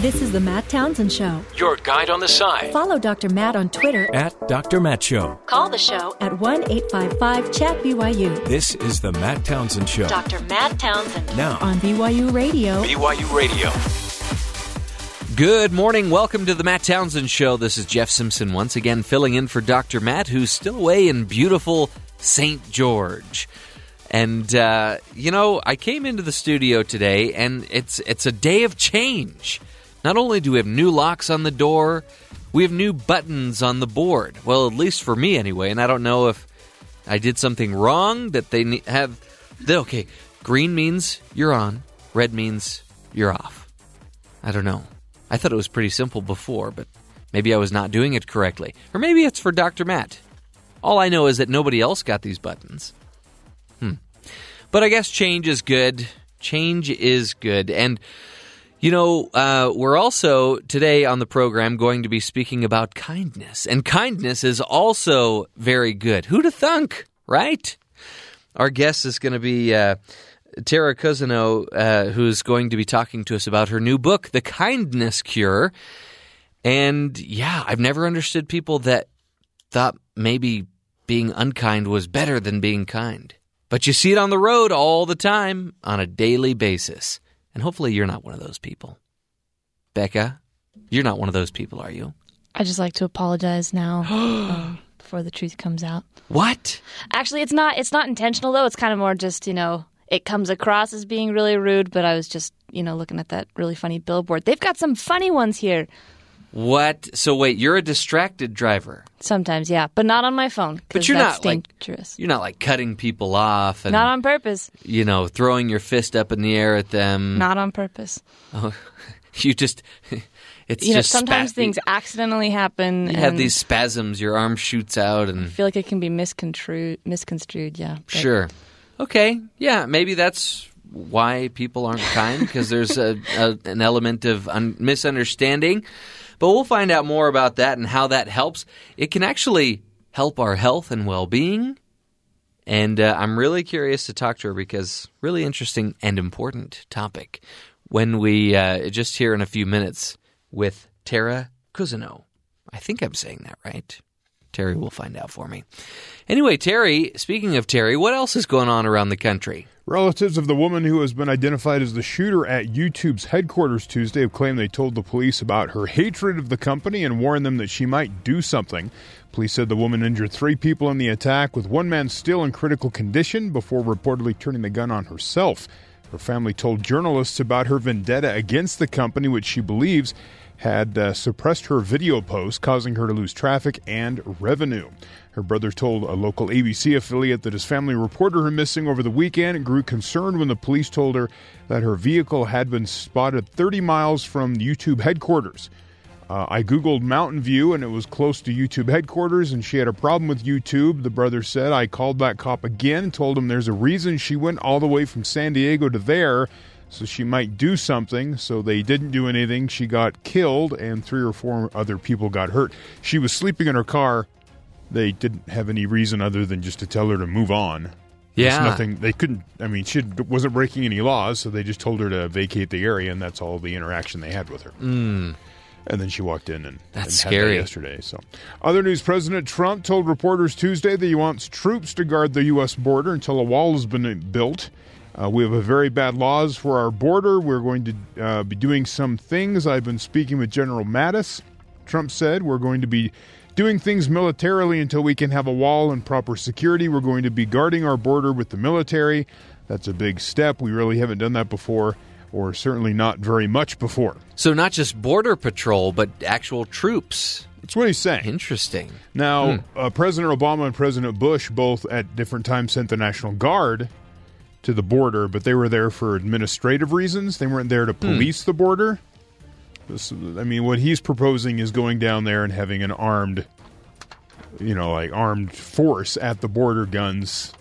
This is the Matt Townsend Show. Your guide on the side. Follow Dr. Matt on Twitter. At Dr. Matt Show. Call the show at 1 855 Chat BYU. This is the Matt Townsend Show. Dr. Matt Townsend. Now on BYU Radio. BYU Radio. Good morning. Welcome to the Matt Townsend Show. This is Jeff Simpson once again filling in for Dr. Matt, who's still away in beautiful St. George. And uh, you know, I came into the studio today, and it's it's a day of change. Not only do we have new locks on the door, we have new buttons on the board. Well, at least for me, anyway. And I don't know if I did something wrong that they have. Okay, green means you're on. Red means you're off. I don't know. I thought it was pretty simple before, but maybe I was not doing it correctly. Or maybe it's for Dr. Matt. All I know is that nobody else got these buttons. Hmm. But I guess change is good. Change is good. And, you know, uh, we're also today on the program going to be speaking about kindness. And kindness is also very good. Who'd have thunk, right? Our guest is going to be. Uh, Tara Cousineau, uh, who's going to be talking to us about her new book, The Kindness Cure. And yeah, I've never understood people that thought maybe being unkind was better than being kind. But you see it on the road all the time on a daily basis. And hopefully you're not one of those people. Becca, you're not one of those people, are you? I just like to apologize now um, before the truth comes out. What? Actually, it's not it's not intentional though. It's kind of more just, you know, it comes across as being really rude, but I was just, you know, looking at that really funny billboard. They've got some funny ones here. What? So wait, you're a distracted driver. Sometimes, yeah, but not on my phone. But you're not dangerous. like you're not like cutting people off and not on purpose. You know, throwing your fist up in the air at them. Not on purpose. Oh, you just. It's you know, sometimes things accidentally happen. You have these spasms. Your arm shoots out, and I feel like it can be misconstrued. Misconstrued, yeah. But. Sure. Okay. Yeah. Maybe that's why people aren't kind because there's a, a, an element of un- misunderstanding. But we'll find out more about that and how that helps. It can actually help our health and well being. And uh, I'm really curious to talk to her because really interesting and important topic. When we uh, just here in a few minutes with Tara Cousineau. I think I'm saying that right. Terry will find out for me. Anyway, Terry, speaking of Terry, what else is going on around the country? Relatives of the woman who has been identified as the shooter at YouTube's headquarters Tuesday have claimed they told the police about her hatred of the company and warned them that she might do something. Police said the woman injured three people in the attack, with one man still in critical condition before reportedly turning the gun on herself. Her family told journalists about her vendetta against the company, which she believes had uh, suppressed her video posts, causing her to lose traffic and revenue. Her brother told a local ABC affiliate that his family reported her missing over the weekend and grew concerned when the police told her that her vehicle had been spotted 30 miles from YouTube headquarters. Uh, I Googled Mountain View and it was close to YouTube headquarters, and she had a problem with YouTube. The brother said, I called that cop again told him there's a reason she went all the way from San Diego to there so she might do something. So they didn't do anything. She got killed, and three or four other people got hurt. She was sleeping in her car. They didn't have any reason other than just to tell her to move on. Yeah, There's nothing. They couldn't. I mean, she wasn't breaking any laws, so they just told her to vacate the area, and that's all the interaction they had with her. Mm. And then she walked in and that's and scary. That yesterday. So, other news: President Trump told reporters Tuesday that he wants troops to guard the U.S. border until a wall has been built. Uh, we have a very bad laws for our border. We're going to uh, be doing some things. I've been speaking with General Mattis. Trump said we're going to be doing things militarily until we can have a wall and proper security. We're going to be guarding our border with the military. That's a big step. We really haven't done that before, or certainly not very much before. So, not just border patrol, but actual troops. That's what he's saying. Interesting. Now, hmm. uh, President Obama and President Bush both at different times sent the National Guard to the border, but they were there for administrative reasons. They weren't there to hmm. police hmm. the border. This, I mean, what he's proposing is going down there and having an armed, you know, like armed force at the border, guns,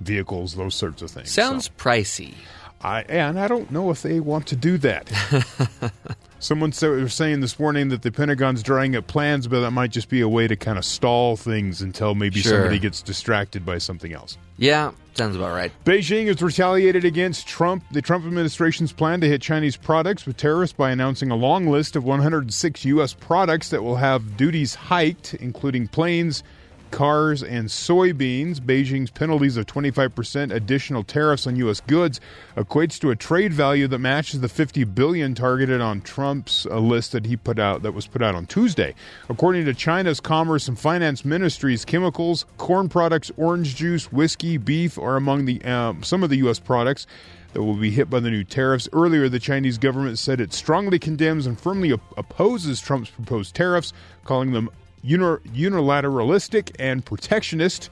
vehicles, those sorts of things. Sounds so, pricey. I and I don't know if they want to do that. Someone said, was saying this morning that the Pentagon's drawing up plans, but that might just be a way to kind of stall things until maybe Sure. somebody gets distracted by something else. Yeah, sounds about right. Beijing has retaliated against Trump, the Trump administration's plan to hit Chinese products with tariffs by announcing a long list of 106 U.S. products that will have duties hiked, including planes, cars, and soybeans. Beijing's penalties of 25% additional tariffs on U.S. goods equates to a trade value that matches the 50 billion targeted on Trump's uh, list that he put out that was put out on Tuesday. According to China's Commerce and Finance Ministries, chemicals, corn products, orange juice, whiskey, beef are among the um, some of the U.S. products that will be hit by the new tariffs. Earlier, the Chinese government said it strongly condemns and firmly op- opposes Trump's proposed tariffs, calling them unilateralistic and protectionist.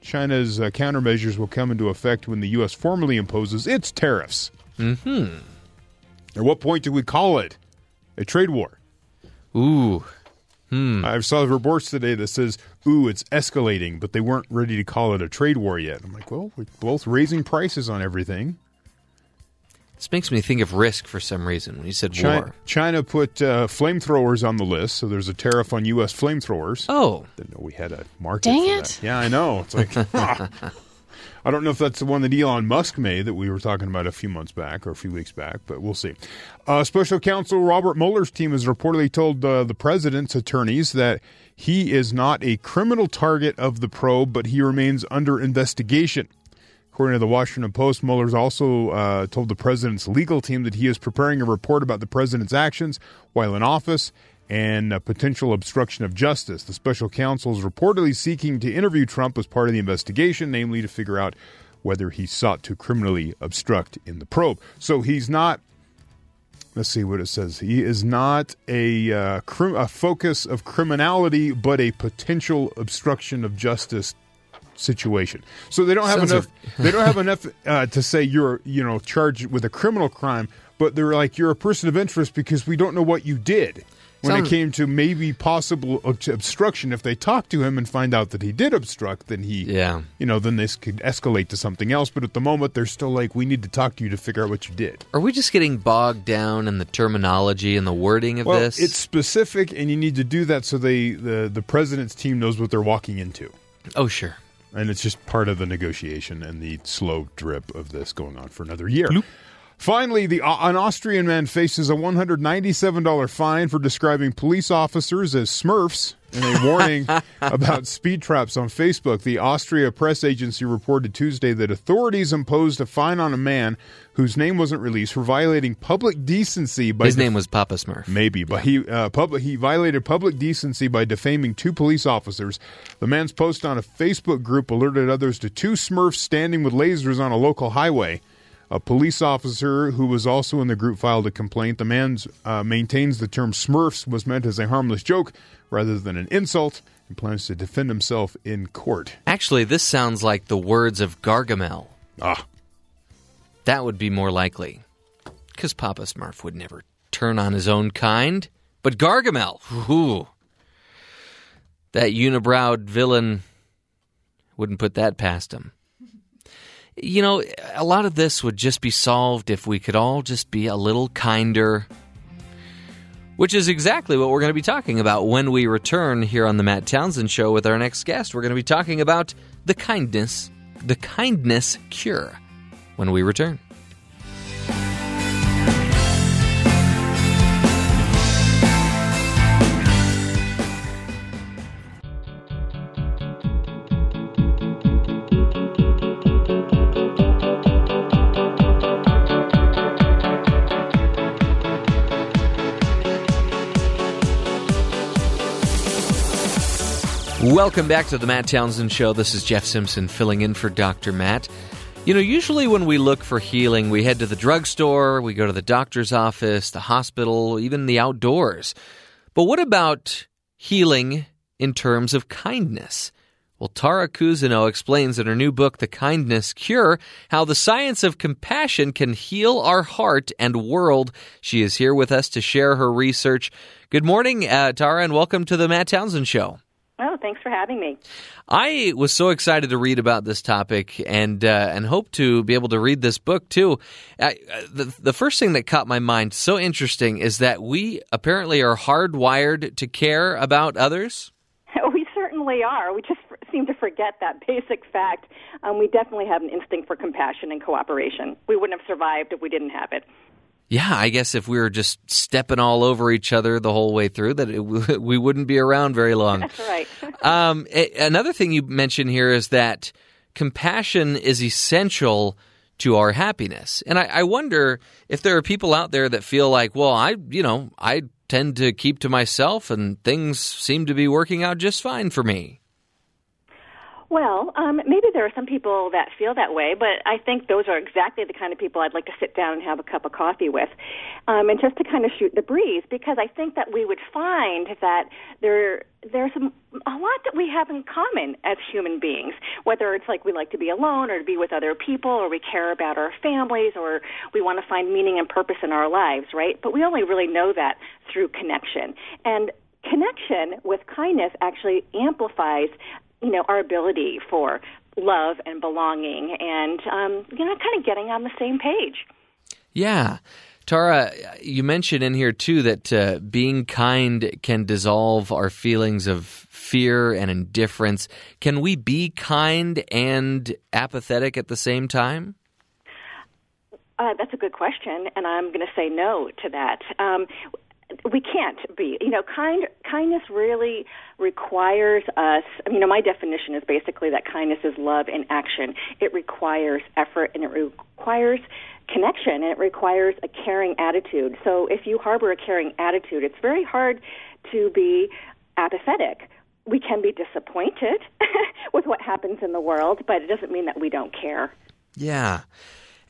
China's uh, countermeasures will come into effect when the U.S. formally imposes its tariffs. Mm-hmm. At what point do we call it a trade war? Ooh. I saw reports today that says, "Ooh, it's escalating," but they weren't ready to call it a trade war yet. I'm like, well, we're both raising prices on everything. This makes me think of risk for some reason when you said China, war. China put uh, flamethrowers on the list, so there's a tariff on U.S. flamethrowers. Oh, Didn't know we had a market. Dang for it. that. Yeah, I know. It's like ah. I don't know if that's the one that Elon Musk made that we were talking about a few months back or a few weeks back, but we'll see. Uh, Special Counsel Robert Mueller's team has reportedly told uh, the president's attorneys that he is not a criminal target of the probe, but he remains under investigation. According to the Washington Post, Mueller's also uh, told the president's legal team that he is preparing a report about the president's actions while in office and potential obstruction of justice. The special counsel is reportedly seeking to interview Trump as part of the investigation, namely to figure out whether he sought to criminally obstruct in the probe. So he's not. Let's see what it says. He is not a, uh, a focus of criminality, but a potential obstruction of justice situation. So they don't have Sounds enough. they don't have enough uh, to say you're you know charged with a criminal crime, but they're like you're a person of interest because we don't know what you did. When Sounds- it came to maybe possible ob- obstruction, if they talk to him and find out that he did obstruct, then he, Yeah. you know, then this could escalate to something else. But at the moment, they're still like, we need to talk to you to figure out what you did. are we just getting bogged down in the terminology and the wording of Well, this? it's specific, and you need to do that so they the the president's team knows what they're walking into. oh, sure. And it's just part of the negotiation and the slow drip of this going on for another year. Finally, the, an Austrian man faces a $197 fine for describing police officers as smurfs in a warning about speed traps on Facebook. The Austria press agency reported Tuesday that authorities imposed a fine on a man whose name wasn't released for violating public decency by His def- name was Papa Smurf. Maybe, but he uh, public he violated public decency by defaming two police officers. The man's post on a Facebook group alerted others to two Smurfs standing with lasers on a local highway. A police officer who was also in the group filed a complaint. The man uh, maintains the term Smurfs was meant as a harmless joke rather than an insult and plans to defend himself in court. Actually, this sounds like the words of Gargamel. Ah, That would be more likely. Because Papa Smurf would never turn on his own kind. But Gargamel, whew, that unibrowed villain wouldn't put that past him. You know, a lot of this would just be solved if we could all just be a little kinder. Which is exactly what we're going to be talking about when we return here on the Matt Townsend Show with our next guest. We're going to be talking about the kindness, the kindness cure when we return. Welcome back to the Matt Townsend Show. This is Jeff Simpson filling in for Dr. Matt. You know, usually when we look for healing, we head to the drugstore, we go to the doctor's office, the hospital, even the outdoors. But what about healing in terms of kindness? Well, Tara Cousineau explains in her new book, The Kindness Cure, how the science of compassion can heal our heart and world. She is here with us to share her research. Good morning, uh, Tara, and welcome to the Matt Townsend Show. Oh, thanks for having me. I was so excited to read about this topic and uh, and hope to be able to read this book too. I, uh, the the first thing that caught my mind so interesting is that we apparently are hardwired to care about others. We certainly are. We just seem to forget that basic fact. Um, we definitely have an instinct for compassion and cooperation. We wouldn't have survived if we didn't have it. Yeah, I guess if we were just stepping all over each other the whole way through, that it, we wouldn't be around very long. That's right. um, another thing you mentioned here is that compassion is essential to our happiness, and I, I wonder if there are people out there that feel like, well, I, you know, I tend to keep to myself, and things seem to be working out just fine for me. Well, um, maybe there are some people that feel that way, but I think those are exactly the kind of people I'd like to sit down and have a cup of coffee with, um, and just to kind of shoot the breeze, because I think that we would find that there there's a, a lot that we have in common as human beings. Whether it's like we like to be alone, or to be with other people, or we care about our families, or we want to find meaning and purpose in our lives, right? But we only really know that through connection and connection with kindness actually amplifies you know, our ability for love and belonging and, um, you know, kind of getting on the same page. Yeah. Tara, you mentioned in here too that uh, being kind can dissolve our feelings of fear and indifference. Can we be kind and apathetic at the same time? Uh, that's a good question, and I'm going to say no to that. Um, we can't be. You know, kind kindness really requires us. I mean, you know, my definition is basically that kindness is love in action. It requires effort and it requires connection and it requires a caring attitude. So, if you harbor a caring attitude, it's very hard to be apathetic. We can be disappointed with what happens in the world, but it doesn't mean that we don't care. Yeah.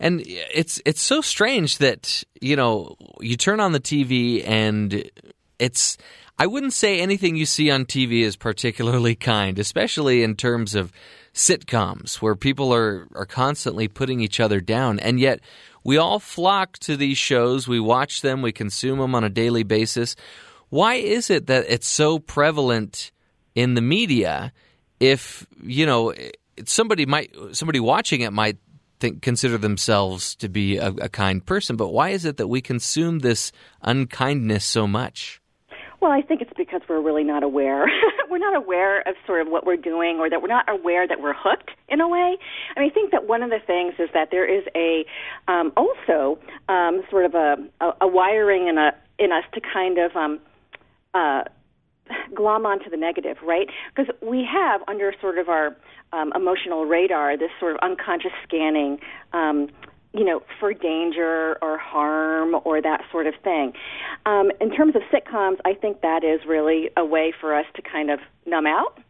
And it's it's so strange that you know you turn on the TV and it's I wouldn't say anything you see on TV is particularly kind, especially in terms of sitcoms where people are are constantly putting each other down, and yet we all flock to these shows. We watch them, we consume them on a daily basis. Why is it that it's so prevalent in the media? If you know somebody might somebody watching it might think consider themselves to be a, a kind person, but why is it that we consume this unkindness so much? Well, I think it's because we're really not aware. we're not aware of sort of what we're doing, or that we're not aware that we're hooked in a way. I mean, I think that one of the things is that there is a um, also um, sort of a, a, a wiring in a in us to kind of um, uh, glom onto the negative, right? Because we have under sort of our um, emotional radar this sort of unconscious scanning. Um, you know, for danger or harm or that sort of thing. Um, in terms of sitcoms, I think that is really a way for us to kind of numb out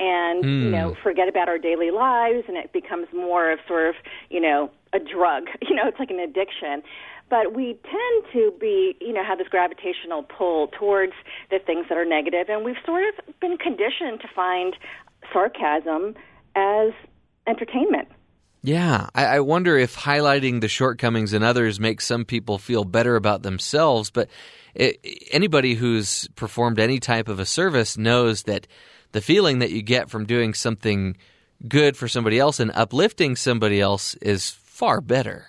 and mm. you know hmm. forget about our daily lives, and it becomes more of sort of you know a drug. You know, it's like an addiction but we tend to be, you know, have this gravitational pull towards the things that are negative, and we've sort of been conditioned to find sarcasm as entertainment. Yeah, I, I, wonder if highlighting the shortcomings in others makes some people feel better about themselves. But it, anybody who's performed any type of a service knows that the feeling that you get from doing something good for somebody else and uplifting somebody else is far better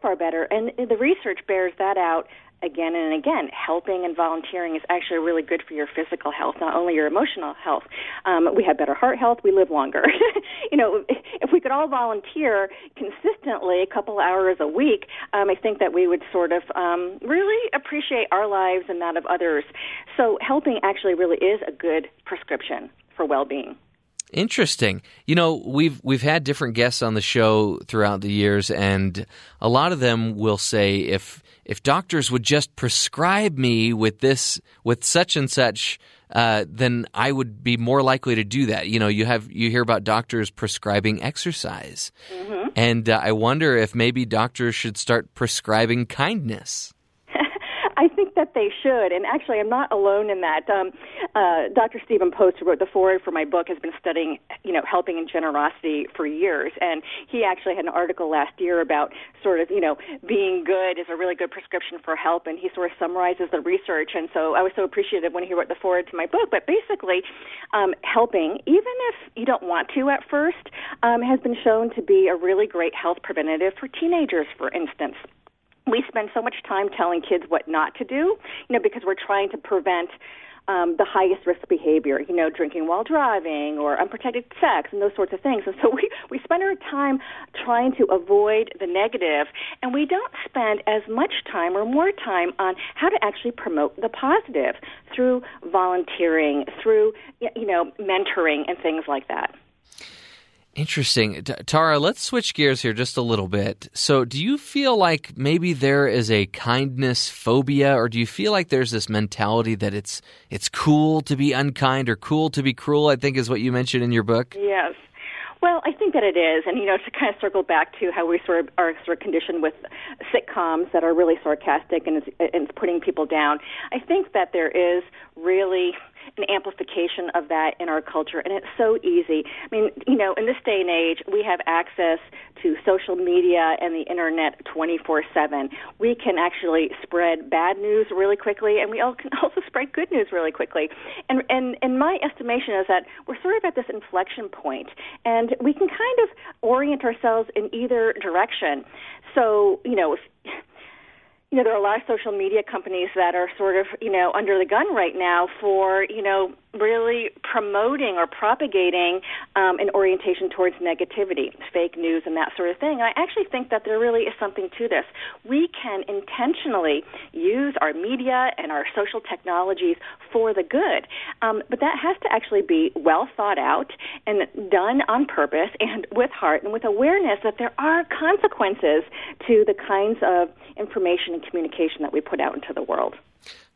far better. And the research bears that out again and again. Helping and volunteering is actually really good for your physical health, not only your emotional health. Um, we have better heart health. We live longer. you know, if we could all volunteer consistently, a couple hours a week, um, I think that we would sort of um, really appreciate our lives and that of others. So helping actually really is a good prescription for well-being. Interesting. You know, we've we've had different guests on the show throughout the years, and a lot of them will say if if doctors would just prescribe me with this with such and such, uh, then I would be more likely to do that. You know, you have you hear about doctors prescribing exercise, mm-hmm. and uh, I wonder if maybe doctors should start prescribing kindness. That they should. And actually, I'm not alone in that. Um, uh, Dr. Stephen Post, who wrote the foreword for my book, has been studying, you know, helping and generosity for years. And he actually had an article last year about sort of, you know, being good is a really good prescription for help. And he sort of summarizes the research. And so I was so appreciative when he wrote the foreword to my book. But basically, um, helping, even if you don't want to at first, um, has been shown to be a really great health preventative for teenagers, for instance we spend so much time telling kids what not to do, you know, because we're trying to prevent um, the highest risk behavior, you know, drinking while driving or unprotected sex and those sorts of things. And so we, we spend our time trying to avoid the negative, and we don't spend as much time or more time on how to actually promote the positive through volunteering, through, you know, mentoring and things like that. Interesting. Tara, let's switch gears here just a little bit. So, do you feel like maybe there is a kindness phobia or do you feel like there's this mentality that it's it's cool to be unkind or cool to be cruel, I think is what you mentioned in your book? Yes. Well, I think that it is, and you know, to kind of circle back to how we sort of are sort of conditioned with sitcoms that are really sarcastic and it's, and it's putting people down. I think that there is really an amplification of that in our culture, and it's so easy. I mean, you know, in this day and age, we have access to social media and the internet 24/7. We can actually spread bad news really quickly, and we all can also spread good news really quickly. And and and my estimation is that we're sort of at this inflection point, and we can kind of orient ourselves in either direction. So, you know, if you know, there are a lot of social media companies that are sort of, you know, under the gun right now for, you know, really promoting or propagating um, an orientation towards negativity, fake news, and that sort of thing. And I actually think that there really is something to this. We can intentionally use our media and our social technologies for the good, um, but that has to actually be well thought out and done on purpose and with heart and with awareness that there are consequences to the kinds of information and communication that we put out into the world.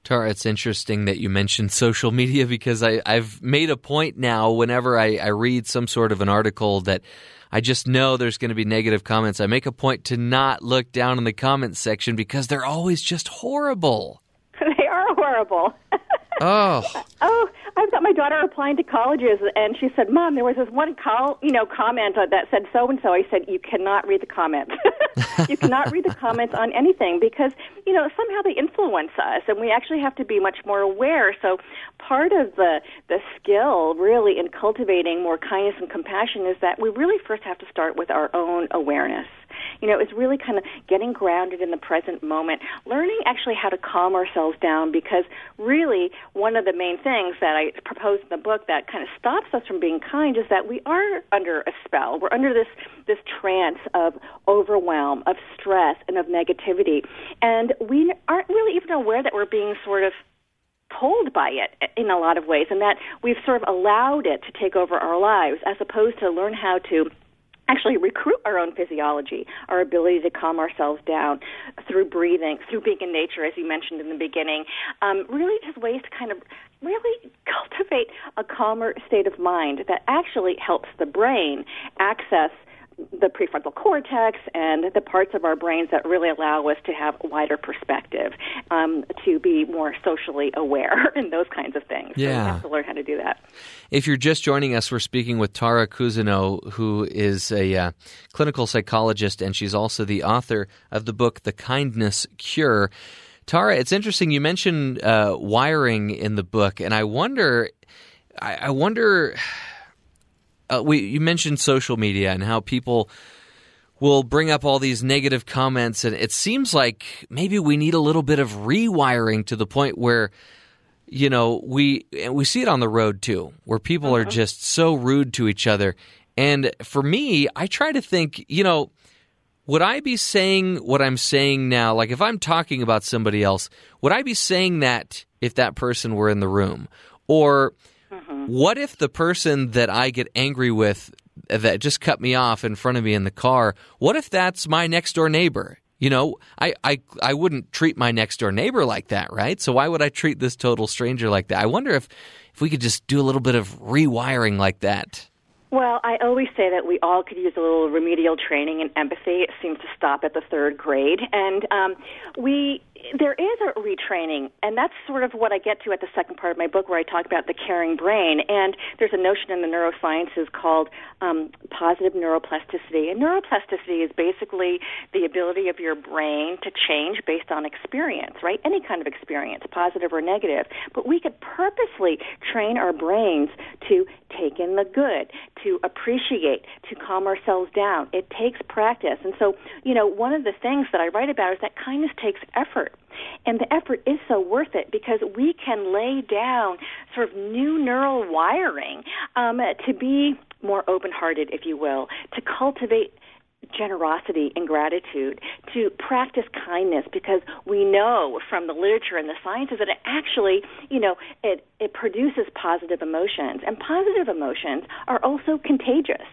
Tara, it's interesting that you mentioned social media because I, have made a point now whenever I, I read some sort of an article that I just know there's going to be negative comments. I make a point to not look down in the comments section because they're always just horrible. They are horrible. oh. Oh, I've got my daughter applying to colleges, and she said, "Mom, there was this one call, you know, comment that said so and so." I said, "You cannot read the comments. you cannot read the comments on anything because you know somehow they influence us, and we actually have to be much more aware." So, part of the the skill, really, in cultivating more kindness and compassion, is that we really first have to start with our own awareness you know, is really kind of getting grounded in the present moment, learning actually how to calm ourselves down because really one of the main things that I propose in the book that kind of stops us from being kind is that we are under a spell. We're under this this trance of overwhelm, of stress, and of negativity. And we aren't really even aware that we're being sort of pulled by it in a lot of ways, and that we've sort of allowed it to take over our lives as opposed to learn how to actually recruit our own physiology, our ability to calm ourselves down through breathing, through being in nature, as you mentioned in the beginning. Um, really, just ways to kind of really cultivate a calmer state of mind that actually helps the brain access the prefrontal cortex and the parts of our brains that really allow us to have a wider perspective, um, to be more socially aware, and those kinds of things. Yeah. So we have to learn how to do that. If you're just joining us, we're speaking with Tara Cousineau, who is a uh, clinical psychologist, and she's also the author of the book The Kindness Cure. Tara, it's interesting. You mentioned uh, wiring in the book, and I wonder, I, I wonder uh, we you mentioned social media and how people will bring up all these negative comments, and it seems like maybe we need a little bit of rewiring to the point where you know we we see it on the road too, where people uh-huh. are just so rude to each other. And for me, I try to think, you know, would I be saying what I'm saying now? Like if I'm talking about somebody else, would I be saying that if that person were in the room? Or Mm-hmm. What if the person that I get angry with that just cut me off in front of me in the car, what if that's my next door neighbor? You know, I, I, I wouldn't treat my next door neighbor like that, right? So why would I treat this total stranger like that? I wonder if, if we could just do a little bit of rewiring like that. Well, I always say that we all could use a little remedial training and empathy. It seems to stop at the third grade, and um, we there is a retraining, and that's sort of what I get to at the second part of my book, where I talk about the caring brain. And there's a notion in the neurosciences called um, positive neuroplasticity. And neuroplasticity is basically the ability of your brain to change based on experience, right? Any kind of experience, positive or negative. But we could purposely train our brains to take in the good, to appreciate, to calm ourselves down. It takes practice. And so, you know, one of the things that I write about is that kindness takes effort. And the effort is so worth it because we can lay down sort of new neural wiring um, to be more open hearted, if you will, to cultivate generosity and gratitude, to practice kindness because we know from the literature and the sciences that it actually, you know, it, it produces positive emotions. And positive emotions are also contagious.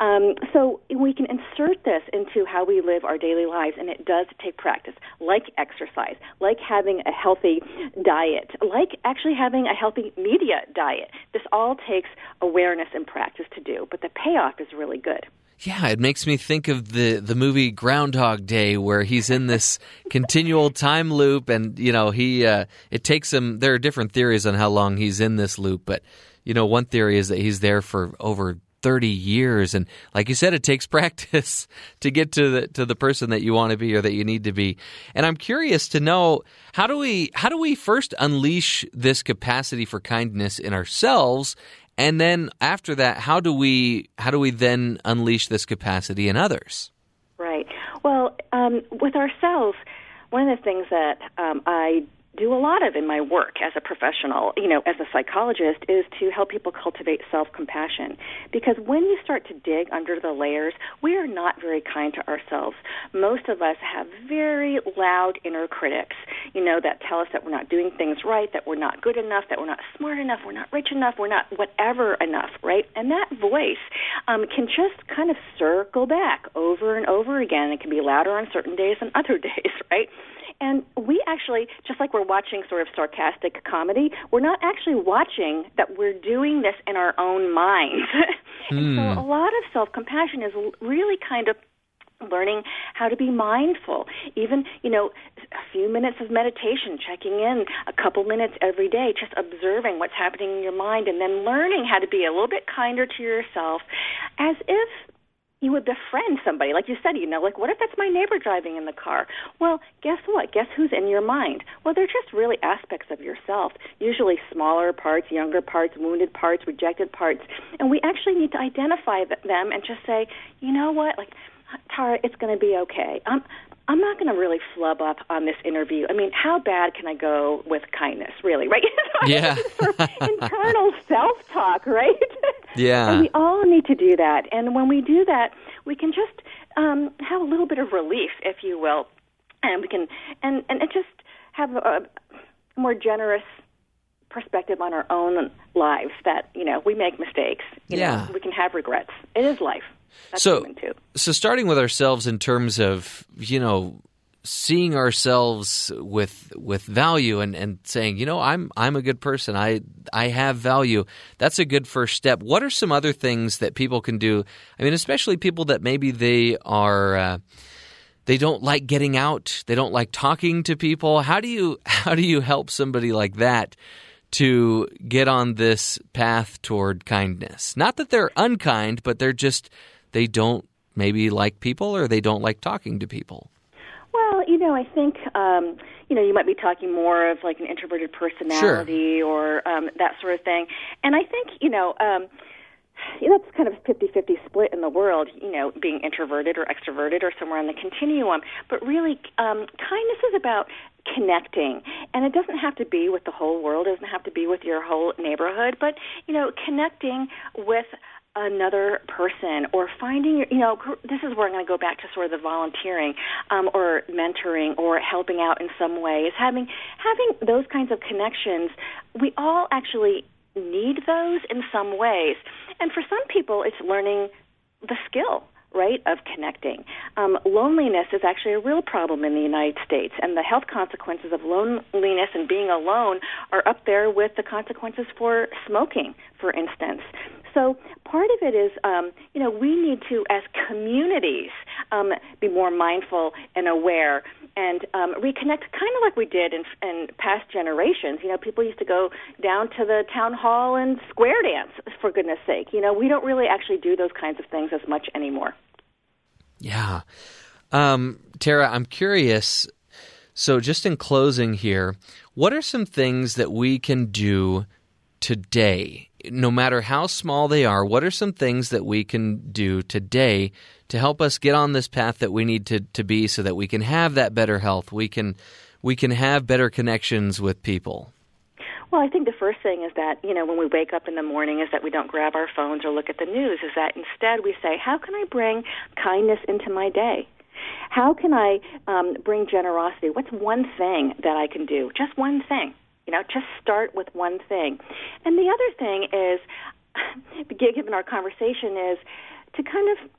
Um, so we can insert this into how we live our daily lives, and it does take practice, like exercise, like having a healthy diet, like actually having a healthy media diet. This all takes awareness and practice to do, but the payoff is really good. Yeah, it makes me think of the the movie Groundhog Day, where he's in this continual time loop, and you know he uh, it takes him. There are different theories on how long he's in this loop, but you know one theory is that he's there for over 30 years and like you said it takes practice to get to the to the person that you want to be or that you need to be and i'm curious to know how do we how do we first unleash this capacity for kindness in ourselves and then after that, how do we how do we then unleash this capacity in others? Right. Well, um, with ourselves, one of the things that um, I do a lot of in my work as a professional, you know, as a psychologist, is to help people cultivate self compassion. Because when you start to dig under the layers, we are not very kind to ourselves. Most of us have very loud inner critics, you know, that tell us that we're not doing things right, that we're not good enough, that we're not smart enough, we're not rich enough, we're not whatever enough, right? And that voice um, can just kind of circle back over and over again. It can be louder on certain days than other days, right? And we actually, just like we're watching sort of sarcastic comedy, we're not actually watching that we're doing this in our own minds. and so Hmm. a lot of self compassion is really kind of learning how to be mindful even you know a few minutes of meditation checking in a couple minutes every day just observing what's happening in your mind and then learning how to be a little bit kinder to yourself as if you would befriend somebody. Like you said, you know, like what if that's my neighbor driving in the car? Well, guess what? Guess who's in your mind? Well, they're just really aspects of yourself, usually smaller parts, younger parts, wounded parts, rejected parts. And we actually need to identify them and just say, you know what? Like, Tara, it's going to be okay. I'm I'm not going to really flub up on this interview. I mean, how bad can I go with kindness, really, right? Yeah. sort of internal self-talk, right? Yeah. And we all need to do that. And when we do that, we can just um, have a little bit of relief, if you will, and we can and and it just have a more generous perspective on our own lives. That you know we make mistakes. You Yeah. know, we can have regrets. It is life. That's So-. So starting with ourselves in terms of, you know, seeing ourselves with with value and, and saying, you know, I'm I'm a good person. I I have value. That's a good first step. What are some other things that people can do? I mean, especially people that maybe they are uh, they don't like getting out. They don't like talking to people. How do you how do you help somebody like that to get on this path toward kindness? Not that they're unkind, but they're just they don't maybe like people or they don't like talking to people. Well, you know, I think um, you know you might be talking more of like an introverted personality or um, that sort of thing, and I think you know. Um, yeah, that's kind of 50-50 split in the world, you know, being introverted or extroverted or somewhere on the continuum. But really, um, kindness is about connecting, and it doesn't have to be with the whole world. It doesn't have to be with your whole neighborhood, but you know, connecting with another person or finding your you know this is where i'm going to go back to sort of the volunteering um, or mentoring or helping out in some way is having having those kinds of connections we all actually need those in some ways and for some people it's learning the skill right, of connecting. Um, loneliness is actually a real problem in the United States, and the health consequences of loneliness and being alone are up there with the consequences for smoking, for instance. So part of it is, um, you know, we need to, as communities, um, be more mindful and aware and um, reconnect, kind of like we did in, in past generations. You know, people used to go down to the town hall and square dance, for goodness sake. You know, we don't really actually do those kinds of things as much anymore. Yeah. Um, Tara, I'm curious. So, just in closing here, what are some things that we can do today, no matter how small they are? What are some things that we can do today to help us get on this path that we need to, to be so that we can have that better health? We can we can have better connections with people. Well, I think the first thing is that, you know, when we wake up in the morning is that we don't grab our phones or look at the news, is that instead we say, how can I bring kindness into my day? How can I um, bring generosity? What's one thing that I can do? Just one thing. You know, just start with one thing. And the other thing is, given our conversation, is to kind of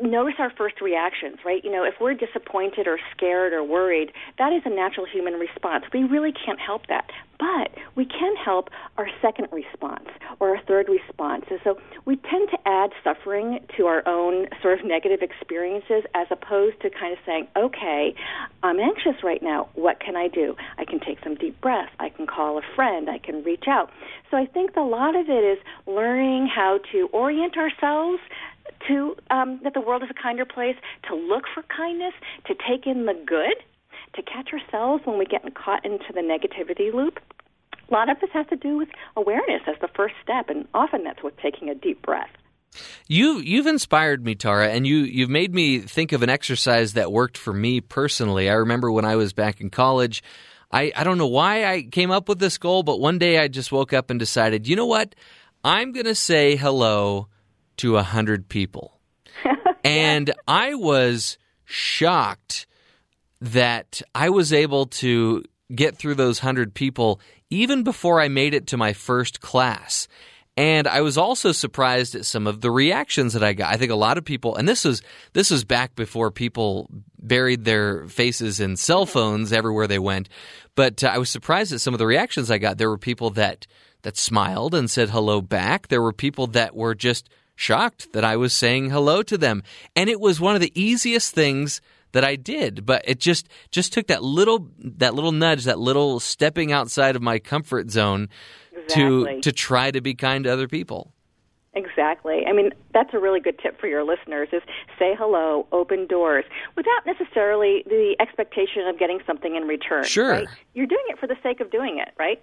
notice our first reactions, right? You know, if we're disappointed or scared or worried, that is a natural human response. We really can't help that. But we can help our second response or our third response. And so we tend to add suffering to our own sort of negative experiences as opposed to kind of saying, okay, I'm anxious right now. What can I do? I can take some deep breaths. I can call a friend. I can reach out. So I think a lot of it is learning how to orient ourselves to um, that the world is a kinder place, to look for kindness, to take in the good, to catch ourselves when we get caught into the negativity loop. A lot of this has to do with awareness as the first step, and often that's with taking a deep breath. You you've inspired me, Tara, and you you've made me think of an exercise that worked for me personally. I remember when I was back in college. I, I don't know why I came up with this goal, but one day I just woke up and decided, you know what? I'm going to say hello to a hundred people, and I was shocked that I was able to get through those hundred people even before I made it to my first class. And I was also surprised at some of the reactions that I got. I think a lot of people, and this was this was back before people buried their faces in cell phones everywhere they went. But uh, I was surprised at some of the reactions I got. There were people that that smiled and said hello back. There were people that were just shocked that I was saying hello to them, and it was one of the easiest things that I did, but it just just took that little that little nudge, that little stepping outside of my comfort zone Exactly. to to try to be kind to other people. Exactly. I mean, that's a really good tip for your listeners is say hello, open doors without necessarily the expectation of getting something in return. Sure. Right? You're doing it for the sake of doing it, right?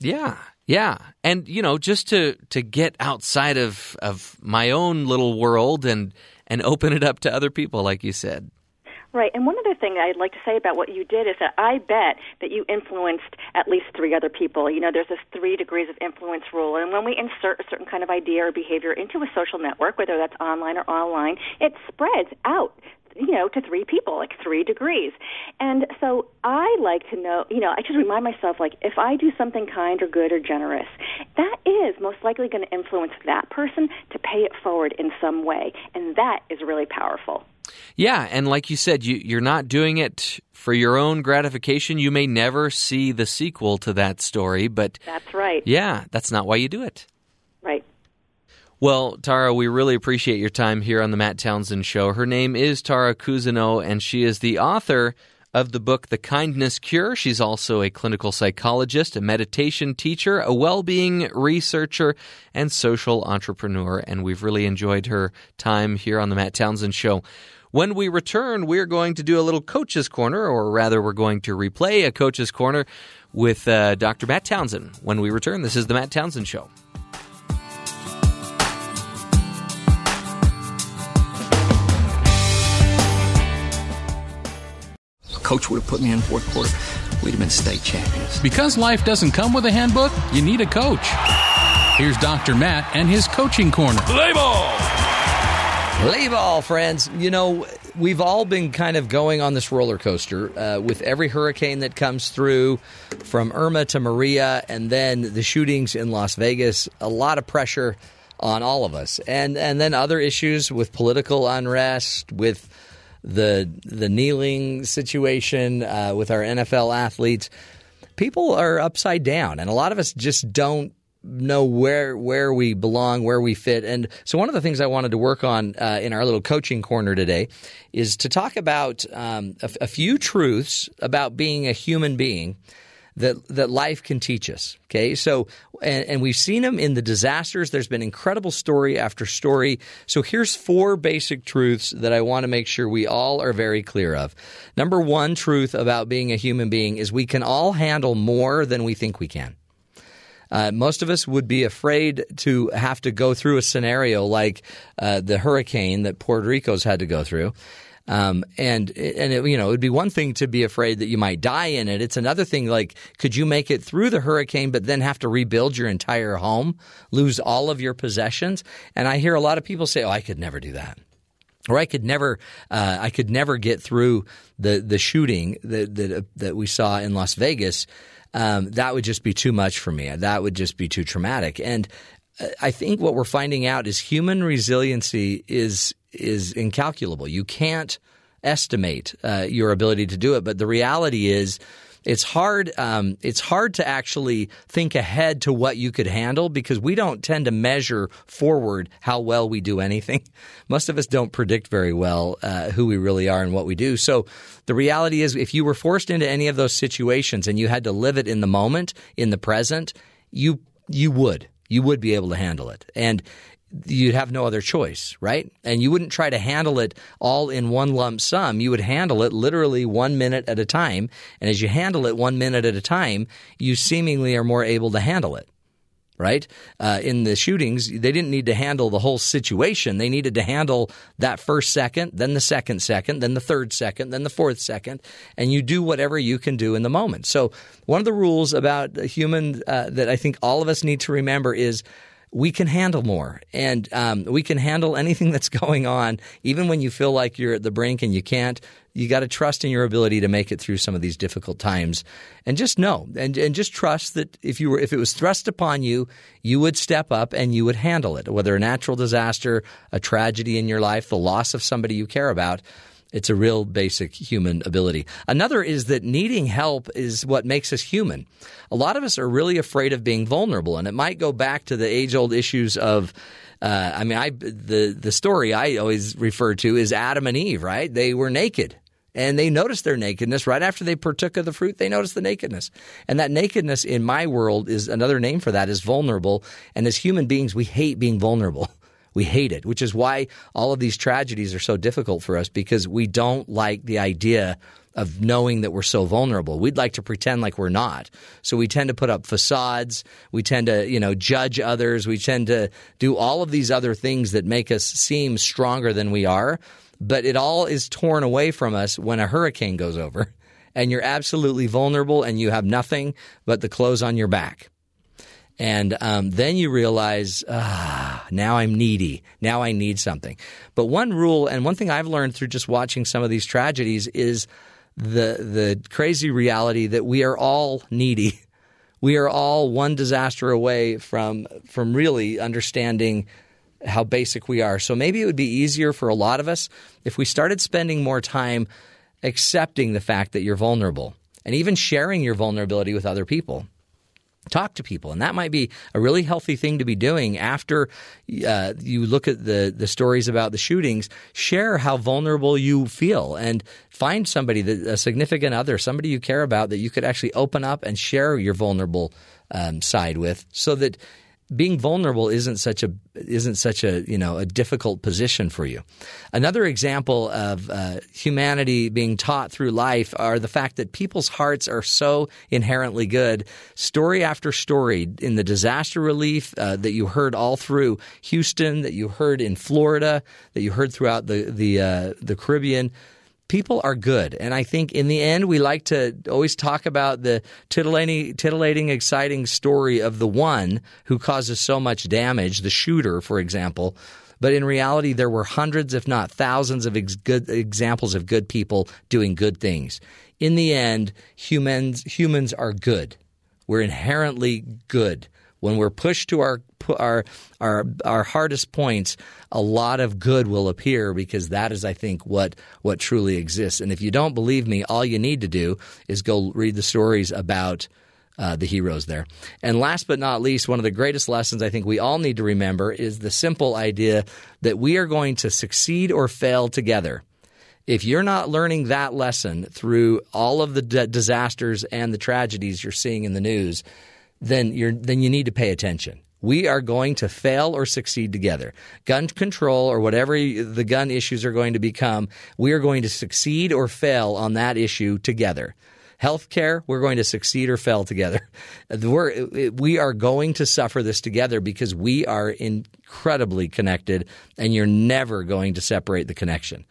Yeah. Yeah. And you know, just to to get outside of of my own little world and and open it up to other people like you said. Right. And one other thing I'd like to say about what you did is that I bet that you influenced at least three other people. You know, there's this three degrees of influence rule. And when we insert a certain kind of idea or behavior into a social network, whether that's online or online, it spreads out you know, to three people, like three degrees. And so I like to know, you know, I just remind myself, like, if I do something kind or good or generous, that is most likely going to influence that person to pay it forward in some way. And that is really powerful. Yeah, and like you said, you, you're not doing it for your own gratification. You may never see the sequel to that story, but That's right. yeah, that's not why you do it. Well, Tara, we really appreciate your time here on the Matt Townsend Show. Her name is Tara Cousineau, and she is the author of the book The Kindness Cure. She's also a clinical psychologist, a meditation teacher, a well being researcher, and social entrepreneur. And we've really enjoyed her time here on the Matt Townsend Show. When we return, we're going to do a little coach's corner, or rather, we're going to replay a coach's corner with uh, Dr. Matt Townsend. When we return, this is the Matt Townsend Show. Coach would have put me in fourth quarter. We'd have been state champions. Because life doesn't come with a handbook, you need a coach. Here's Dr. Matt and his coaching corner. Play ball! Play ball, friends. You know, we've all been kind of going on this roller coaster uh, with every hurricane that comes through, from Irma to Maria, and then the shootings in Las Vegas. A lot of pressure on all of us, and and then other issues with political unrest, with the the kneeling situation, uh, with our NFL athletes. People are upside down, and a lot of us just don't know where where we belong, where we fit. And so, one of the things I wanted to work on uh, in our little coaching corner today is to talk about um, a, a few truths about being a human being that that life can teach us. Okay, so and, and, we've seen them in the disasters. There's been incredible story after story. So here's four basic truths that I want to make sure we all are very clear of. Number one truth about being a human being is we can all handle more than we think we can. Uh, most of us would be afraid to have to go through a scenario like uh, the hurricane that Puerto Rico's had to go through. Um, and and it, you know, it would be one thing to be afraid that you might die in it. It's another thing like, could you make it through the hurricane, but then have to rebuild your entire home, lose all of your possessions? And I hear a lot of people say, "Oh, I could never do that." Or I could never, uh, I could never get through the the shooting that that, that we saw in Las Vegas. Um, that would just be too much for me. That would just be too traumatic. And uh, I think what we're finding out is human resiliency is is incalculable. You can't estimate uh, your ability to do it. But the reality is, it's hard. Um, it's hard to actually think ahead to what you could handle because we don't tend to measure forward how well we do anything. Most of us don't predict very well uh, who we really are and what we do. So the reality is, if you were forced into any of those situations and you had to live it in the moment, in the present, you you would you would be able to handle it. And you'd have no other choice, right? And you wouldn't try to handle it all in one lump sum. You would handle it literally one minute at a time. And as you handle it one minute at a time, you seemingly are more able to handle it. Right? Uh, in the shootings, they didn't need to handle the whole situation. They needed to handle that first second, then the second second, then the third second, then the fourth second, and you do whatever you can do in the moment. So, one of the rules about human uh, that I think all of us need to remember is we can handle more and um, we can handle anything that's going on, even when you feel like you're at the brink and you can't. You got to trust in your ability to make it through some of these difficult times, and just know and, and just trust that if you were if it was thrust upon you, you would step up and you would handle it. Whether a natural disaster, a tragedy in your life, the loss of somebody you care about, it's a real basic human ability. Another is that needing help is what makes us human. A lot of us are really afraid of being vulnerable, and it might go back to the age old issues of. Uh, I mean, I the the story I always refer to is Adam and Eve. Right? They were naked, and they noticed their nakedness right after they partook of the fruit. They noticed the nakedness, and that nakedness in my world is another name for that is vulnerable. And as human beings, we hate being vulnerable. We hate it, which is why all of these tragedies are so difficult for us because we don't like the idea of knowing that we're so vulnerable. We'd like to pretend like we're not. So we tend to put up facades. We tend to, you know, judge others. We tend to do all of these other things that make us seem stronger than we are. But it all is torn away from us when a hurricane goes over and you're absolutely vulnerable and you have nothing but the clothes on your back. And um, then you realize, ah, now I'm needy. Now I need something. But one rule, and one thing I've learned through just watching some of these tragedies is the the crazy reality that we are all needy. We are all one disaster away from from really understanding how basic we are. So maybe it would be easier for a lot of us if we started spending more time accepting the fact that you're vulnerable and even sharing your vulnerability with other people talk to people. And that might be a really healthy thing to be doing after uh, you look at the the stories about the shootings share how vulnerable you feel and find somebody that a significant other somebody you care about that you could actually open up and share your vulnerable um, side with so that being vulnerable isn't such a isn't such a you know a difficult position for you. Another example of uh, humanity being taught through life are the fact that people's hearts are so inherently good. Story after story in the disaster relief uh, that you heard all through Houston, that you heard in Florida, that you heard throughout the the uh, the Caribbean people are good. And I think in the end, we like to always talk about the titillating, titillating, exciting story of the one who causes so much damage, the shooter, for example. But in reality, there were hundreds, if not thousands, of ex- good examples of good people doing good things. In the end, humans humans are good. We're inherently good when we're pushed to our our our our hardest points, a lot of good will appear because that is, I think, what what truly exists. And if you don't believe me, all you need to do is go read the stories about uh, the heroes there. And last but not least, one of the greatest lessons I think we all need to remember is the simple idea that we are going to succeed or fail together. If you're not learning that lesson through all of the d- disasters and the tragedies you're seeing in the news, then you're then you need to pay attention. We are going to fail or succeed together. Gun control or whatever the gun issues are going to become, we are going to succeed or fail on that issue together. Healthcare, we're going to succeed or fail together. We're, we are going to suffer this together because we are incredibly connected, and you're never going to separate the connection.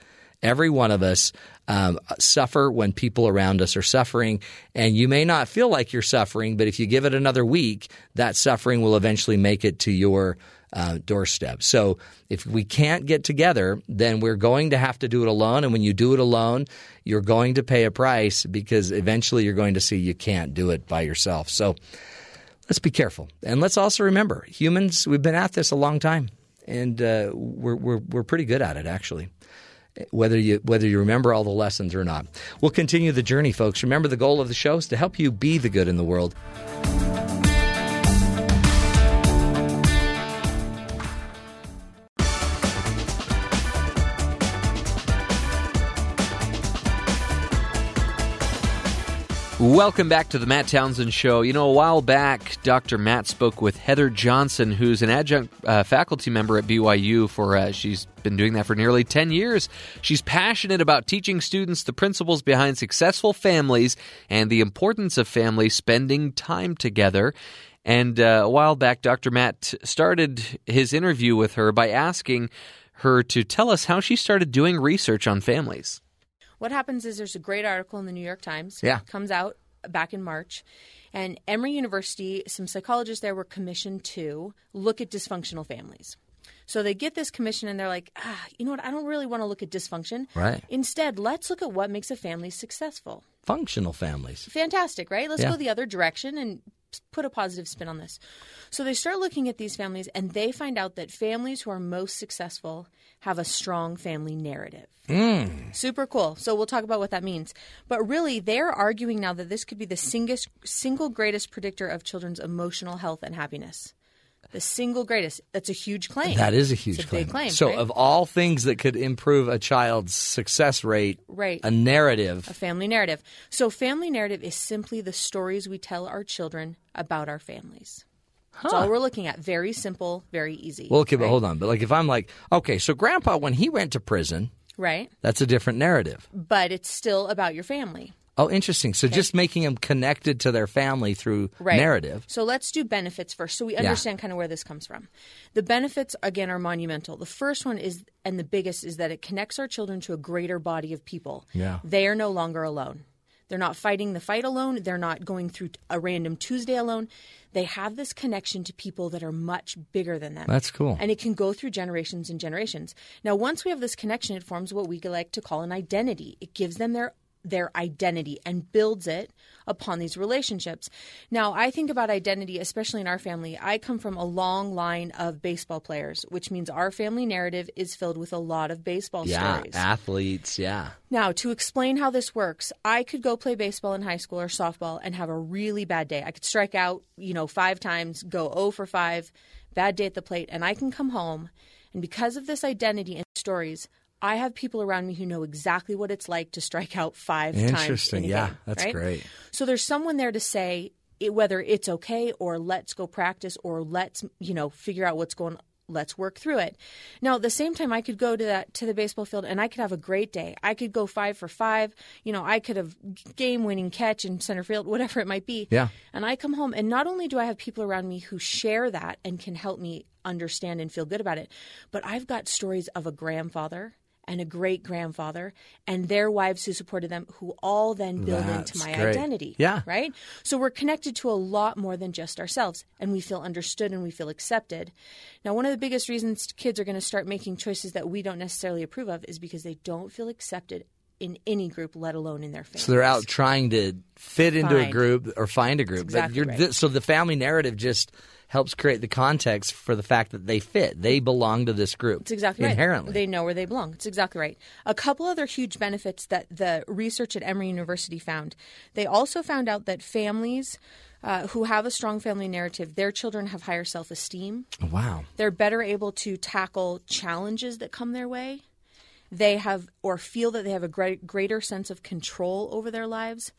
Every one of us um, suffer when people around us are suffering, and you may not feel like you're suffering, but if you give it another week, that suffering will eventually make it to your uh, doorstep. So if we can't get together, then we're going to have to do it alone. And when you do it alone, you're going to pay a price because eventually you're going to see you can't do it by yourself. So let's be careful. And let's also remember humans, we've been at this a long time, and uh, we're, we're, we're pretty good at it, actually whether you whether you remember all the lessons or not. We'll continue the journey, folks. Remember the goal of the show is to help you be the good in the world. Welcome back to the Matt Townsend Show. You know, a while back, Dr. Matt spoke with Heather Johnson, who's an adjunct uh, faculty member at BYU. For uh, she's been doing that for nearly ten years. She's passionate about teaching students the principles behind successful families and the importance of families spending time together. And uh, a while back, Dr. Matt started his interview with her by asking her to tell us how she started doing research on families. What happens is there's a great article in the New York Times. Yeah. Comes out back in March. And Emory University, some psychologists there were commissioned to look at dysfunctional families. So they get this commission and they're like, ah, you know what? I don't really want to look at dysfunction. Right. Instead, let's look at what makes a family successful. Functional families. Fantastic, right? Let's Yeah. go the other direction and put a positive spin on this. So they start looking at these families and they find out that families who are most successful have a strong family narrative. Hmm. Super cool. So we'll talk about what that means. But really, they're arguing now that this could be the single, single greatest predictor of children's emotional health and happiness. The single greatest. That's a huge claim. That is a huge a claim. claim. So, right? of all things that could improve a child's success rate, Right. a narrative. a family narrative. So, family narrative is simply the stories we tell our children about our families. That's all we're looking at. Very simple, very easy. Well, okay, but hold on. But like, if I'm like, okay, so Grandpa, when he went to prison, Right. that's a different narrative. But it's still about your family. Oh, interesting. So just making them connected to their family through right. narrative. So let's do benefits first, so we understand kind of where this comes from. The benefits again are monumental. The first one is, and the biggest, is that it connects our children to a greater body of people. Yeah. they are no longer alone. They're not fighting the fight alone. They're not going through a random Tuesday alone. They have this connection to people that are much bigger than them. That's cool. And it can go through generations and generations. Now, once we have this connection, it forms what we like to call an identity. It gives them their their identity and builds it upon these relationships. Now, I think about identity, especially in our family. I come from a long line of baseball players, which means our family narrative is filled with a lot of baseball Yeah, stories. athletes. Yeah. Now, to explain how this works, I could go play baseball in high school or softball and have a really bad day. I could strike out, you know, five times, go 0 for 5, bad day at the plate, and I can come home. And because of this identity and stories, I have people around me who know exactly what it's like to strike out five times. Interesting. Yeah, game, that's right? great. So there's someone there to say it, whether it's okay or let's go practice or let's you know figure out what's going. Let's work through it. Now, at the same time, I could go to that to the baseball field and I could have a great day. I could go five for five. You know, I could have game winning catch in center field, whatever it might be. Yeah. And I come home, and not only do I have people around me who share that and can help me understand and feel good about it, but I've got stories of a grandfather and a great grandfather and their wives who supported them, who all then build into my great. identity. Yeah. Right? So we're connected to a lot more than just ourselves, and we feel understood and we feel accepted. Now, one of the biggest reasons kids are going to start making choices that we don't necessarily approve of is because they don't feel accepted in any group, let alone in their family. So they're out trying to fit into a group or find a group. Exactly but you're, right. th- so the family narrative just helps create the context for the fact that they fit. They belong to this group. It's exactly right. inherently. right. They know where they belong. It's exactly right. A couple other huge benefits that the research at Emory University found. They also found out that families uh, who have a strong family narrative, their children have higher self esteem. wow. They're better able to tackle challenges that come their way. They have or feel that they have a great, greater sense of control over their lives.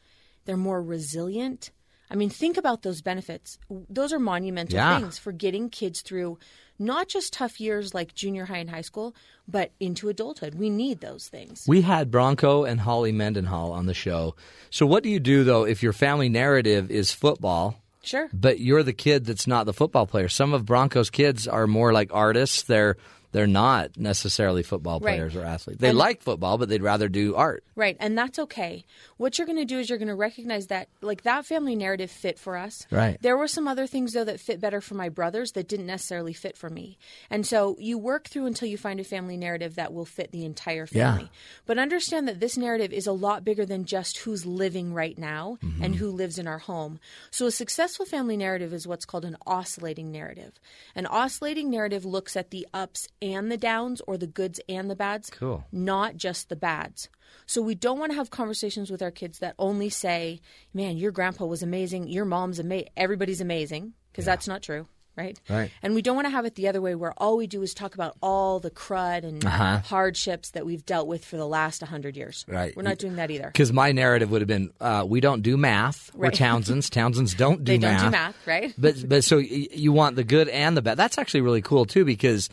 They're more resilient. I mean, think about those benefits. Those are monumental Yeah. things for getting kids through not just tough years like junior high and high school, but into adulthood. We need those things. We had Bronco and Holly Mendenhall on the show. So what do you do though if your family narrative is football? Sure. But you're the kid that's not the football player. Some of Bronco's kids are more like artists. They're they're not necessarily football Right. players or athletes. They And- like football, but they'd rather do art. Right, and that's okay. What you're going to do is you're going to recognize that, like, that family narrative fit for us. Right. There were some other things, though, that fit better for my brothers that didn't necessarily fit for me. And so you work through until you find a family narrative that will fit the entire family. Yeah. But understand that this narrative is a lot bigger than just who's living right now Mm-hmm. and who lives in our home. So a successful family narrative is what's called an oscillating narrative. An oscillating narrative looks at the ups and the downs, or the goods and the bads Cool. not just the bads. So we don't want to have conversations with our kids that only say, "Man, your grandpa was amazing. Your mom's amazing. Everybody's amazing," because that's not true, right? Right. And we don't want to have it the other way, where all we do is talk about all the crud and Uh-huh. hardships that we've dealt with for the last hundred years. Right. We're not doing that either. Because my narrative would have been, uh, we don't do math. We're Townsends. Townsends don't do They math. don't do math, right? But but so you want the good and the bad. That's actually really cool too because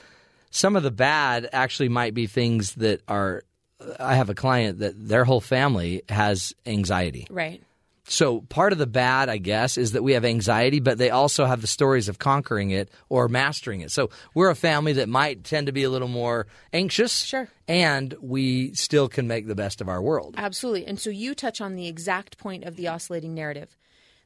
some of the bad actually might be things that are. I have a client that their whole family has anxiety. Right. So part of the bad, I guess, is that we have anxiety, but they also have the stories of conquering it or mastering it. So we're a family that might tend to be a little more anxious. Sure. And we still can make the best of our world. Absolutely. And so you touch on the exact point of the oscillating narrative.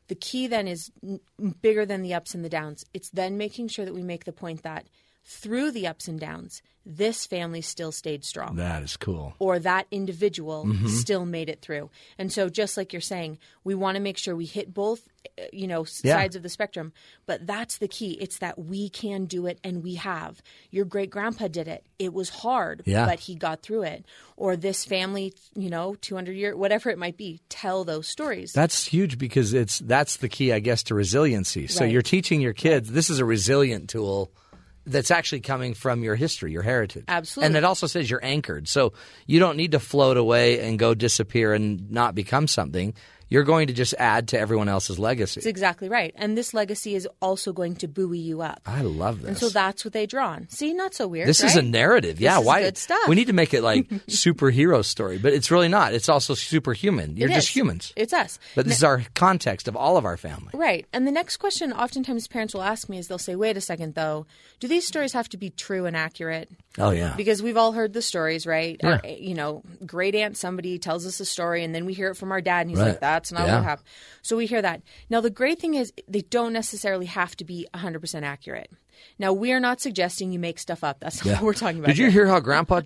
The key then is n- bigger than the ups and the downs. It's then making sure that we make the point that through the ups and downs, this family still stayed strong. That is cool. or that individual Mm-hmm. still made it through. And so just like you're saying, we want to make sure we hit both uh, you know Yeah. sides of the spectrum, but that's the key. It's that we can do it and we have. Your great grandpa did it. It was hard, Yeah. but he got through it. Or this family, you know, 200 year whatever it might be, tell those stories. That's huge because it's that's the key, I guess, to resiliency. So you're teaching your kids this is a resilient tool that's actually coming from your history, your heritage. Absolutely. And it also says you're anchored. So you don't need to float away and go disappear and not become something. You're going to just add to everyone else's legacy. That's exactly right. And this legacy is also going to buoy you up. I love this. And so that's what they draw on. See, not so weird. This is a right? narrative. This yeah, is why good stuff. We need to make it like superhero story, but it's really not. It's also superhuman. You're just humans. It's us. But this is our context of all of our family. Right. And the next question oftentimes parents will ask me is they'll say, wait a second, though, do these stories have to be true and accurate? Oh yeah. Because we've all heard the stories, right? Yeah. Our, you know, great aunt somebody tells us a story and then we hear it from our dad and he's Right. like, that's not Yeah. what happened. So we hear that. Now, the great thing is they don't necessarily have to be 100% accurate. Now, we are not suggesting you make stuff up. That's not what we're talking about. Did you here. hear how Grandpa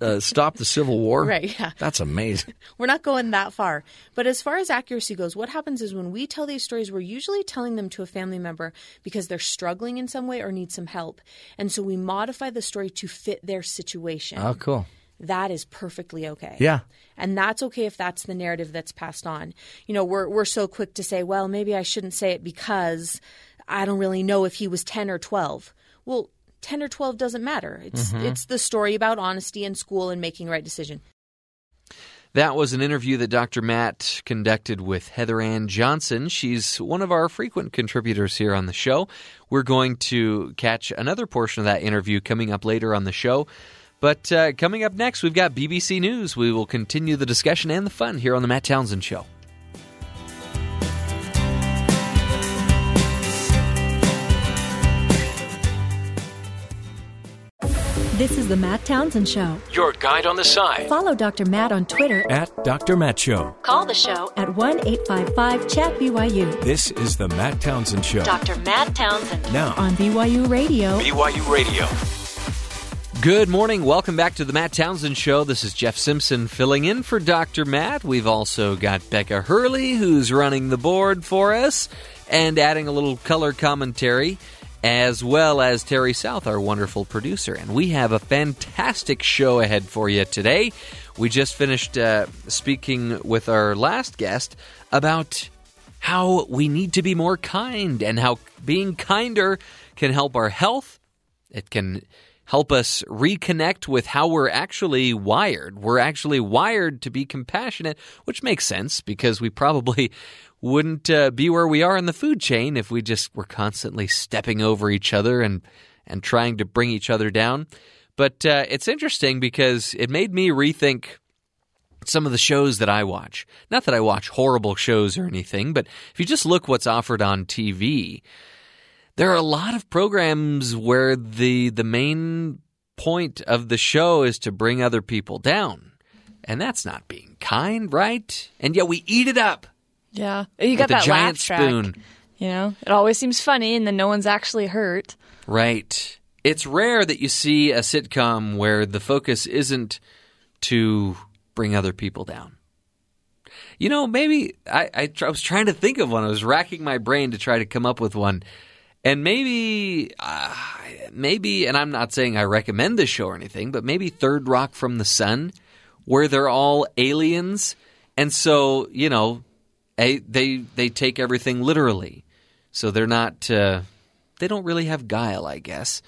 uh, stopped the Civil War? Right, yeah. That's amazing. We're not going that far. But as far as accuracy goes, what happens is when we tell these stories, we're usually telling them to a family member because they're struggling in some way or need some help. And so we modify the story to fit their situation. Oh, cool. That is perfectly okay. Yeah. And that's okay if that's the narrative that's passed on. You know, we're we're so quick to say, well, maybe I shouldn't say it because I don't really know if he was 10 or 12. Well, 10 or 12 doesn't matter. It's Mm-hmm. it's the story about honesty in school and making the right decision. That was an interview that Dr. Matt conducted with Heather Ann Johnson. She's one of our frequent contributors here on the show. We're going to catch another portion of that interview coming up later on the show. But uh, coming up next, we've got BBC News. We will continue the discussion and the fun here on The Matt Townsend Show. This is the Matt Townsend Show. Your guide on the side. Follow Dr. Matt on Twitter At Dr. Matt Show. Call the show at 1 855 Chat BYU This is the Matt Townsend Show. Dr. Matt Townsend Now, on BYU Radio. BYU Radio. Good morning. Welcome back to the Matt Townsend Show. This is Jeff Simpson filling in for Dr. Matt. We've also got Becca Hurley, who's running the board for us and adding a little color commentary, as well as Terry South, our wonderful producer. And we have a fantastic show ahead for you today. We just finished uh, speaking with our last guest about how we need to be more kind and how being kinder can help our health. It can help us reconnect with how we're actually wired. We're actually wired to be compassionate, which makes sense because we probably wouldn't uh, be where we are in the food chain if we just were constantly stepping over each other and and trying to bring each other down. But uh, it's interesting because it made me rethink some of the shows that I watch. Not that I watch horrible shows or anything, but if you just look what's offered on TV, there are a lot of programs where the the main point of the show is to bring other people down. And that's not being kind, right? And yet we eat it up. Yeah, you got that giant laugh track. spoon. You know, it always seems funny, and then no one's actually hurt. Right. It's rare that you see a sitcom where the focus isn't to bring other people down. You know, maybe I, I, I was trying to think of one. I was racking my brain to try to come up with one. And maybe, uh, maybe, and I'm not saying I recommend this show or anything, but maybe Third Rock from the Sun, where they're all aliens. And so, you know, they, they take everything literally. So they're not, uh, they don't really have guile, I guess.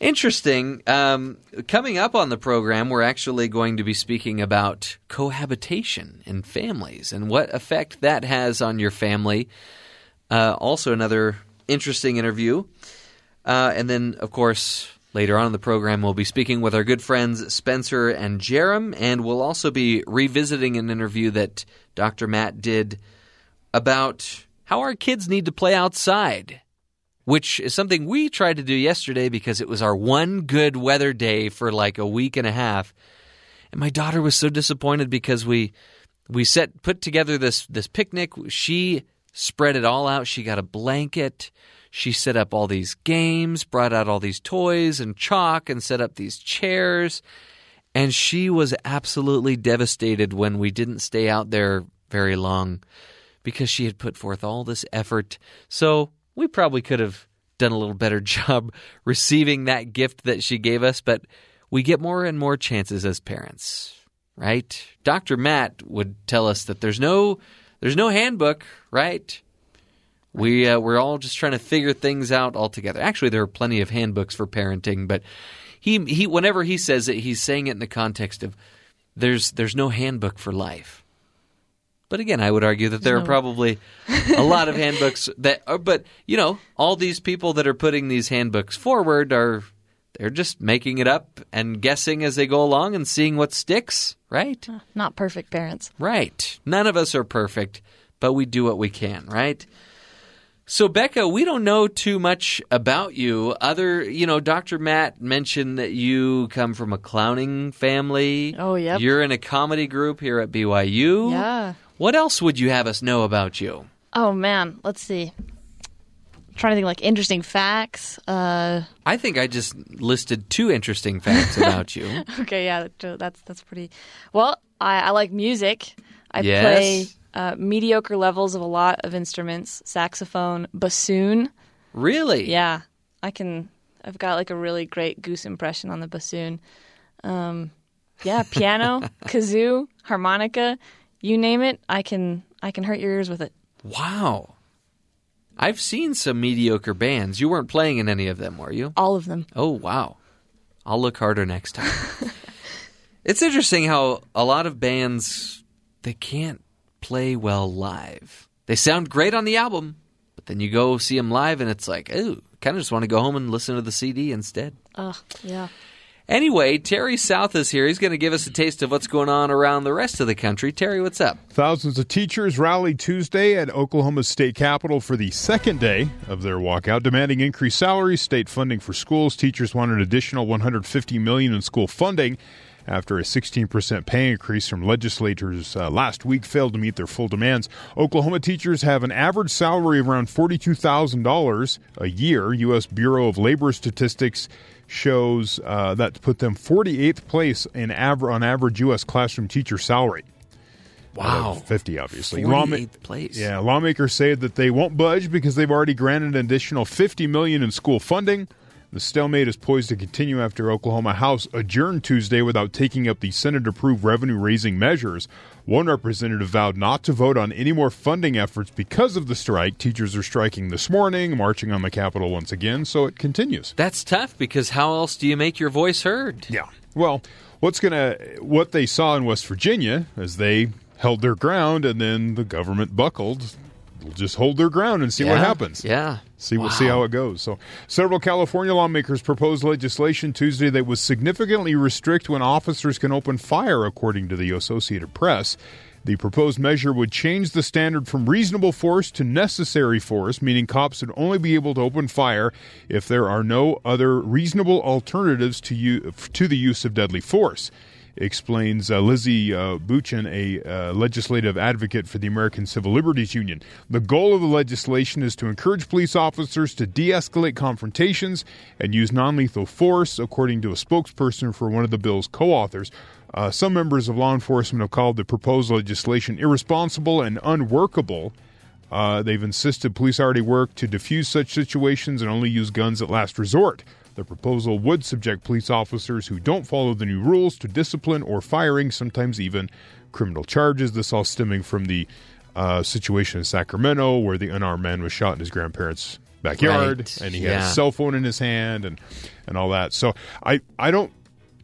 Interesting. Um, coming up on the program, we're actually going to be speaking about cohabitation and families and what effect that has on your family. Uh, also, another interesting interview. Uh, and then, of course, later on in the program, we'll be speaking with our good friends Spencer and Jerem, and we'll also be revisiting an interview that Dr. Matt did about how our kids need to play outside which is something we tried to do yesterday because it was our one good weather day for like a week and a half. And my daughter was so disappointed because we we set put together this this picnic. She spread it all out. She got a blanket. She set up all these games, brought out all these toys and chalk and set up these chairs. And she was absolutely devastated when we didn't stay out there very long because she had put forth all this effort. So we probably could have done a little better job receiving that gift that she gave us, but we get more and more chances as parents, right? Dr. Matt would tell us that there's no there's no handbook, right? We uh, we're all just trying to figure things out all together. Actually, there are plenty of handbooks for parenting, but he he whenever he says it, he's saying it in the context of there's there's no handbook for life. But again, I would argue that there are probably a lot of handbooks that are, but you know, all these people that are putting these handbooks forward are they're just making it up and guessing as they go along and seeing what sticks, right? Not perfect parents. Right. None of us are perfect, but we do what we can, right? So, Becca, we don't know too much about you. Other, you know, Dr. Matt mentioned that you come from a clowning family. Oh, yeah. You're in a comedy group here at BYU. Yeah. What else would you have us know about you? Oh man, let's see. Trying to think like interesting facts. Uh, I think I just listed two interesting facts about you. okay, yeah, that's that's pretty. Well, I, I like music. I Yes. play uh, mediocre levels of a lot of instruments: saxophone, bassoon. Really? Yeah, I can. I've got like a really great goose impression on the bassoon. Um, yeah, piano, kazoo, harmonica, you name it. I can. I can hurt your ears with it. Wow. I've seen some mediocre bands. You weren't playing in any of them, were you? All of them. Oh, wow. I'll look harder next time. it's interesting how a lot of bands they can't play well live. They sound great on the album, but then you go see them live and it's like, "Ooh, kind of just want to go home and listen to the CD instead." Oh, yeah. Anyway, Terry South is here. He's going to give us a taste of what's going on around the rest of the country. Terry, what's up? Thousands of teachers rallied Tuesday at Oklahoma's state capitol for the second day of their walkout, demanding increased salaries, state funding for schools. Teachers want an additional 150 million in school funding after a 16% pay increase from legislators uh, last week failed to meet their full demands. Oklahoma teachers have an average salary of around $42,000 a year. U.S. Bureau of Labor Statistics shows uh, that put them 48th place in aver- on average U.S. classroom teacher salary. Wow. 50, obviously. 48th place. Yeah, lawmakers say that they won't budge because they've already granted an additional 50 million in school funding. The stalemate is poised to continue after Oklahoma House adjourned Tuesday without taking up the Senate approved revenue raising measures. One representative vowed not to vote on any more funding efforts because of the strike. Teachers are striking this morning, marching on the Capitol once again, so it continues. That's tough because how else do you make your voice heard? Yeah. Well, what's going to what they saw in West Virginia as they held their ground and then the government buckled just hold their ground and see what happens. Yeah. See, we'll see how it goes. So, several California lawmakers proposed legislation Tuesday that would significantly restrict when officers can open fire, according to the Associated Press. The proposed measure would change the standard from reasonable force to necessary force, meaning cops would only be able to open fire if there are no other reasonable alternatives to u- to the use of deadly force explains uh, Lizzie uh, Buchen, a uh, legislative advocate for the American Civil Liberties Union. The goal of the legislation is to encourage police officers to de escalate confrontations and use non lethal force, according to a spokesperson for one of the bill's co authors. Uh, some members of law enforcement have called the proposed legislation irresponsible and unworkable. Uh, they've insisted police already work to defuse such situations and only use guns at last resort. The proposal would subject police officers who don't follow the new rules to discipline or firing, sometimes even criminal charges. This all stemming from the uh, situation in Sacramento where the unarmed man was shot in his grandparents' backyard Right, and he had yeah. a cell phone in his hand and, and all that. So I, I don't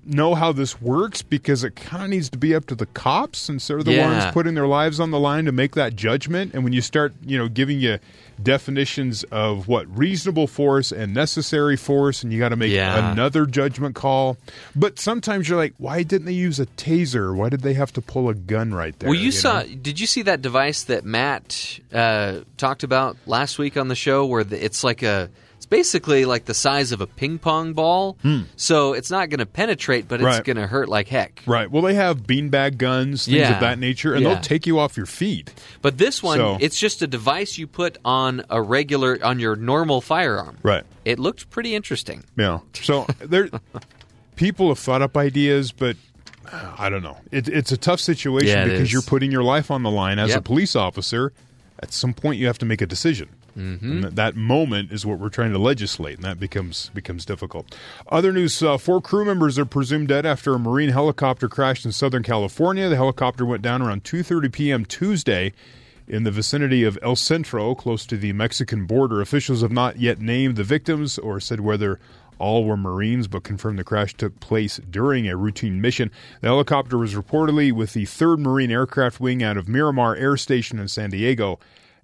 know how this works because it kind of needs to be up to the cops since they're the Yeah. ones putting their lives on the line to make that judgment. And when you start, you know, giving you definitions of what reasonable force and necessary force, and you got to make Yeah. another judgment call. But sometimes you're like, why didn't they use a taser? Why did they have to pull a gun right there? Well, you, saw. know? Did you see that device that Matt uh, talked about last week on the show, where the, it's like a, basically like the size of a ping pong ball. So it's not going to penetrate, but it's Hmm. Right. going to hurt like heck. Right. Well, they have beanbag guns, things Yeah. of that nature, and Yeah. they'll take you off your feet. But this one, So- it's just a device you put on a regular, on your normal firearm. Right. It looked pretty interesting. Yeah. So there, people have thought up ideas, but uh, I don't know. It, it's a tough situation Yeah, because is. you're putting your life on the line as a police officer. At some point, you have to make a decision. Mm-hmm. That, that moment is what we're trying to legislate, and that becomes becomes difficult. Other news: uh, four crew members are presumed dead after a Marine helicopter crashed in Southern California. The helicopter went down around 2:30 p.m. Tuesday in the vicinity of El Centro, close to the Mexican border. Officials have not yet named the victims or said whether all were Marines, but confirmed the crash took place during a routine mission. The helicopter was reportedly with the 3rd Marine Aircraft Wing out of Miramar Air Station in San Diego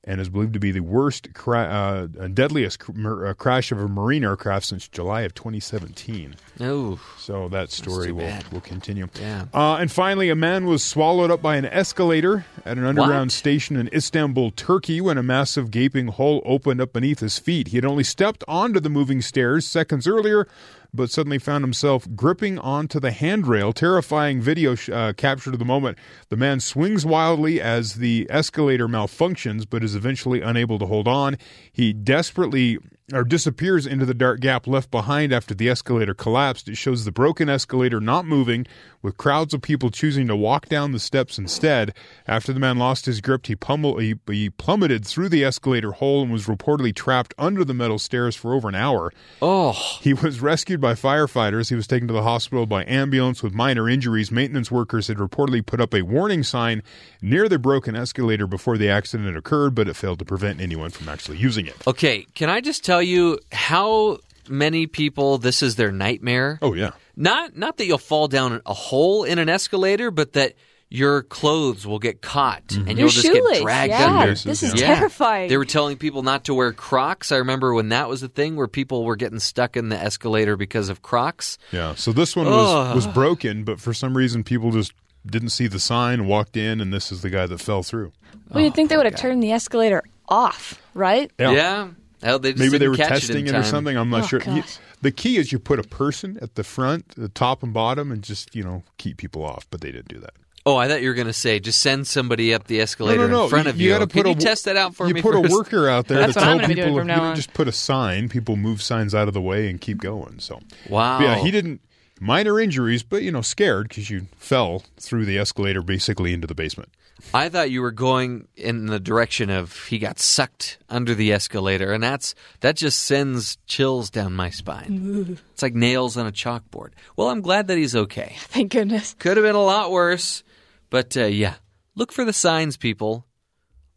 and is believed to be the worst, cra- uh, deadliest cr- uh, crash of a Marine aircraft since July of 2017. Oh, So that story will, bad. will continue. Yeah. Uh, and finally, a man was swallowed up by an escalator at an underground What? station in Istanbul, Turkey, when a massive gaping hole opened up beneath his feet. He had only stepped onto the moving stairs seconds earlier, but suddenly found himself gripping onto the handrail. Terrifying video uh, captured the moment. The man swings wildly as the escalator malfunctions, but is eventually unable to hold on. He desperately or disappears into the dark gap left behind after the escalator collapsed. It shows the broken escalator not moving, with crowds of people choosing to walk down the steps instead. After the man lost his grip, he, pummel, he, he plummeted through the escalator hole and was reportedly trapped under the metal stairs for over an hour. oh, He was rescued by firefighters. He was taken to the hospital by ambulance with minor injuries. Maintenance workers had reportedly put up a warning sign near the broken escalator before the accident occurred, but it failed to prevent anyone from actually using it. okay. Can I just tell you how many people this is their nightmare? Oh, yeah. Not not that you'll fall down a hole in an escalator, but that your clothes will get caught mm-hmm. and Your you'll just shoelace. get dragged yeah, under. this is Yeah. terrifying. They were telling people not to wear Crocs. I remember when that was a thing where people were getting stuck in the escalator because of Crocs. Yeah. So this one was, was broken, but for some reason people just didn't see the sign, walked in, and this is the guy that fell through. well, you'd oh, think they would have turned the escalator off, right? Yeah. Hell, they just Maybe they were testing it, it, or something. I'm not Oh, sure. He- The key is you put a person at the front, the top and bottom, and just you know keep people off. But they didn't do that. Oh, I thought you were going to say just send somebody up the escalator no, no, no. in front of you, of you. gotta Can put you test that out for you me? You put first? a worker out there That's to what tell I'm gonna be people. doing from you now don't on. just put a sign. People move signs out of the way and keep going. So Wow. But yeah, he didn't. Minor injuries, but you know, scared because you fell through the escalator basically into the basement. I thought you were going in the direction of he got sucked under the escalator, and that's that just sends chills down my spine. it's like nails on a chalkboard. Well, I'm glad that he's okay. Thank goodness. Could have been a lot worse, but uh, yeah, look for the signs, people.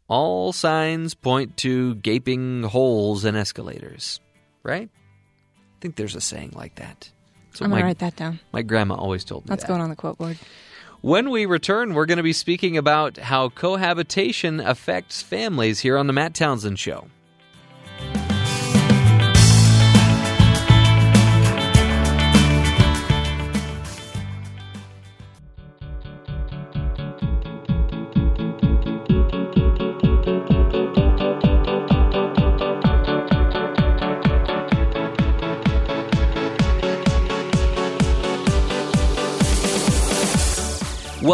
All signs point to gaping holes in escalators, right? I think there's a saying like that. That's I'm to my, write that down. my grandma always told me. That's that. going on the quote board. When we return, we're going to be speaking about how cohabitation affects families here on the Matt Townsend Show.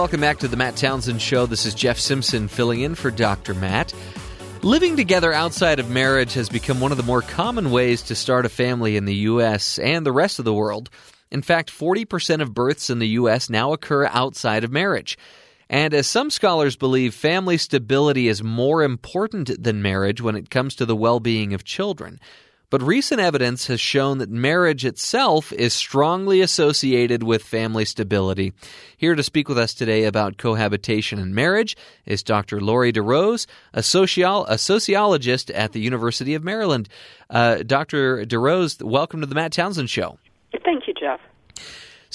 Welcome back to the Matt Townsend Show. This is Jeff Simpson filling in for Dr. Matt. Living together outside of marriage has become one of the more common ways to start a family in the U.S. and the rest of the world. In fact, 40% of births in the U.S. now occur outside of marriage. And as some scholars believe, family stability is more important than marriage when it comes to the well being of children. But recent evidence has shown that marriage itself is strongly associated with family stability. Here to speak with us today about cohabitation and marriage is Dr. Laurie DeRose, a, a sociologist at the University of Maryland. Uh, Dr. DeRose, welcome to the Matt Townsend Show. Thank you, Jeff.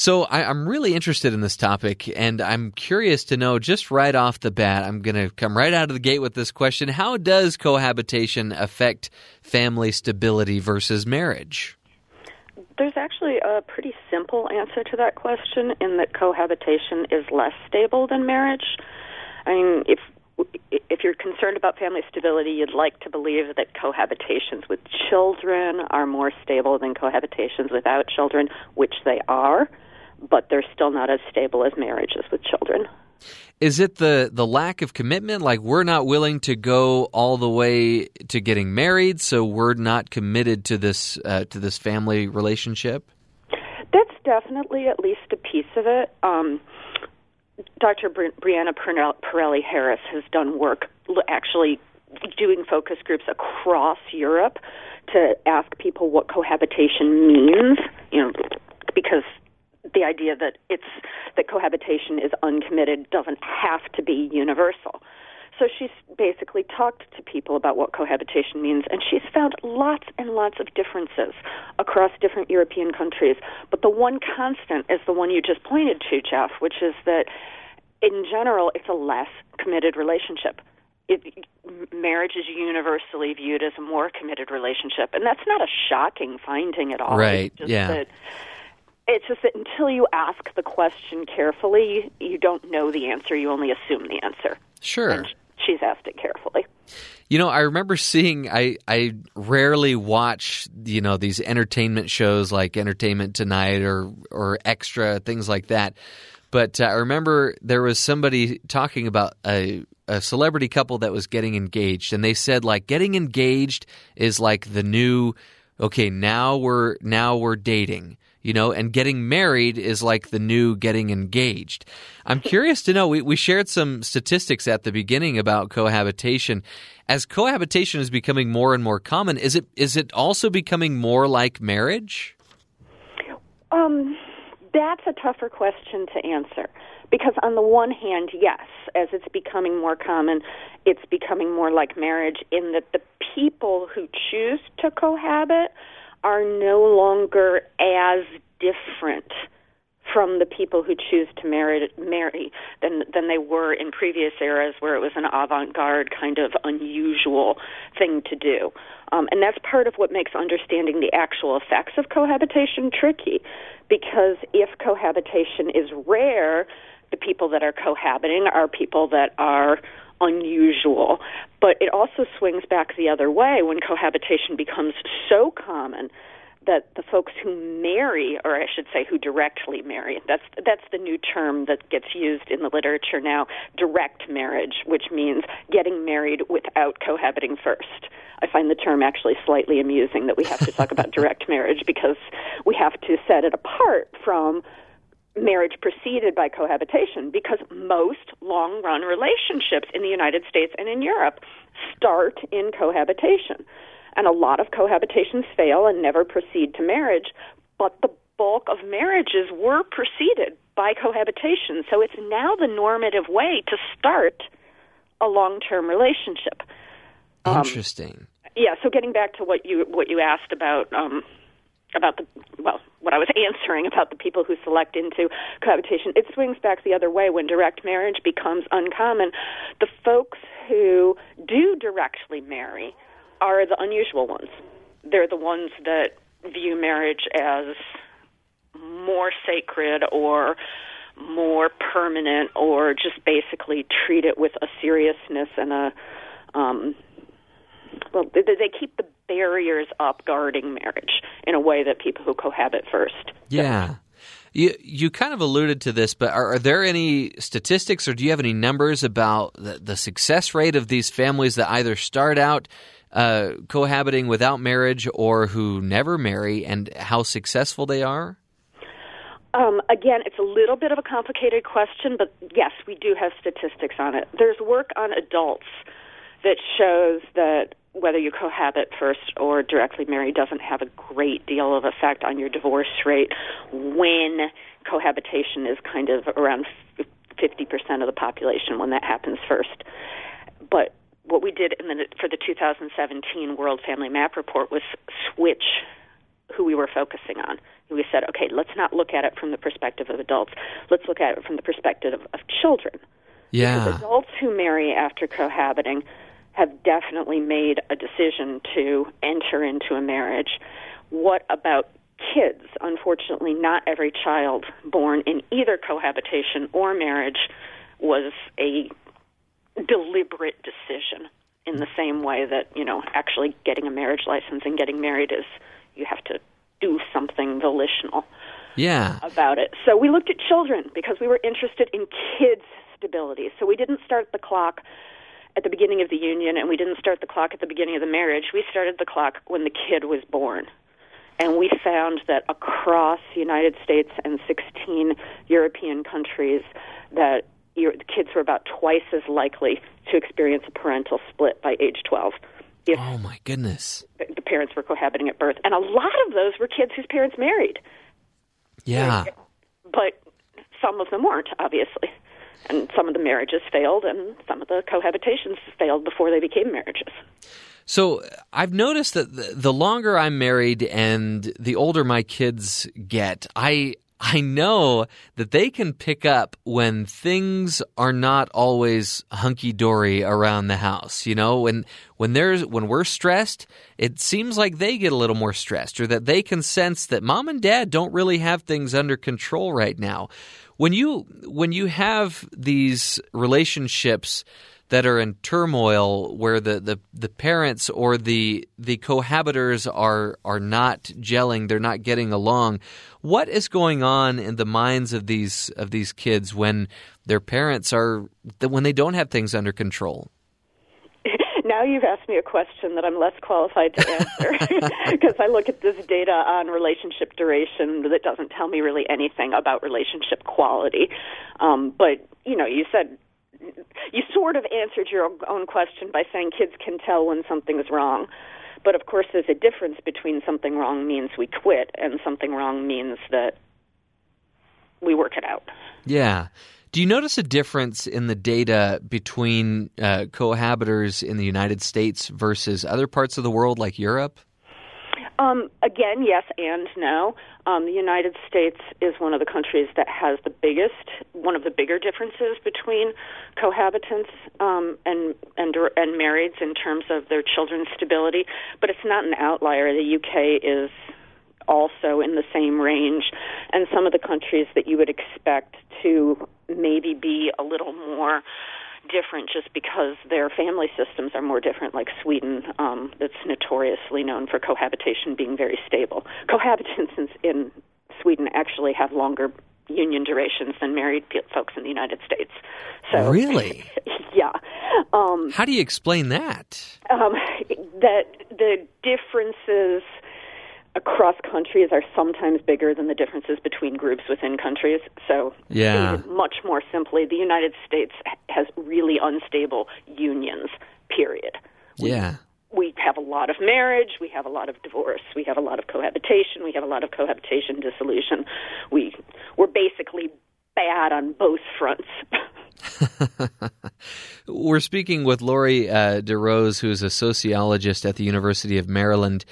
So I, I'm really interested in this topic, and I'm curious to know just right off the bat. I'm going to come right out of the gate with this question: How does cohabitation affect family stability versus marriage? There's actually a pretty simple answer to that question in that cohabitation is less stable than marriage. I mean, if if you're concerned about family stability, you'd like to believe that cohabitations with children are more stable than cohabitations without children, which they are, but they're still not as stable as marriages with children. Is it the the lack of commitment? Like we're not willing to go all the way to getting married, so we're not committed to this uh, to this family relationship. That's definitely at least a piece of it. Um, Dr. Bri- Brienna Perelli-Harris has done work actually doing focus groups across Europe to ask people what cohabitation means, you know, because the idea that it's that cohabitation is uncommitted doesn't have to be universal. So she's basically talked to people about what cohabitation means, and she's found lots and lots of differences across different European countries. But the one constant is the one you just pointed to, Jeff, which is that in general, it's a less committed relationship. It, marriage is universally viewed as a more committed relationship, and that's not a shocking finding at all. Right, yeah. That it's just that until you ask the question carefully, you, don't know the answer. You only assume the answer. Sure. And she's asked it carefully. You know, I remember seeing. I I rarely watch you know these entertainment shows like Entertainment Tonight or or Extra things like that. But uh, I remember there was somebody talking about a a celebrity couple that was getting engaged, and they said like getting engaged is like the new. Okay, now we're now we're dating you know, and getting married is like the new getting engaged. I'm curious to know, we, we shared some statistics at the beginning about cohabitation. As cohabitation is becoming more and more common, is it is it also becoming more like marriage? Um, that's a tougher question to answer because on the one hand, yes, as it's becoming more common, it's becoming more like marriage in that the people who choose to cohabit are no longer as different from the people who choose to marry marry than than they were in previous eras where it was an avant-garde kind of unusual thing to do. Um, and that's part of what makes understanding the actual effects of cohabitation tricky because if cohabitation is rare, the people that are cohabiting are people that are unusual. But it also swings back the other way when cohabitation becomes so common that the folks who marry, or I should say, who directly marry, that's that's the new term that gets used in the literature now, direct marriage, which means getting married without cohabiting first. I find the term actually slightly amusing that we have to talk about direct marriage because we have to set it apart from marriage preceded by cohabitation because most long run relationships in the United States and in Europe start in cohabitation. And a lot of cohabitations fail and never proceed to marriage, but the bulk of marriages were preceded by cohabitation. So it's now the normative way to start a long term relationship. Um, Interesting. Yeah, so getting back to what you what you asked about um, about the well what I was answering about the people who select into cohabitation. It swings back the other way. When direct marriage becomes uncommon the folks who do directly marry are the unusual ones. They're the ones that view marriage as more sacred or more permanent or just basically treat it with a seriousness and a um well they, they keep the barriers up guarding marriage in a way that people who cohabit first. Yeah. You you kind of alluded to this, but are, are, there any statistics or do you have any numbers about the, the success rate of these families that either start out uh, cohabiting without marriage or who never marry, and how successful they are? Um, again, it's a little bit of a complicated question, but yes, we do have statistics on it. There's work on adults that shows that whether you cohabit first or directly marry doesn't have a great deal of effect on your divorce rate when cohabitation is kind of around 50% of the population when that happens first. But what we did in the, for the 2017 World Family Map Report was switch who we were focusing on. We said, okay, let's not look at it from the perspective of adults. Let's look at it from the perspective of, of children. Yeah. Because adults who marry after cohabiting have definitely made a decision to enter into a marriage. What about kids? Unfortunately, not every child born in either cohabitation or marriage was a deliberate decision in the same way that, you know, actually getting a marriage license and getting married is you have to do something volitional yeah. about it. So we looked at children because we were interested in kids' stability. So we didn't start the clock at the beginning of the union, and we didn't start the clock at the beginning of the marriage. We started the clock when the kid was born. And we found that across the United States and 16 European countries, that your, the kids were about twice as likely to experience a parental split by age 12. If oh my goodness! The parents were cohabiting at birth, and a lot of those were kids whose parents married. Yeah, but some of them weren't, obviously and some of the marriages failed and some of the cohabitations failed before they became marriages. So I've noticed that the longer I'm married and the older my kids get, I I know that they can pick up when things are not always hunky dory around the house. You know, when when there's when we're stressed, it seems like they get a little more stressed, or that they can sense that mom and dad don't really have things under control right now. When you when you have these relationships that are in turmoil where the, the, the parents or the the cohabitors are are not gelling, they're not getting along. What is going on in the minds of these of these kids when their parents are when they don't have things under control? Now you've asked me a question that I'm less qualified to answer because I look at this data on relationship duration that doesn't tell me really anything about relationship quality. Um, but you know, you said you sort of answered your own question by saying kids can tell when something's wrong. But of course, there's a difference between something wrong means we quit and something wrong means that we work it out. Yeah. Do you notice a difference in the data between uh, cohabitors in the United States versus other parts of the world like Europe? Um, again, yes and no. Um, the United States is one of the countries that has the biggest, one of the bigger differences between cohabitants um, and and and marrieds in terms of their children's stability. But it's not an outlier. The UK is also in the same range, and some of the countries that you would expect to maybe be a little more different just because their family systems are more different. Like Sweden, um, that's notoriously known for cohabitation being very stable. Cohabitants in, in Sweden actually have longer union durations than married folks in the United States. So really, yeah. Um, How do you explain that? Um, that the differences across countries are sometimes bigger than the differences between groups within countries. So, yeah. much more simply, the United States has really unstable unions. Period. Yeah we have a lot of marriage, we have a lot of divorce, we have a lot of cohabitation, we have a lot of cohabitation dissolution. We we're basically bad on both fronts. we're speaking with Laurie uh, DeRose, who's a sociologist at the University of Maryland.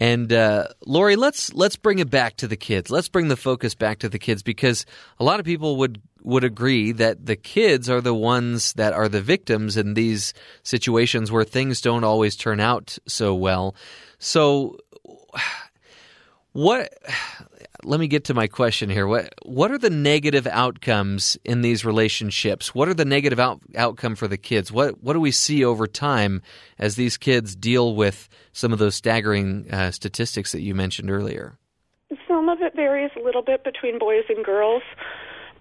And uh, Laurie, let's let's bring it back to the kids. Let's bring the focus back to the kids because a lot of people would would agree that the kids are the ones that are the victims in these situations where things don't always turn out so well. So, what? Let me get to my question here. What What are the negative outcomes in these relationships? What are the negative out, outcome for the kids? What What do we see over time as these kids deal with some of those staggering uh, statistics that you mentioned earlier? Some of it varies a little bit between boys and girls.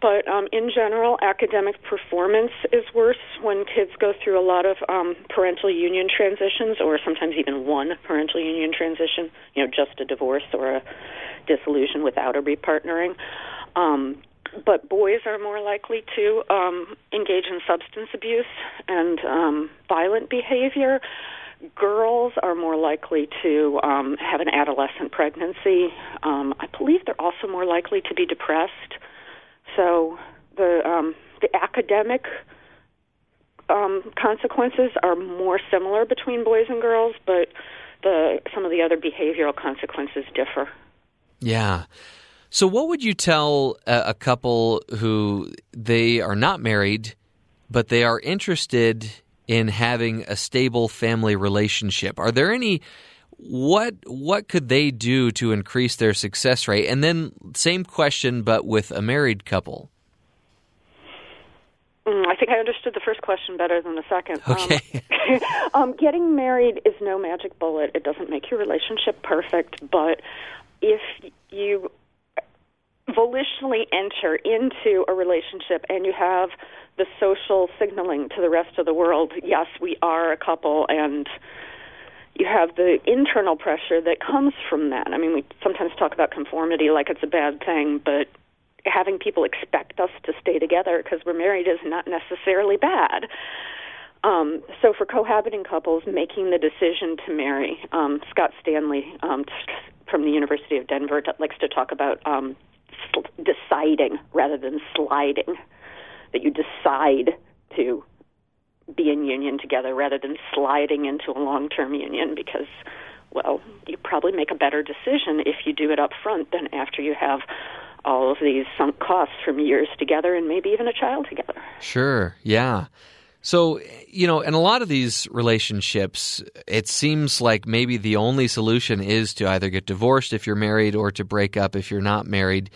But um, in general, academic performance is worse when kids go through a lot of um, parental union transitions, or sometimes even one parental union transition. You know, just a divorce or a dissolution without a repartnering. Um, but boys are more likely to um, engage in substance abuse and um, violent behavior. Girls are more likely to um, have an adolescent pregnancy. Um, I believe they're also more likely to be depressed so the um, the academic um, consequences are more similar between boys and girls, but the some of the other behavioral consequences differ. Yeah. So, what would you tell a, a couple who they are not married, but they are interested in having a stable family relationship? Are there any what what could they do to increase their success rate? And then same question, but with a married couple. Mm, I think I understood the first question better than the second. Okay. Um, um, getting married is no magic bullet. It doesn't make your relationship perfect, but if you volitionally enter into a relationship and you have the social signaling to the rest of the world, yes, we are a couple and you have the internal pressure that comes from that. I mean, we sometimes talk about conformity like it's a bad thing, but having people expect us to stay together because we're married is not necessarily bad. Um, so for cohabiting couples making the decision to marry, um, Scott Stanley um, from the University of Denver likes to talk about um, deciding rather than sliding. That you decide to be in union together rather than sliding into a long term union because well you probably make a better decision if you do it up front than after you have all of these sunk costs from years together and maybe even a child together sure yeah so, you know, in a lot of these relationships, it seems like maybe the only solution is to either get divorced if you're married or to break up if you're not married.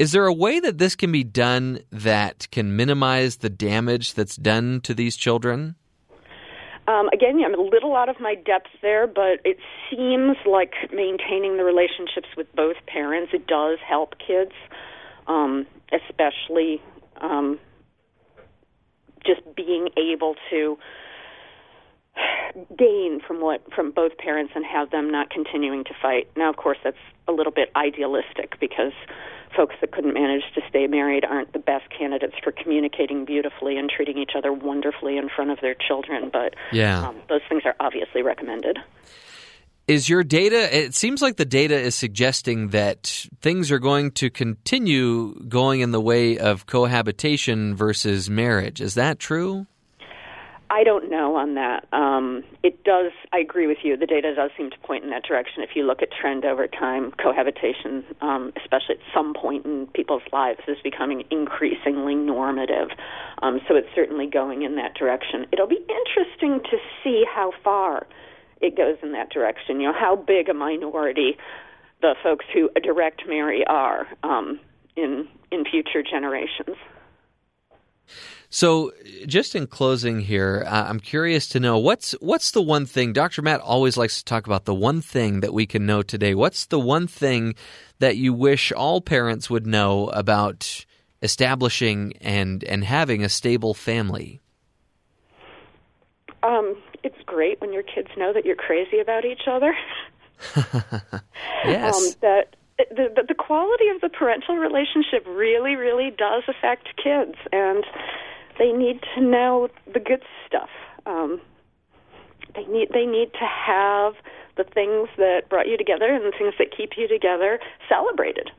Is there a way that this can be done that can minimize the damage that's done to these children? Um, again, I'm a little out of my depth there, but it seems like maintaining the relationships with both parents it does help kids, um, especially um, just being able to gain from what from both parents and have them not continuing to fight. Now, of course, that's a little bit idealistic because folks that couldn't manage to stay married aren't the best candidates for communicating beautifully and treating each other wonderfully in front of their children. But yeah. um, those things are obviously recommended. Is your data, it seems like the data is suggesting that things are going to continue going in the way of cohabitation versus marriage. Is that true? I don't know on that. Um, it does. I agree with you. The data does seem to point in that direction. If you look at trend over time, cohabitation, um, especially at some point in people's lives, is becoming increasingly normative. Um, so it's certainly going in that direction. It'll be interesting to see how far it goes in that direction. You know, how big a minority the folks who direct marry are um, in in future generations. So, just in closing here, uh, I'm curious to know what's what's the one thing Dr. Matt always likes to talk about the one thing that we can know today. What's the one thing that you wish all parents would know about establishing and and having a stable family? Um, it's great when your kids know that you're crazy about each other. yes. Um, that the, the quality of the parental relationship really, really does affect kids, and they need to know the good stuff. Um, they need they need to have the things that brought you together and the things that keep you together celebrated.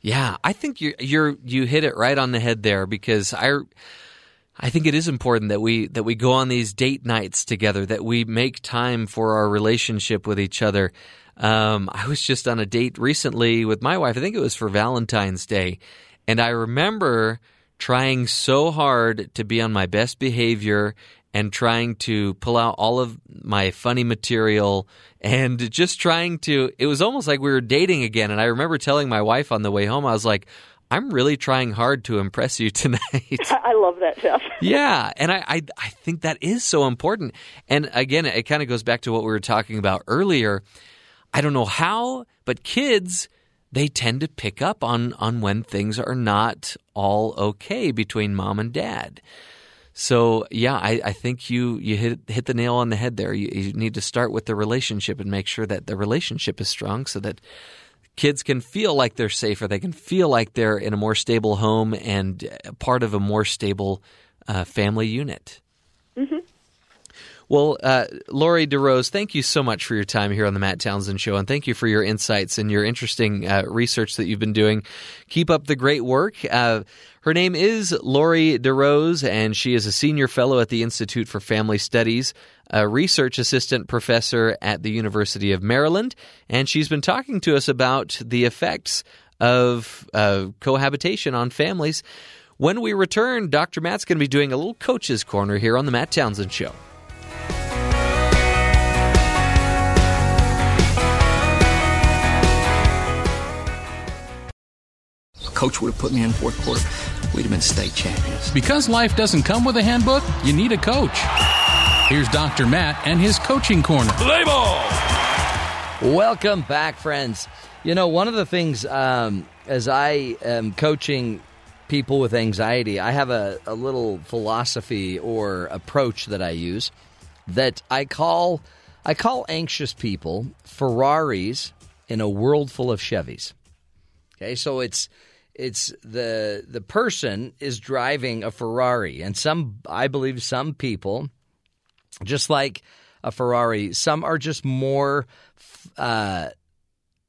Yeah, I think you you're you hit it right on the head there because I I think it is important that we that we go on these date nights together, that we make time for our relationship with each other. Um, I was just on a date recently with my wife. I think it was for Valentine's Day, and I remember trying so hard to be on my best behavior and trying to pull out all of my funny material and just trying to it was almost like we were dating again. And i remember telling my wife on the way home i was like i'm really trying hard to impress you tonight. I love that, Jeff. yeah. And I, I i think that is so important. And again it kind of goes back to what we were talking about earlier i don't know how but kids they tend to pick up on on when things are not all okay between mom and dad so yeah, I, I think you you hit hit the nail on the head there. You, you need to start with the relationship and make sure that the relationship is strong, so that kids can feel like they're safer. They can feel like they're in a more stable home and part of a more stable uh, family unit. Mm-hmm. Well, uh, Laurie DeRose, thank you so much for your time here on the Matt Townsend Show, and thank you for your insights and your interesting uh, research that you've been doing. Keep up the great work. Uh, her name is Laurie DeRose, and she is a senior fellow at the Institute for Family Studies, a research assistant professor at the University of Maryland, and she's been talking to us about the effects of uh, cohabitation on families. When we return, Dr. Matt's going to be doing a little coach's corner here on the Matt Townsend Show. Coach would have put me in fourth quarter. We'd have been state champions. Because life doesn't come with a handbook, you need a coach. Here's Dr. Matt and his coaching corner. Play ball! Welcome back, friends. You know, one of the things um, as I am coaching people with anxiety, I have a, a little philosophy or approach that I use that I call I call anxious people Ferraris in a world full of Chevys. Okay, so it's it's the the person is driving a Ferrari, and some I believe some people, just like a Ferrari, some are just more uh,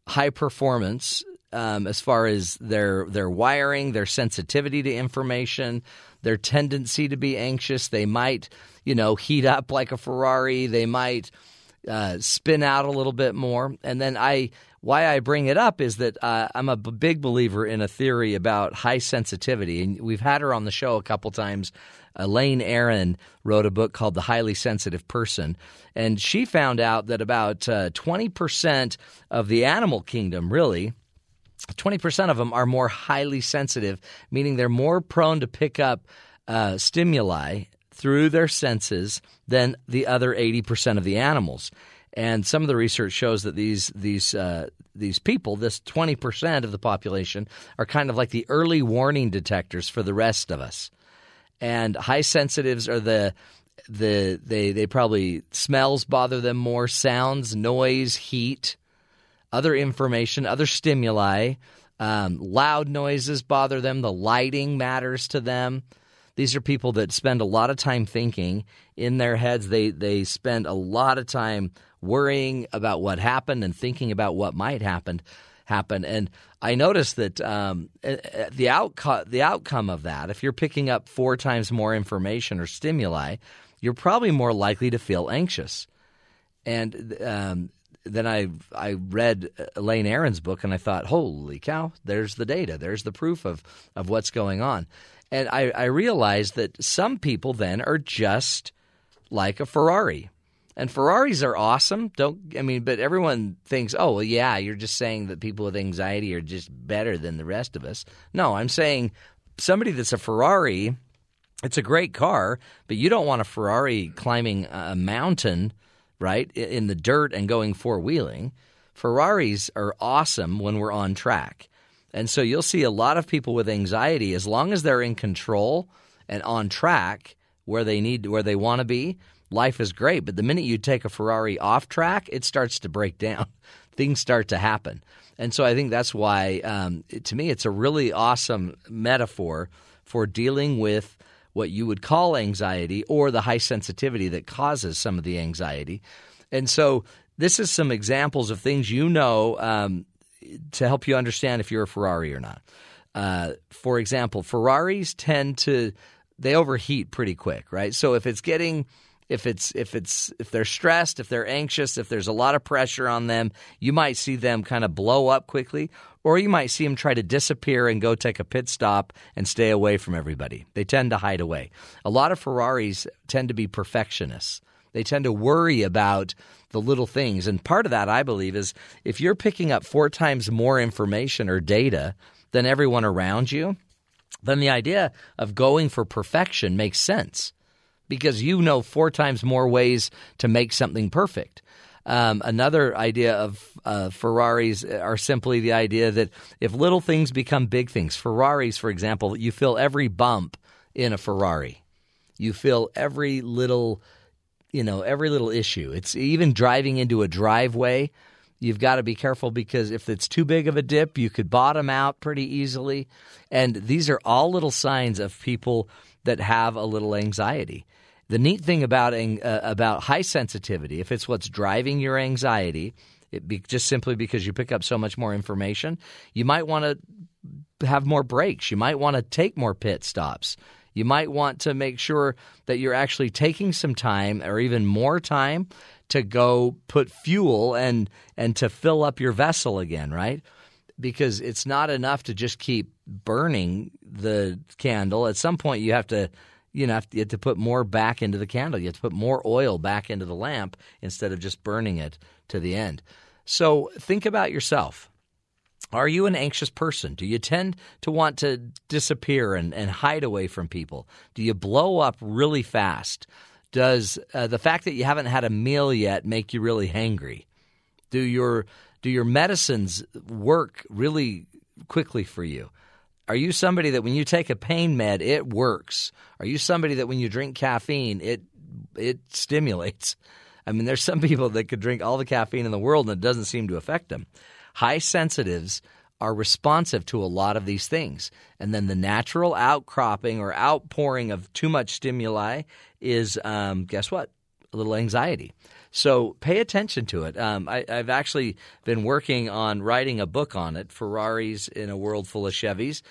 high performance um, as far as their their wiring, their sensitivity to information, their tendency to be anxious. They might, you know, heat up like a Ferrari. They might uh, spin out a little bit more. And then I, why I bring it up is that uh, I'm a big believer in a theory about high sensitivity, and we've had her on the show a couple times. Elaine Aron wrote a book called The Highly Sensitive Person, and she found out that about uh, 20% of the animal kingdom, really, 20% of them are more highly sensitive, meaning they're more prone to pick up uh, stimuli through their senses than the other 80% of the animals. And some of the research shows that these these uh, these people, this 20% of the population, are kind of like the early warning detectors for the rest of us. And high sensitives are the the they they probably smells bother them more, sounds, noise, heat, other information, other stimuli, um, loud noises bother them. The lighting matters to them. These are people that spend a lot of time thinking in their heads. They they spend a lot of time worrying about what happened and thinking about what might happen happen. And I noticed that um, the outcome the outcome of that, if you're picking up four times more information or stimuli, you're probably more likely to feel anxious. And um, then I I read Elaine Aron's book and I thought, holy cow, there's the data, there's the proof of of what's going on. And I, I realized that some people then are just like a Ferrari. And Ferraris are awesome. Don't I mean, but everyone thinks, oh well, yeah, you're just saying that people with anxiety are just better than the rest of us. No, I'm saying somebody that's a Ferrari It's a great car, but you don't want a Ferrari climbing a mountain, right, in the dirt and going four wheeling. Ferraris are awesome when we're on track. And so you'll see a lot of people with anxiety as long as they're in control and on track where they need where they want to be, life is great. But the minute you take a Ferrari off track, it starts to break down. Things start to happen. And so I think that's why um, to me it's a really awesome metaphor for dealing with what you would call anxiety or the high sensitivity that causes some of the anxiety. And so this is some examples of things you know um, to help you understand if you're a Ferrari or not. Uh, for example, Ferraris tend to they overheat pretty quick, right? So if it's getting if it's if it's if they're stressed, if they're anxious, if there's a lot of pressure on them, you might see them kind of blow up quickly, or you might see them try to disappear and go take a pit stop and stay away from everybody. They tend to hide away. A lot of Ferraris tend to be perfectionists. They tend to worry about the little things. And part of that, I believe, is if you're picking up four times more information or data than everyone around you, then the idea of going for perfection makes sense because you know four times more ways to make something perfect. Um, another idea of uh, Ferraris are simply the idea that if little things become big things, Ferraris, for example, you feel every bump in a Ferrari. You feel every little, you know, every little issue. It's even driving into a driveway. You've got to be careful because if it's too big of a dip, you could bottom out pretty easily. And these are all little signs of people that have a little anxiety. The neat thing about uh, about high sensitivity, if it's what's driving your anxiety, be just simply because you pick up so much more information, you might want to have more breaks. You might want to take more pit stops. You might want to make sure that you're actually taking some time or even more time to go put fuel and and to fill up your vessel again, right? Because it's not enough to just keep burning the candle. At some point you have to you know, you have to put more back into the candle. You have to put more oil back into the lamp instead of just burning it to the end. So think about yourself. Are you an anxious person? Do you tend to want to disappear and, and hide away from people? Do you blow up really fast? Does uh, the fact that you haven't had a meal yet make you really hangry? Do your do your medicines work really quickly for you? Are you somebody that when you take a pain med, it works? Are you somebody that when you drink caffeine, it it stimulates? I mean, there's some people that could drink all the caffeine in the world and it doesn't seem to affect them. High sensitives are responsive to a lot of these things. And then the natural outcropping or outpouring of too much stimuli is, um, guess what? A little anxiety. So pay attention to it. Um, I, I've actually been working on writing a book on it Ferraris in a World Full of Chevys.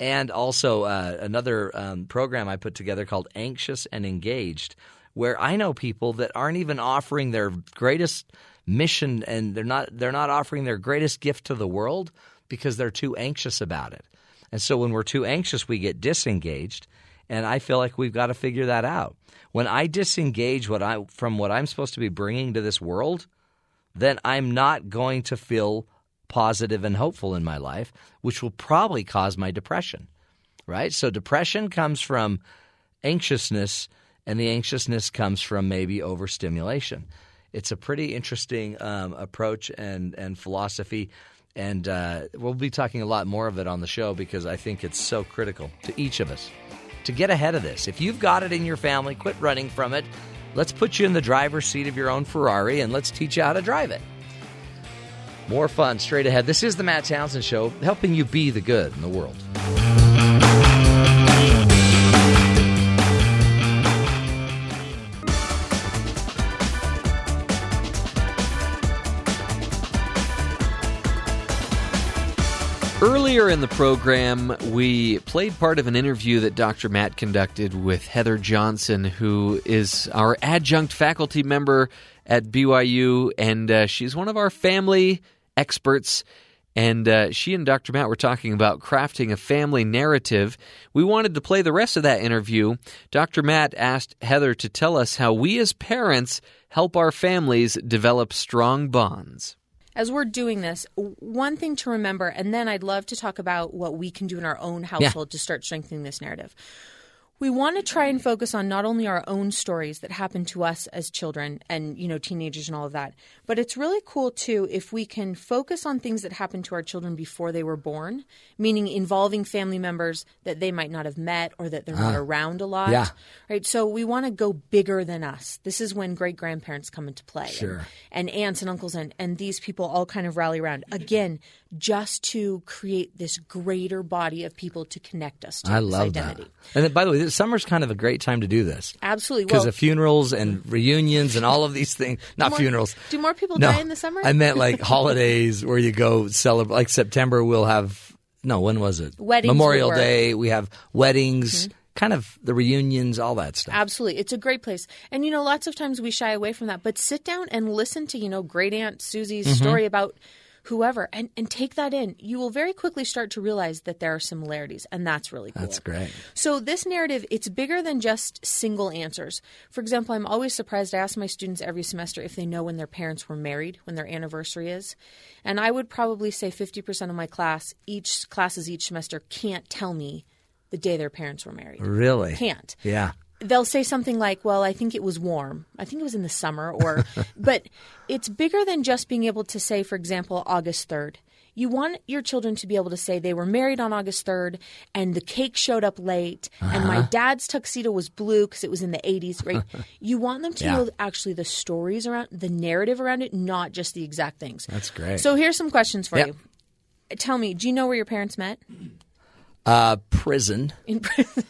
And also uh, another um, program I put together called Anxious and Engaged, where I know people that aren't even offering their greatest mission and they're not they're not offering their greatest gift to the world because they're too anxious about it. And so when we're too anxious, we get disengaged. And I feel like we've got to figure that out. When I disengage what I from what I'm supposed to be bringing to this world, then I'm not going to feel positive and hopeful in my life, which will probably cause my depression. Right? So depression comes from anxiousness and the anxiousness comes from maybe overstimulation. It's a pretty interesting um, approach and, and philosophy. And uh, we'll be talking a lot more of it on the show because I think it's so critical to each of us to get ahead of this. If you've got it in your family, quit running from it. Let's put you in the driver's seat of your own Ferrari and let's teach you how to drive it. More fun straight ahead. This is the Matt Townsend Show, helping you be the good in the world. Earlier in the program, we played part of an interview that Dr. Matt conducted with Heather Johnson, who is our adjunct faculty member at BYU, and uh, she's one of our family experts. And uh, she and Dr. Matt were talking about crafting a family narrative. We wanted to play the rest of that interview. Dr. Matt asked Heather to tell us how we as parents help our families develop strong bonds. As we're doing this, one thing to remember, and then I'd love to talk about what we can do in our own household to start strengthening this narrative. We want to try and focus on not only our own stories that happen to us as children and you know teenagers and all of that but it's really cool too if we can focus on things that happened to our children before they were born meaning involving family members that they might not have met or that they're not Ah. around a lot Yeah. right so we want to go bigger than us this is when great grandparents come into play Sure. and, and aunts and uncles and, and these people all kind of rally around again just to create this greater body of people to connect us to I love identity that. And then, by the way, summer's kind of a great time to do this. Absolutely. Because Well- of funerals and reunions and all of these things. Not more- funerals. do more people no, die in the summer? I meant like holidays where you go celebrate. Like September, we'll have. No, when was it? Weddings Memorial. Day. We have weddings, kind of the reunions, all that stuff. Absolutely. It's a great place. And, you know, lots of times we shy away from that, but sit down and listen to, you know, great Aunt Susie's Mhm. story about whoever and, and take that in. You will very quickly start to realize that there are similarities, and that's really cool. That's great. So this narrative, it's bigger than just single answers. For example, I'm always surprised. I ask my students every semester if they know when their parents were married, when their anniversary is. And I would probably say 50% of my class, each classes each semester can't tell me the day their parents were married. Really? Can't Yeah. They'll say something like, "Well, I think it was warm. I think it was in the summer," or, but it's bigger than just being able to say, for example, August third. You want your children to be able to say they were married on August 3rd and the cake showed up late and my Uh-huh. dad's tuxedo was blue because it was in the 80s, right? you want them to Yeah. know actually the stories around the narrative around it, not just the exact things. That's great. So here's some questions for Yep. you. Tell me, do you know where your parents met? Uh, prison. In prison.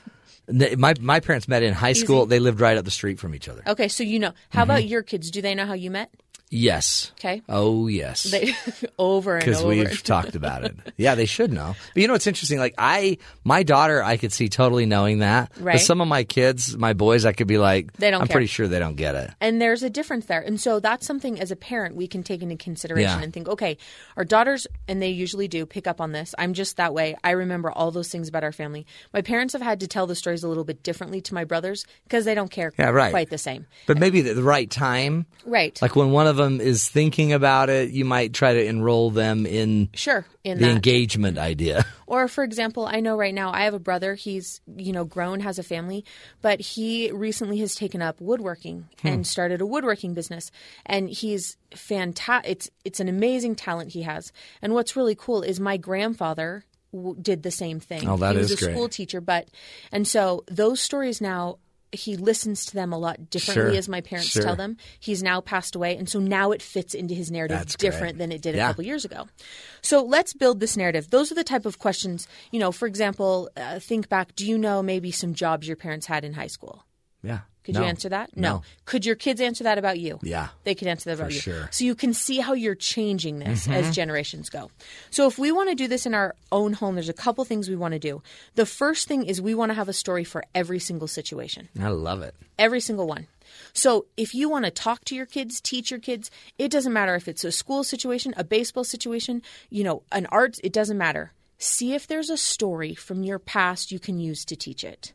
My my parents met in high school. Easy. They lived right up the street from each other. Okay, so you know. How Mm-hmm. about your kids? Do they know how you met? Yes. Okay. Oh yes. They over and because over. we've talked about it. Yeah, they should know. But you know what's interesting? Like I, my daughter, I could see totally knowing that. Right. But some of my kids, my boys, I could be like, They don't I'm care. pretty sure they don't get it. And there's a difference there. And so that's something as a parent we can take into consideration Yeah. and think, okay, our daughters, and they usually do pick up on this. I'm just that way. I remember all those things about our family. My parents have had to tell the stories a little bit differently to my brothers because they don't care Yeah, right. quite the same. But maybe at the right time. Right. Like when one of them is thinking about it, you might try to enroll them in Sure. In the that. engagement idea. Or, for example, I know right now I have a brother. He's, you know, grown, has a family, but he recently has taken up woodworking Hmm. and started a woodworking business. And he's fantastic. It's, it's an amazing talent he has. And what's really cool is my grandfather did the same thing. Oh, that he was is a great. school teacher, but, and so those stories now, he listens to them a lot differently Sure. as my parents Sure. tell them. He's now passed away, and so now it fits into his narrative That's great. different than it did a couple years ago. So let's build this narrative. Those are the type of questions, you know, for example, uh, think back. Do you know maybe some jobs your parents had in high school? Yeah. Could No. you answer that? No. Could your kids answer that about you? Yeah. They could answer that For about you. sure. So you can see how you're changing this Mhm. as generations go. So if we want to do this in our own home, there's a couple things we want to do. The first thing is we want to have a story for every single situation. I love it. Every single one. So if you want to talk to your kids, teach your kids, it doesn't matter if it's a school situation, a baseball situation, you know, an art, it doesn't matter. See if there's a story from your past you can use to teach it.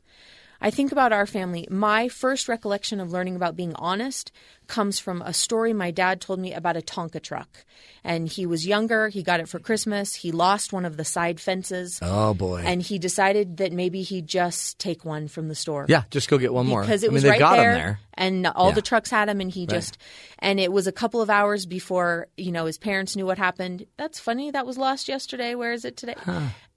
I think about our family. My first recollection of learning about being honest comes from a story my dad told me about a Tonka truck. And he was younger, he got it for Christmas, he lost one of the side fences. Oh boy. And he decided that maybe he'd just take one from the store yeah, just go get one more. because it I mean, was right got there, there. and all Yeah. the trucks had him, and he Right. just and it was a couple of hours before you know his parents knew what happened. That's funny. That was lost yesterday. Where is it today?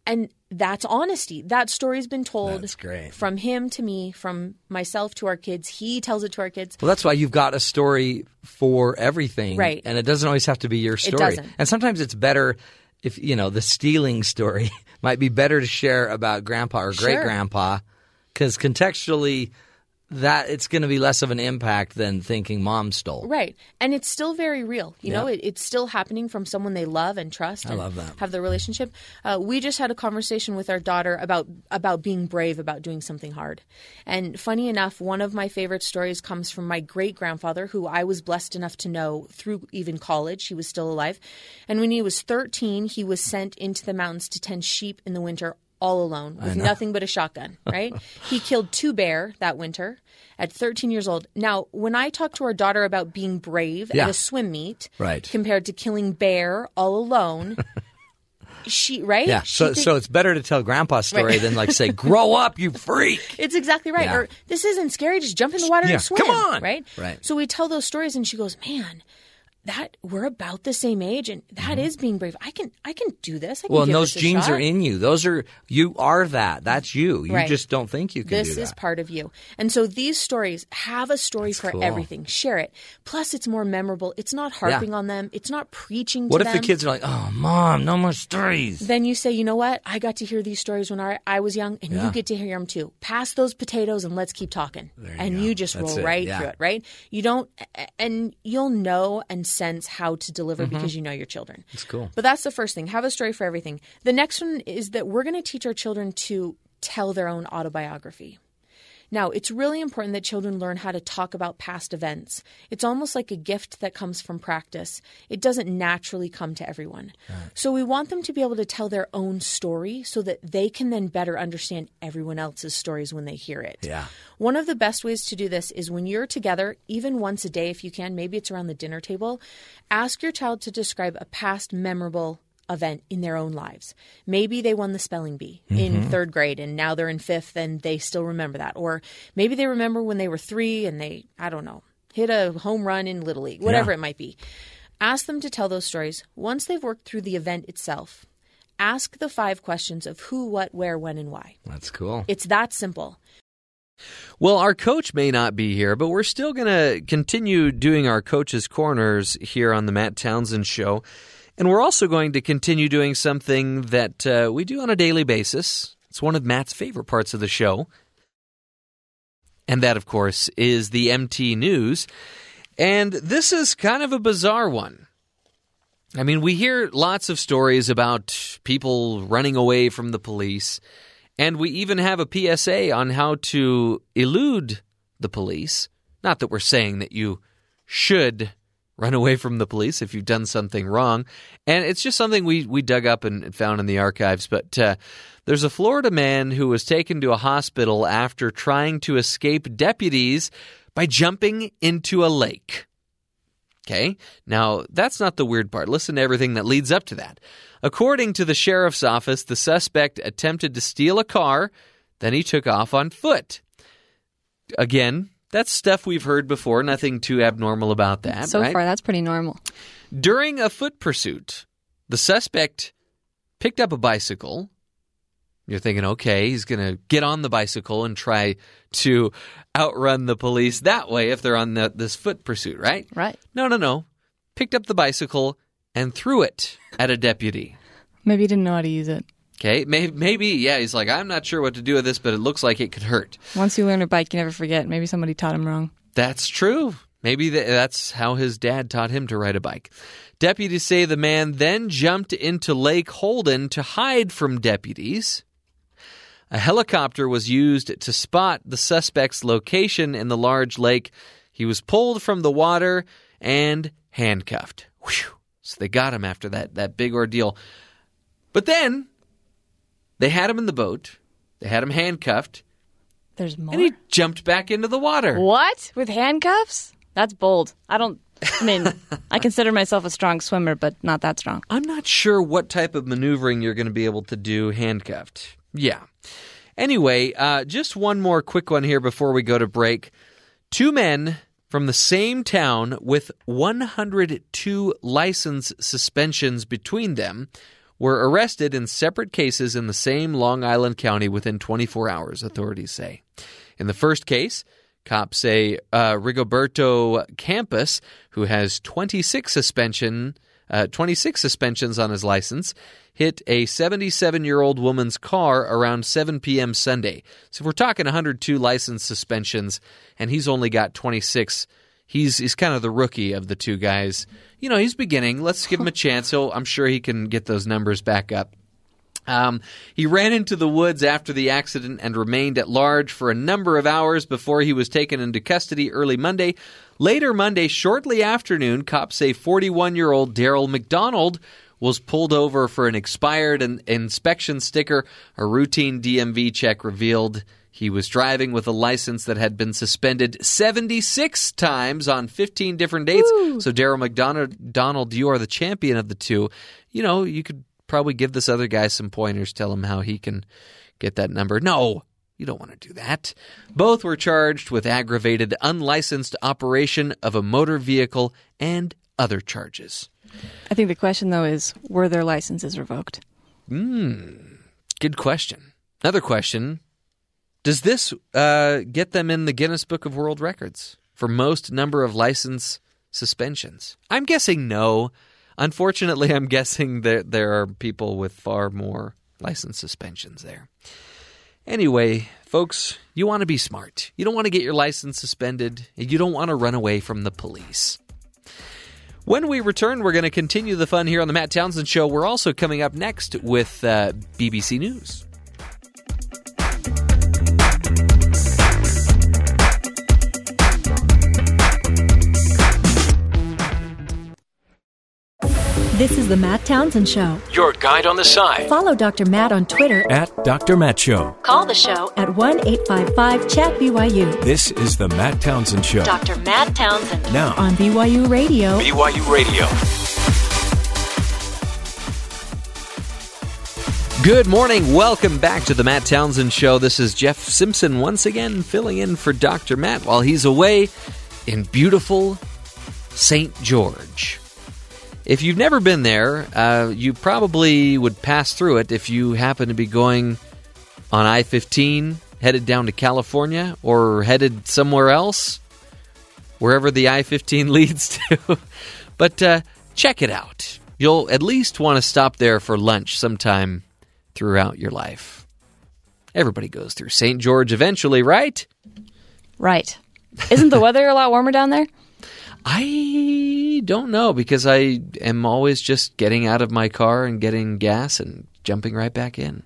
And that's honesty. That story's been told from him to me, from myself to our kids. He tells it to our kids. Well, that's why you've got a story for everything, Right. And it doesn't always have to be your story. It doesn't. And sometimes it's better if you know the stealing story might be better to share about grandpa or great grandpa because contextually that it's going to be less of an impact than thinking mom stole. Right. And it's still very real. You know, it, it's still happening from someone they love and trust I and love that. have the relationship. Uh, we just had a conversation with our daughter about about being brave about doing something hard. And funny enough, one of my favorite stories comes from my great grandfather, who I was blessed enough to know through even college. He was still alive. And when he was 13, he was sent into the mountains to tend sheep in the winter all alone with nothing but a shotgun, right? he killed two bear that winter at 13 years old. Now, when I talk to our daughter about being brave Yeah. at a swim meet Right. compared to killing bear all alone, she right? Yeah. She So, think- so it's better to tell Grandpa's story Right. than like say, "Grow up, you freak." It's exactly right. Yeah. Or this isn't scary. Just jump in the water Yeah, and swim. come on. Right. Right. So we tell those stories, and she goes, "Man, that we're about the same age, and that is being brave. I can, I can do this. I can Mm-hmm. Well, and those genes shot." are in you. Those are you are that. That's you. You Right. just don't think you can This do that. is part of you. And so these stories have a story for cool. everything. Share it. Plus, it's more memorable. It's not harping on them. It's not preaching what if them. the kids are like, "Oh, mom, no more stories." Then you say, you know what? I got to hear these stories when I, I was young, and Yeah. you get to hear them too. Pass those potatoes and let's keep talking. and you just That's roll it, right yeah. through it, right? You don't, and you'll know and sense how to deliver Mm-hmm. because you know your children. It's cool. But that's the first thing. Have a story for everything. The next one is that we're going to teach our children to tell their own autobiography. Now, it's really important that children learn how to talk about past events. It's almost like a gift that comes from practice. It doesn't naturally come to everyone. So, we want them to be able to tell their own story so that they can then better understand everyone else's stories when they hear it. Yeah. One of the best ways to do this is when you're together, even once a day if you can, maybe it's around the dinner table, ask your child to describe a past memorable event in their own lives. Maybe they won the spelling bee in mm-hmm. third grade and now they're in fifth and they still remember that. Or maybe they remember when they were three and they, I don't know, hit a home run in Little League, whatever it might be. Ask them to tell those stories. Once they've worked through the event itself, ask the five questions of who, what, where, when, and why. That's cool. It's that simple. Well, our coach may not be here, but we're still going to continue doing our coaches' corners here on the Matt Townsend Show. And we're also going to continue doing something that uh, we do on a daily basis. It's one of Matt's favorite parts of the show. And that, of course, is the MT News. And this is kind of a bizarre one. I mean, we hear lots of stories about people running away from the police. And we even have a PSA on how to elude the police. Not that we're saying that you should run away from the police if you've done something wrong. And it's just something we, we dug up and found in the archives. But uh, there's a Florida man who was taken to a hospital after trying to escape deputies by jumping into a lake. Okay, now that's not the weird part. Listen to everything that leads up to that. According to the sheriff's office, the suspect attempted to steal a car, then he took off on foot. Again, that's stuff we've heard before, nothing too abnormal about that. so right? far, that's pretty normal. During a foot pursuit, the suspect picked up a bicycle. You're thinking, okay, he's going to get on the bicycle and try to outrun the police that way if they're on the, this foot pursuit, right? Right. No, no, no. Picked up the bicycle and threw it at a deputy. Maybe he didn't know how to use it. Okay, maybe, maybe, yeah, he's like, I'm not sure what to do with this, but it looks like it could hurt. Once you learn a bike, you never forget. Maybe somebody taught him wrong. That's true. Maybe that's how his dad taught him to ride a bike. Deputies say the man then jumped into Lake Holden to hide from deputies. A helicopter was used to spot the suspect's location in the large lake. He was pulled from the water and handcuffed. Whew. So they got him after that, that big ordeal. But then they had him in the boat, they had him handcuffed, There's more. and he jumped back into the water. What? With handcuffs? That's bold. I don't. I mean, I consider myself a strong swimmer, but not that strong. I'm not sure what type of maneuvering you're going to be able to do handcuffed. Yeah. Anyway, uh, just one more quick one here before we go to break. Two men from the same town with 102 license suspensions between them were arrested in separate cases in the same Long Island County within 24 hours, authorities say. In the first case, cops say uh, Rigoberto Campos, who has 26 suspension, uh, 26 suspensions on his license, hit a 77 year old woman's car around 7 p.m. Sunday. So if we're talking 102 license suspensions, and he's only got 26. He's he's kind of the rookie of the two guys. You know, he's beginning. Let's give him a chance. So I'm sure he can get those numbers back up. Um, he ran into the woods after the accident and remained at large for a number of hours before he was taken into custody early Monday. Later Monday, shortly afternoon, cops say 41 year old Daryl McDonald was pulled over for an expired in- inspection sticker. A routine DMV check revealed he was driving with a license that had been suspended 76 times on 15 different dates. So, Daryl McDonald, Donald, you are the champion of the two. You know, you could probably give this other guy some pointers, tell him how he can get that number. No, you don't want to do that. Both were charged with aggravated unlicensed operation of a motor vehicle and other charges. I think the question though is were their licenses revoked? Hmm. Good question. Another question Does this uh, get them in the Guinness Book of World Records for most number of license suspensions? I'm guessing no. Unfortunately, I'm guessing that there are people with far more license suspensions there. Anyway, folks, you want to be smart. You don't want to get your license suspended, and you don't want to run away from the police. When we return, we're going to continue the fun here on the Matt Townsend Show. We're also coming up next with uh, BBC News. This is the Matt Townsend Show. Your guide on the side. Follow Dr. Matt on Twitter At Dr. Matt Show. Call the show at 1 855 Chat BYU This is the Matt Townsend Show. Dr. Matt Townsend Now, on BYU Radio. BYU Radio. Good morning. Welcome back to the Matt Townsend Show. This is Jeff Simpson once again filling in for Dr. Matt while he's away in beautiful St. George. If you've never been there, uh, you probably would pass through it if you happen to be going on I 15 headed down to California or headed somewhere else, wherever the I 15 leads to. but uh, check it out. You'll at least want to stop there for lunch sometime throughout your life. Everybody goes through St. George eventually, right? Right. Isn't the weather a lot warmer down there? I don't know because I am always just getting out of my car and getting gas and jumping right back in.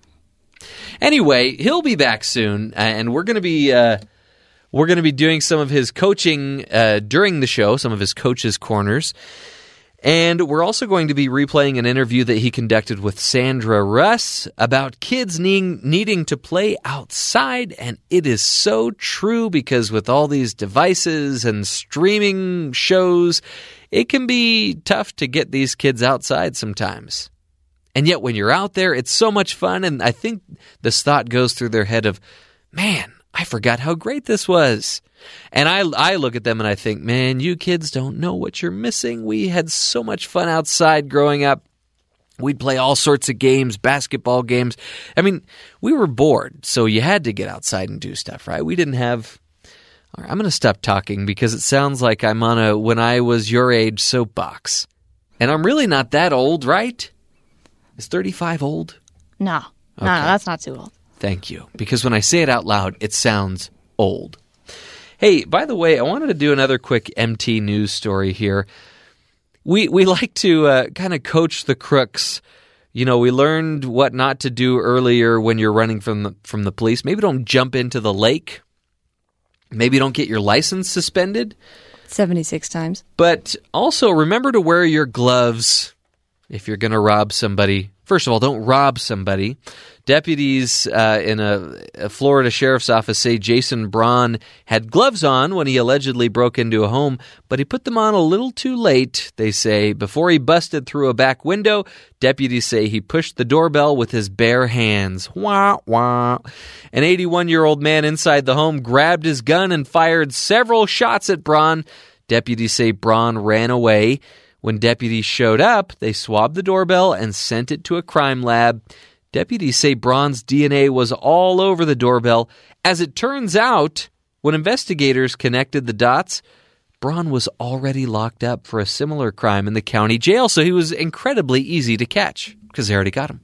Anyway, he'll be back soon, uh, and we're going to be uh, we're going to be doing some of his coaching uh, during the show, some of his coaches' corners, and we're also going to be replaying an interview that he conducted with Sandra Russ about kids needing needing to play outside, and it is so true because with all these devices and streaming shows, it can be tough to get these kids outside sometimes. And yet, when you're out there, it's so much fun. And I think this thought goes through their head of, man, I forgot how great this was. And I, I look at them and I think, man, you kids don't know what you're missing. We had so much fun outside growing up. We'd play all sorts of games, basketball games. I mean, we were bored, so you had to get outside and do stuff, right? We didn't have. All right, I'm going to stop talking because it sounds like I'm on a when I was your age soapbox. And I'm really not that old, right? Is 35 old? No. No, no, that's not too old. Thank you. Because when I say it out loud, it sounds old. Hey, by the way, I wanted to do another quick MT news story here. We we like to uh, kind of coach the crooks. You know, we learned what not to do earlier when you're running from the, from the police. Maybe don't jump into the lake. Maybe don't get your license suspended. 76 times. But also remember to wear your gloves if you're going to rob somebody. First of all, don't rob somebody. Deputies uh, in a, a Florida sheriff's office say Jason Braun had gloves on when he allegedly broke into a home, but he put them on a little too late, they say. Before he busted through a back window, deputies say he pushed the doorbell with his bare hands. Wah, wah. An 81 year old man inside the home grabbed his gun and fired several shots at Braun. Deputies say Braun ran away. When deputies showed up, they swabbed the doorbell and sent it to a crime lab. Deputies say Braun's DNA was all over the doorbell. As it turns out, when investigators connected the dots, Braun was already locked up for a similar crime in the county jail, so he was incredibly easy to catch because they already got him.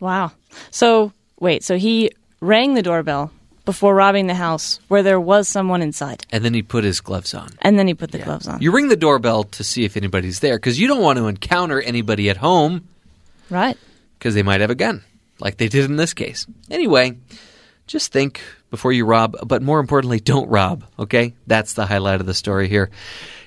Wow. So, wait, so he rang the doorbell before robbing the house where there was someone inside. And then he put his gloves on. And then he put the gloves on. You ring the doorbell to see if anybody's there because you don't want to encounter anybody at home Right. because they might have a gun, like they did in this case. Anyway, just think before you rob, but more importantly, don't rob, okay? That's the highlight of the story here.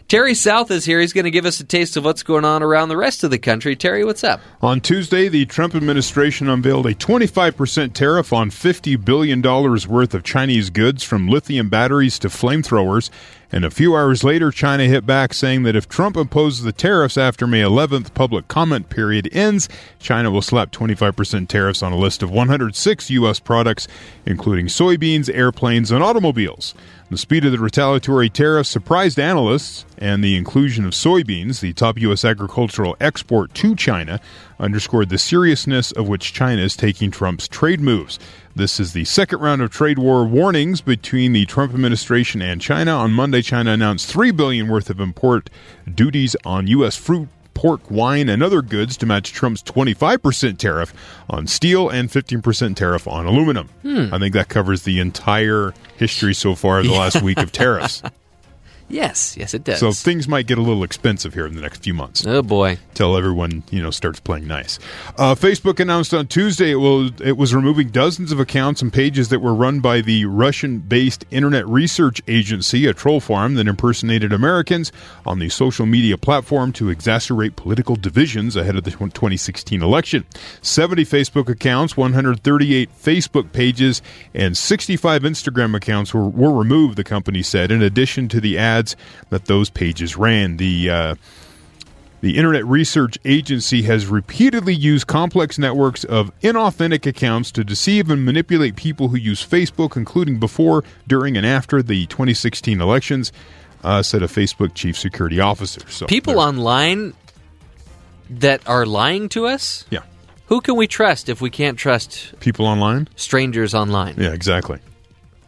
Terry South is here. He's going to give us a taste of what's going on around the rest of the country. Terry, what's up? On Tuesday, the Trump administration unveiled a 25% tariff on $50 billion worth of Chinese goods from lithium batteries to flamethrowers. And a few hours later, China hit back saying that if Trump imposes the tariffs after May 11th public comment period ends, China will slap 25% tariffs on a list of 106 U.S. products, including soybeans, airplanes, and automobiles. The speed of the retaliatory tariffs surprised analysts, and the inclusion of soybeans, the top U.S. agricultural export to China, underscored the seriousness of which China is taking Trump's trade moves. This is the second round of trade war warnings between the Trump administration and China. On Monday, China announced three billion worth of import duties on U.S. fruit, pork, wine, and other goods to match Trump's 25% tariff on steel and 15% tariff on aluminum. Hmm. I think that covers the entire history so far of the last week of tariffs. Yes, yes, it does. So things might get a little expensive here in the next few months. Oh boy! Till everyone you know starts playing nice. Uh, Facebook announced on Tuesday it will it was removing dozens of accounts and pages that were run by the Russian-based Internet Research Agency, a troll farm that impersonated Americans on the social media platform to exacerbate political divisions ahead of the 2016 election. 70 Facebook accounts, 138 Facebook pages, and 65 Instagram accounts were, were removed. The company said, in addition to the ads that those pages ran. The uh, the Internet Research Agency has repeatedly used complex networks of inauthentic accounts to deceive and manipulate people who use Facebook, including before, during, and after the 2016 elections, uh, said a Facebook chief security officer. So People online that are lying to us? Yeah. Who can we trust if we can't trust people online? Strangers online. Yeah, exactly.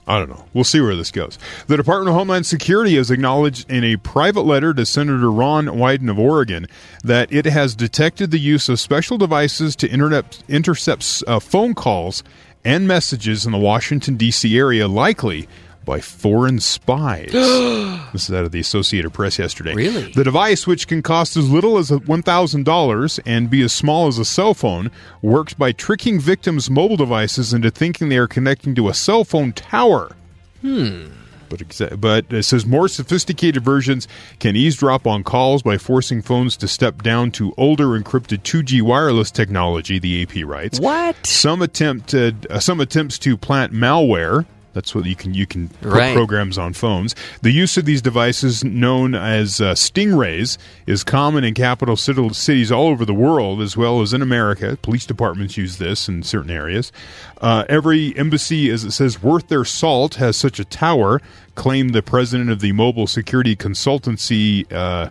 I don't know. We'll see where this goes. The Department of Homeland Security has acknowledged in a private letter to Senator Ron Wyden of Oregon that it has detected the use of special devices to internet, intercept uh, phone calls and messages in the Washington, D.C. area, likely by foreign spies. this is out of the Associated Press yesterday. Really? The device, which can cost as little as $1,000 and be as small as a cell phone, works by tricking victims' mobile devices into thinking they are connecting to a cell phone tower. Hmm. But, exa- but it says more sophisticated versions can eavesdrop on calls by forcing phones to step down to older encrypted 2G wireless technology. The AP writes. What? Some attempted uh, some attempts to plant malware. That's what you can you can put Right. programs on phones. The use of these devices, known as uh, stingrays, is common in capital cities all over the world, as well as in America. Police departments use this in certain areas. Uh, every embassy, as it says, worth their salt has such a tower. Claimed the president of the mobile security consultancy. Uh,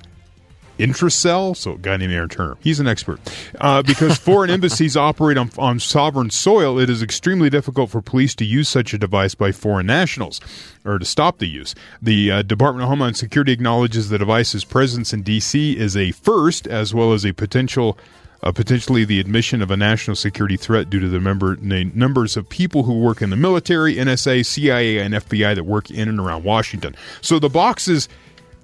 Integricell, so a guy named Aaron Turner. He's an expert. Uh, because foreign embassies operate on, on sovereign soil, it is extremely difficult for police to use such a device by foreign nationals or to stop the use. The uh, Department of Homeland Security acknowledges the device's presence in D.C. is a first, as well as a potential. Uh, potentially the admission of a national security threat due to the member, na- numbers of people who work in the military, NSA, CIA, and FBI that work in and around Washington. So the boxes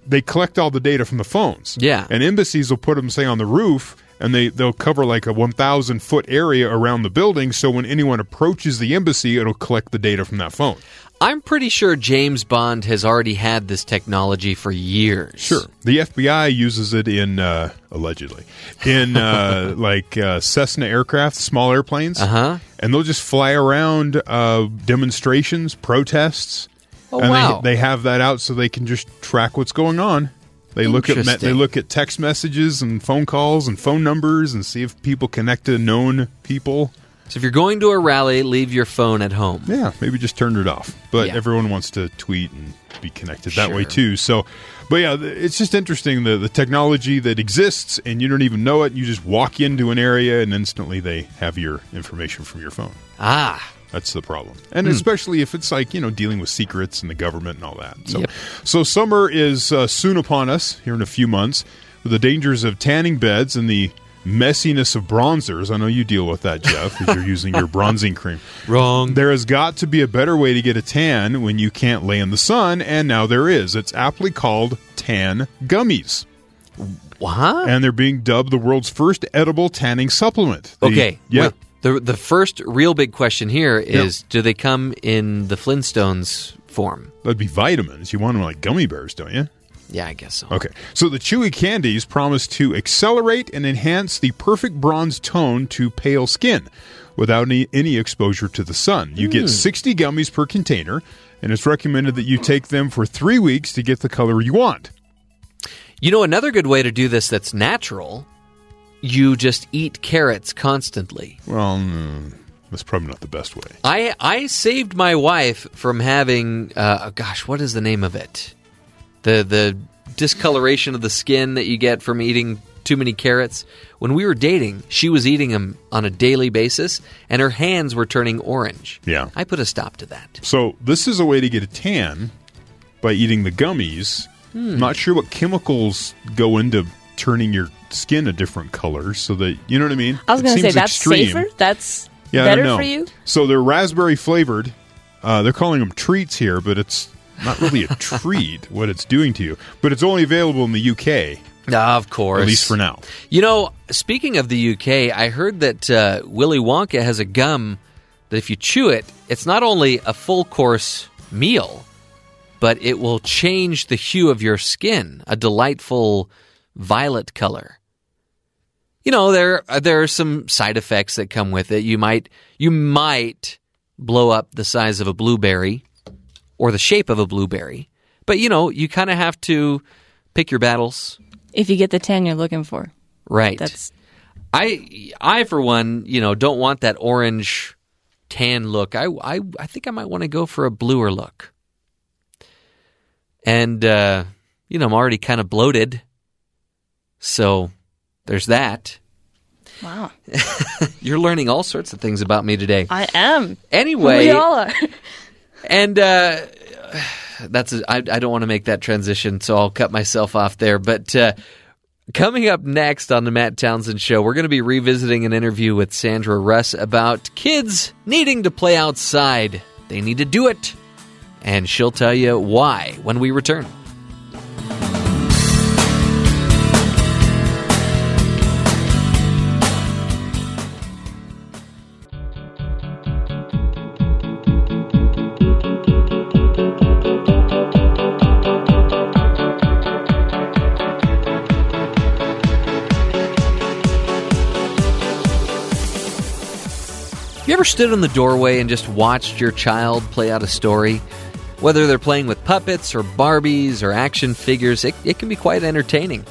they collect all the data from the phones. Yeah. And embassies will put them, say, on the roof, and they, they'll cover like a 1,000 foot area around the building. So when anyone approaches the embassy, it'll collect the data from that phone. I'm pretty sure James Bond has already had this technology for years. Sure. The FBI uses it in, uh, allegedly, in uh, like uh, Cessna aircraft, small airplanes. Uh huh. And they'll just fly around uh, demonstrations, protests. Oh, and wow. they, they have that out so they can just track what's going on. They look at me- they look at text messages and phone calls and phone numbers and see if people connect to known people. So if you're going to a rally, leave your phone at home. Yeah, maybe just turn it off. But Yeah. everyone wants to tweet and be connected that way too. So, but yeah, it's just interesting the the technology that exists and you don't even know it. You just walk into an area and instantly they have your information from your phone. Ah. That's the problem. And Hmm. especially if it's like, you know, dealing with secrets and the government and all that. So, Yep. so summer is uh, soon upon us here in a few months with the dangers of tanning beds and the messiness of bronzers. I know you deal with that, Jeff, as you're using your bronzing cream. Wrong. There has got to be a better way to get a tan when you can't lay in the sun, and now there is. It's aptly called tan gummies. What? And they're being dubbed the world's first edible tanning supplement. The- Okay. Yeah. wait. The the first real big question here is: Do they come in the Flintstones form? That'd be vitamins. You want them like gummy bears, don't you? Yeah, I guess so. Okay. So the chewy candies promise to accelerate and enhance the perfect bronze tone to pale skin without any, any exposure to the sun. You get hmm. 60 gummies per container. and it's recommended that you take them for three weeks to get the color you want. You know, another good way to do this that's natural, you just eat carrots constantly. Well, mm, that's probably not the best way. I I saved my wife from having uh, gosh, what is the name of it? The the discoloration of the skin that you get from eating too many carrots. When we were dating, she was eating them on a daily basis, and her hands were turning orange. Yeah. I put a stop to that. So this is a way to get a tan by eating the gummies. Hmm. I'm not sure what chemicals go into turning your skin a different color, so that you know what I mean. I was going to say that's extreme. safer. That's Yeah, I better know. for you. So they're raspberry flavored. Uh, they're calling them treats here, but it's not really a treat what it's doing to you. But it's only available in the UK, Ah, of course. at least for now. You know, speaking of the UK, I heard that uh, Willy Wonka has a gum that if you chew it, it's not only a full course meal, but it will change the hue of your skin, a delightful violet color. You know, there there are some side effects that come with it. You might you might blow up the size of a blueberry or the shape of a blueberry. But you know, you kind of have to pick your battles. If you get the tan you're looking for, Right. that's I I for one, you know, don't want that orange tan look. I I I think I might want to go for a bluer look. And uh, you know, I'm already kind of bloated. So there's that. wow. You're learning all sorts of things about me today. I am. Anyway, we all are. and uh, that's I I don't want to make that transition, so I'll cut myself off there. But uh, coming up next on the Matt Townsend Show, we're going to be revisiting an interview with Sandra Russ about kids needing to play outside. They need to do it, and she'll tell you why when we return. You ever stood in the doorway and just watched your child play out a story? Whether they're playing with puppets or Barbies or action figures, it, it can be quite entertaining.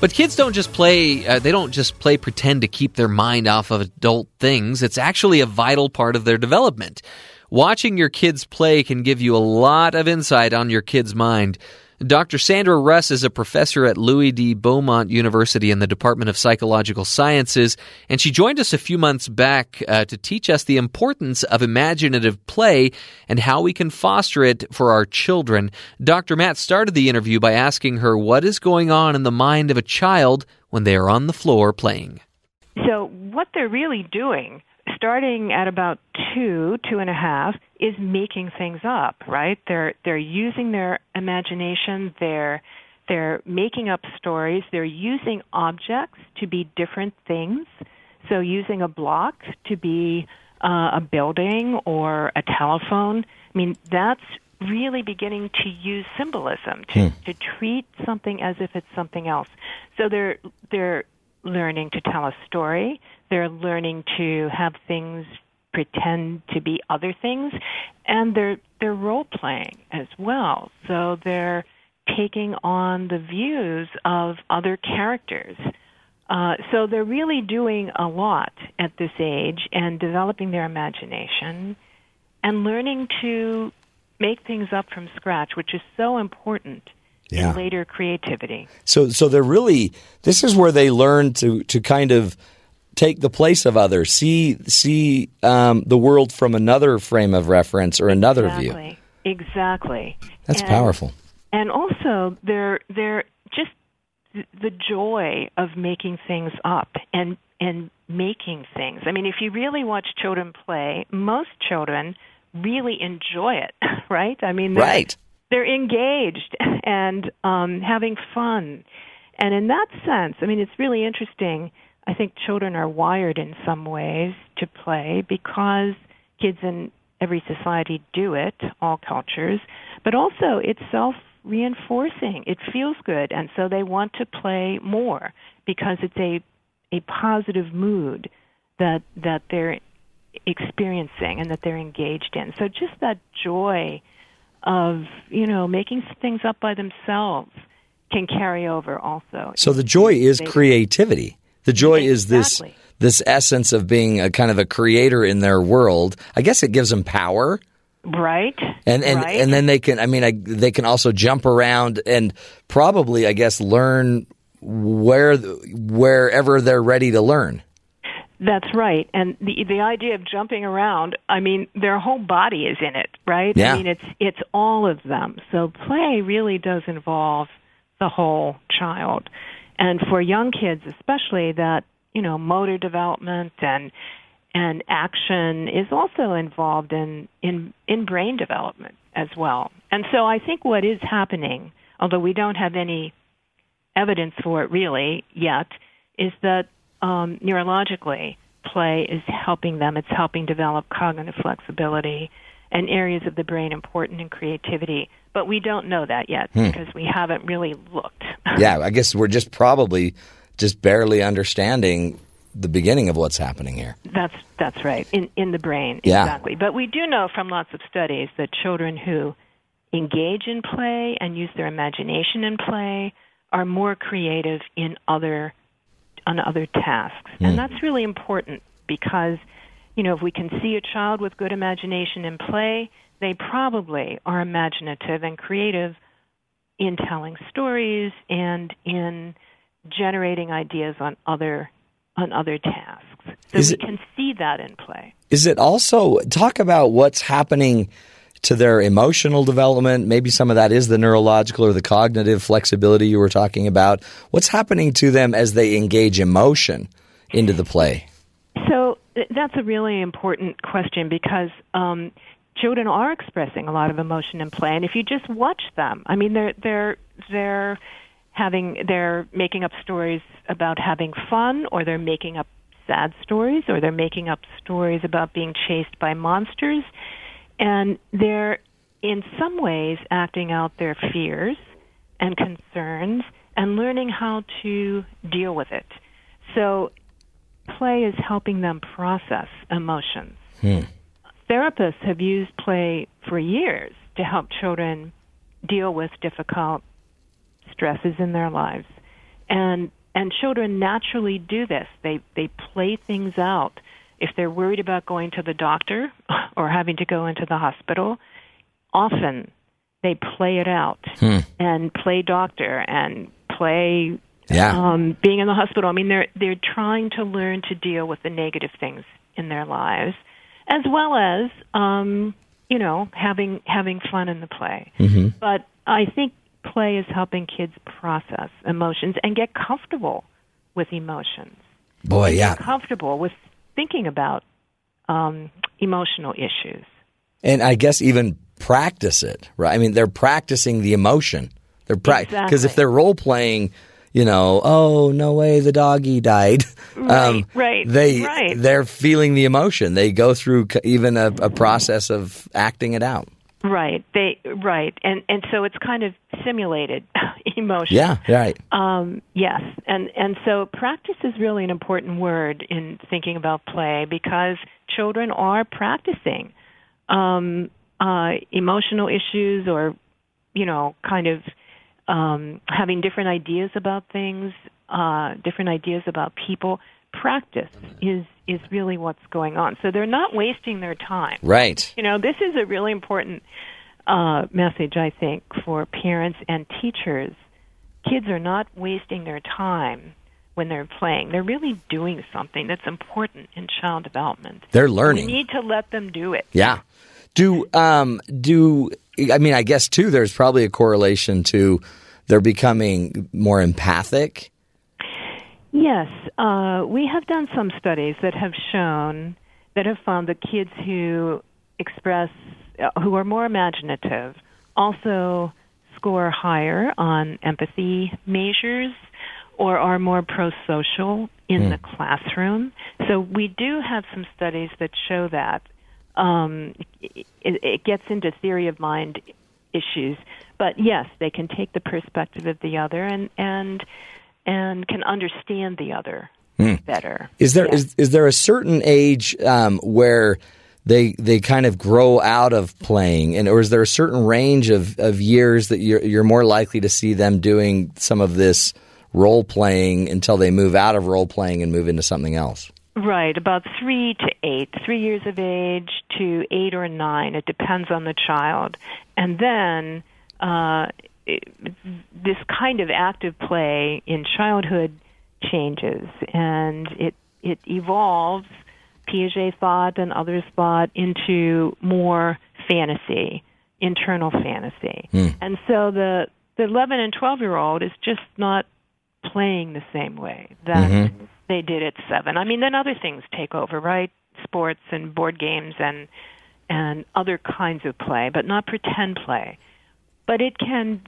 But kids don't just play, uh, they don't just play pretend to keep their mind off of adult things. It's actually a vital part of their development. Watching your kids play can give you a lot of insight on your kid's mind. Dr. Sandra Russ is a professor at Louis D. Beaumont University in the Department of Psychological Sciences, and she joined us a few months back uh, to teach us the importance of imaginative play and how we can foster it for our children. Dr. Matt started the interview by asking her what is going on in the mind of a child when they are on the floor playing. So what they're really doing, starting at about two, two and a half, is making things up, right? They're they're using their imagination, they're they're making up stories, they're using objects to be different things. So using a block to be uh, a building or a telephone. I mean, that's really beginning to use symbolism to, to treat something as if it's something else. So they're they're learning to tell a story. They're learning to have things pretend to be other things, and they're they're role playing as well. So they're taking on the views of other characters. Uh, so they're really doing a lot at this age and developing their imagination and learning to make things up from scratch, which is so important Yeah. in later creativity. So so they're really this is where they learn to to kind of take the place of others, see see um, the world from another frame of reference or another view. exactly. Exactly. That's And- powerful. And also, they're they're just the joy of making things up and and making things. I mean, if you really watch children play, most children really enjoy it, right? I mean, they're, Right. they're engaged and um, having fun. And in that sense, I mean, it's really interesting. I think children are wired in some ways to play because kids in every society do it, all cultures, but also it's self reinforcing. It feels good, and so they want to play more because it's a a positive mood that that they're experiencing and that they're engaged in. So just that joy of you know making things up by themselves can carry over also. So the joy is creativity. The joy is this this essence of being a kind of a creator in their world. I guess it gives them power. Right. And and, right. and then they can I mean I, they can also jump around and probably I guess learn where wherever they're ready to learn. That's right. And the the idea of jumping around, I mean, their whole body is in it, right? Yeah. I mean, it's it's all of them. So play really does involve the whole child. And for young kids especially that, you know, motor development and and action is also involved in in in brain development as well. And so I think what is happening, although we don't have any evidence for it really yet, is that um, neurologically play is helping them. It's helping develop cognitive flexibility and areas of the brain important in creativity. But we don't know that yet Hmm. because we haven't really looked. yeah, I guess we're just probably just barely understanding the beginning of what's happening here. That's that's right in in the brain Yeah. exactly. But we do know from lots of studies that children who engage in play and use their imagination in play are more creative in other on other tasks. Hmm. And that's really important because you know if we can see a child with good imagination in play, they probably are imaginative and creative in telling stories and in generating ideas on other on other tasks. So Is we it- can see that in play. Is it also talk about what's happening to their emotional development? Maybe some of that is the neurological or the cognitive flexibility you were talking about. What's happening to them as they engage emotion into the play? So that's a really important question because um, children are expressing a lot of emotion in play, and if you just watch them, I mean, they're they're they're having they're making up stories about having fun, or they're making up sad stories, or they're making up stories about being chased by monsters, and they're in some ways acting out their fears and concerns and learning how to deal with it. So play is helping them process emotions. Hmm. Therapists have used play for years to help children deal with difficult stresses in their lives. And and children naturally do this. They they play things out. If they're worried about going to the doctor or having to go into the hospital, often they play it out Hmm. and play doctor and play Yeah. um, being in the hospital. I mean, they're they're trying to learn to deal with the negative things in their lives, as well as um, you know having having fun in the play. Mm-hmm. But I think play is helping kids process emotions and get comfortable with emotions. Boy, yeah. Comfortable with thinking about um, emotional issues. And I guess even practice it, right? I mean, they're practicing the emotion. They're practicing because Exactly. if they're role playing, you know, oh no way, the doggy died. Right, right, They right. they're feeling the emotion. They go through even a, a process of acting it out. Right. They right. And and so it's kind of simulated emotion. Yeah, right. Um, yes, and and so practice is really an important word in thinking about play because children are practicing um, uh, emotional issues or you know kind of um, having different ideas about things, uh, different ideas about people. Practice is is really what's going on. So they're not wasting their time. Right. You know, this is a really important uh, message, I think, for parents and teachers. Kids are not wasting their time when they're playing. They're really doing something that's important in child development. They're learning. We need to let them do it. Yeah. Do um do I mean I guess too there's probably a correlation to they're becoming more empathic. Yes, uh, we have done some studies that have shown that have found that kids who express, uh, who are more imaginative, also score higher on empathy measures or are more pro-social in the classroom. So we do have some studies that show that. Um, it, it gets into theory of mind issues, but yes, they can take the perspective of the other and and and can understand the other Hmm. better. Is there is is there a certain age um, where they they kind of grow out of playing, and or is there a certain range of, of years that you're you're more likely to see them doing some of this role playing until they move out of role playing and move into something else? Right, about three to eight, three years of age to eight or nine. It depends on the child, and then uh, it, this kind of active play in childhood changes, and it it evolves. Piaget thought and others thought into more fantasy, internal fantasy, Hmm. and so the the 11 and 12 year old is just not playing the same way that Mhm. They did at seven. I mean, then other things take over, right? Sports and board games and and other kinds of play, but not pretend play. But it can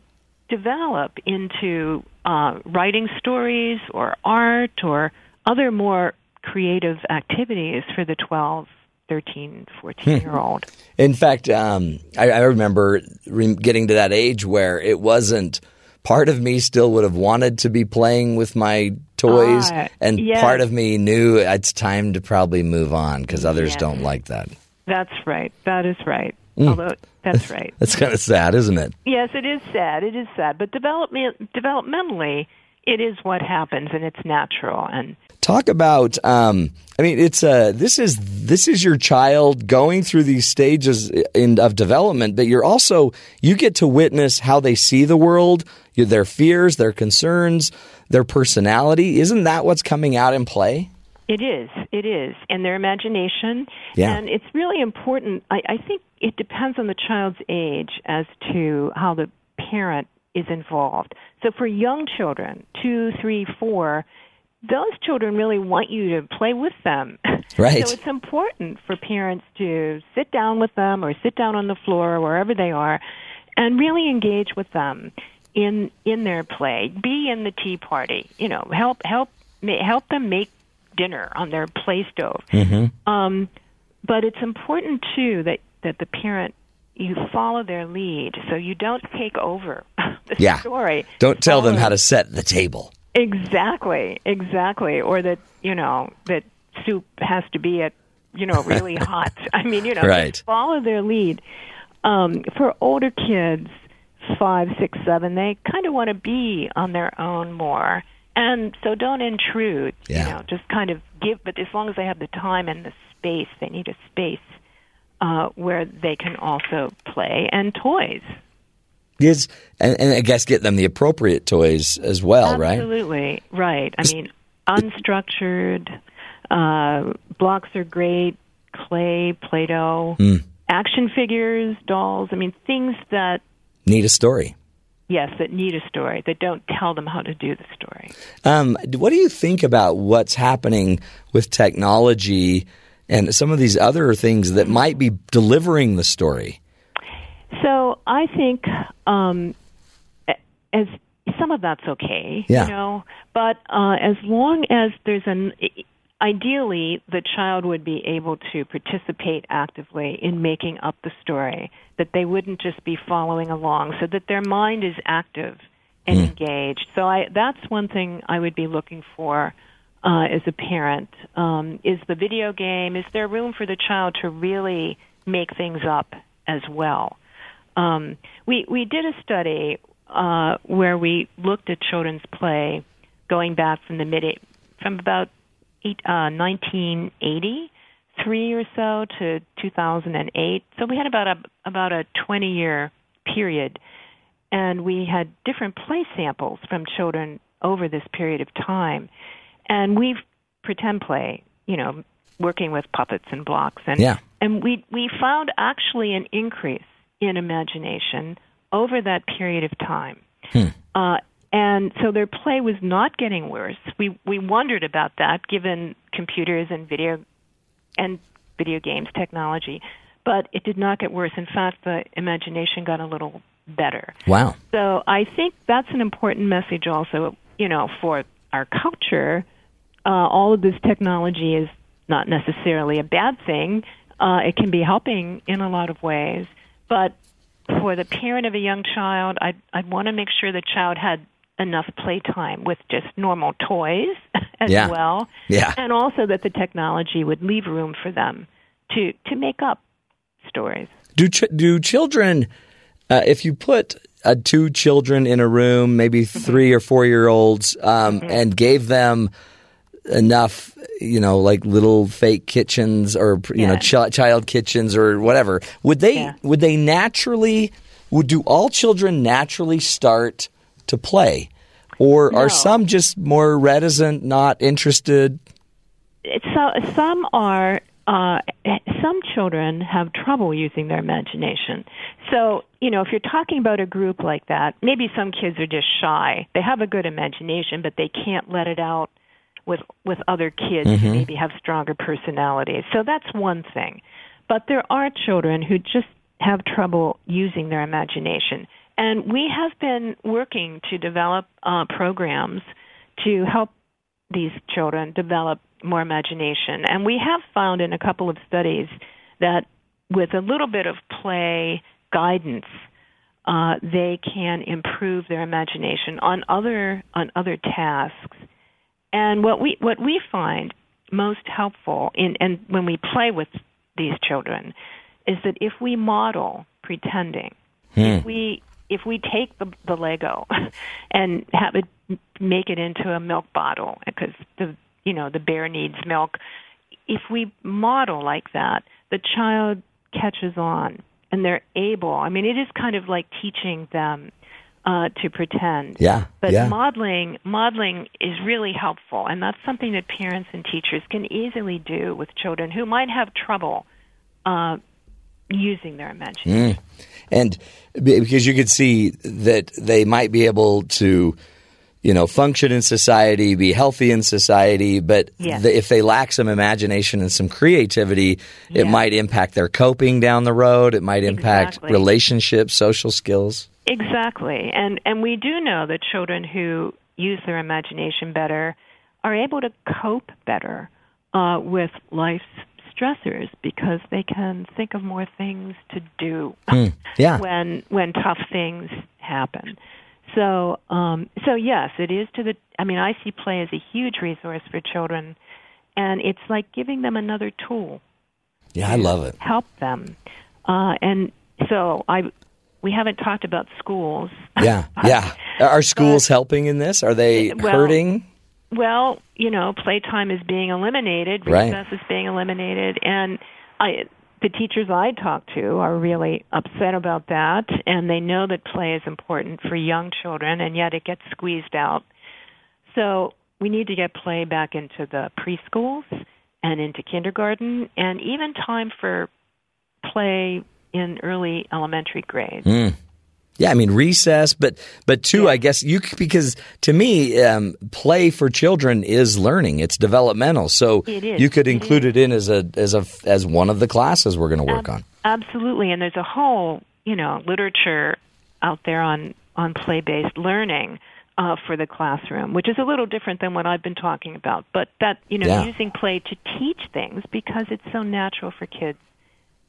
develop into uh, writing stories or art or other more creative activities for the 12, 13, 14 year old. In fact, um, I, I remember re- getting to that age where it wasn't. Part of me still would have wanted to be playing with my toys, Ah, and yes. part of me knew it's time to probably move on because others Yes. don't like that. That's right. That is right. Mm. Although that's right. That's kind of sad, isn't it? Yes, it is sad. It is sad, but development developmentally, it is what happens, and it's natural. And Talk about. Um, I mean, it's uh, this is this is your child going through these stages in, of development, but you're also you get to witness how they see the world, their fears, their concerns, their personality. Isn't that what's coming out in play? it is, it is, and their imagination. Yeah. And it's really important. I, I think it depends on the child's age as to how the parent is involved. So for young children, two, three, four, those children really want you to play with them. Right. So it's important for parents to sit down with them or sit down on the floor or wherever they are and really engage with them in in their play. Be in the tea party. You know, help help help them make dinner on their play stove. Mm-hmm. Um, but it's important too that that the parent you follow their lead, so you don't take over the Yeah. story. Don't tell them how to set the table. Exactly, exactly. Or that you know that soup has to be at you know really hot. I mean, you know, Right. follow their lead. Um, for older kids, five, six, seven, they kind of want to be on their own more, and so don't intrude. Yeah. You know, just kind of give. But as long as they have the time and the space, they need a space uh, where they can also play and toys. Is and, and I guess get them the appropriate toys as well, right? Absolutely right. I mean, unstructured uh, blocks are great. Clay, Play-Doh, Mm. action figures, dolls. I mean, things that Need a story. yes, that need a story that don't tell them how to do the story. Um, what do you think about what's happening with technology and some of these other things that might be delivering the story? So I think um, as some of that's okay, Yeah. you know, but uh, as long as there's an ideally the child would be able to participate actively in making up the story, that they wouldn't just be following along, so that their mind is active and engaged. So I that's one thing I would be looking for. Uh, as a parent, um, is the video game? Is there room for the child to really make things up as well? Um, we we did a study uh, where we looked at children's play going back from the mid from about eight, uh, 1980 three or so to 2008. So we had about a about a 20 year period, and we had different play samples from children over this period of time, and we pretend play, you know, working with puppets and blocks, and Yeah. and we we found actually an increase in imagination over that period of time. Uh, and so their play was not getting worse. We we wondered about that, given computers and video and video games technology, but it did not get worse. In fact, the imagination got a little better. Wow. So I think that's an important message, also, you know, for our culture. Uh, all of this technology is not necessarily a bad thing. Uh, it can be helping in a lot of ways, but for the parent of a young child, I'd, I'd want to make sure the child had enough playtime with just normal toys as Yeah. well, Yeah. and also that the technology would leave room for them to to make up stories. Do ch- do children, uh, if you put uh, two children in a room, maybe Mm-hmm. three or four year olds, um, and gave them enough, you know, like little fake kitchens or you know ch- child kitchens or whatever, would they Yeah. would they naturally would do all children naturally start to play, or No. are some just more reticent, not interested? It's So some are. Uh, some children have trouble using their imagination. So, you know, if you're talking about a group like that, maybe some kids are just shy. They have a good imagination, but they can't let it out with with other kids who Mhm. maybe have stronger personalities. So that's one thing. But there are children who just have trouble using their imagination. And we have been working to develop uh, programs to help these children develop more imagination. And we have found in a couple of studies that with a little bit of play guidance, uh, they can improve their imagination on other on other tasks. And what we what we find most helpful in and when we play with these children is that if we model pretending, if hmm. we if we take the the Lego and have it make it into a milk bottle because the you know the bear needs milk, if we model like that, the child catches on and they're able. I mean, it is kind of like teaching them uh, to pretend. Yeah, But yeah. modeling modeling is really helpful, and that's something that parents and teachers can easily do with children who might have trouble uh, using their imagination. Mm. And because you could see that they might be able to, you know, function in society, be healthy in society, but Yes. the, if they lack some imagination and some creativity, it might impact their coping down the road. It might impact Exactly. relationships, social skills. Exactly, and and we do know that children who use their imagination better are able to cope better uh, with life's stressors because they can think of more things to do Hmm. Yeah. when when tough things happen. So um, so yes, it is to the. I mean, I see play as a huge resource for children, and it's like giving them another tool Yeah, I love it. help them. Uh, and so I, we haven't talked about schools. Yeah, yeah. Are schools helping in this? Are they Well, hurting? Well, you know, playtime is being eliminated, Right. recess is being eliminated, and I, the teachers I talk to are really upset about that, and they know that play is important for young children, and yet it gets squeezed out. So we need to get play back into the preschools and into kindergarten, and even time for play in early elementary grades. Mm. Yeah, I mean recess, but but two, I guess you because to me, um, play for children is learning. It's developmental, so It you could include it in as a as a as one of the classes we're going to work on. Absolutely, and there's a whole you know literature out there on on play based learning uh, for the classroom, which is a little different than what I've been talking about. But that you know Yeah. using play to teach things because it's so natural for kids,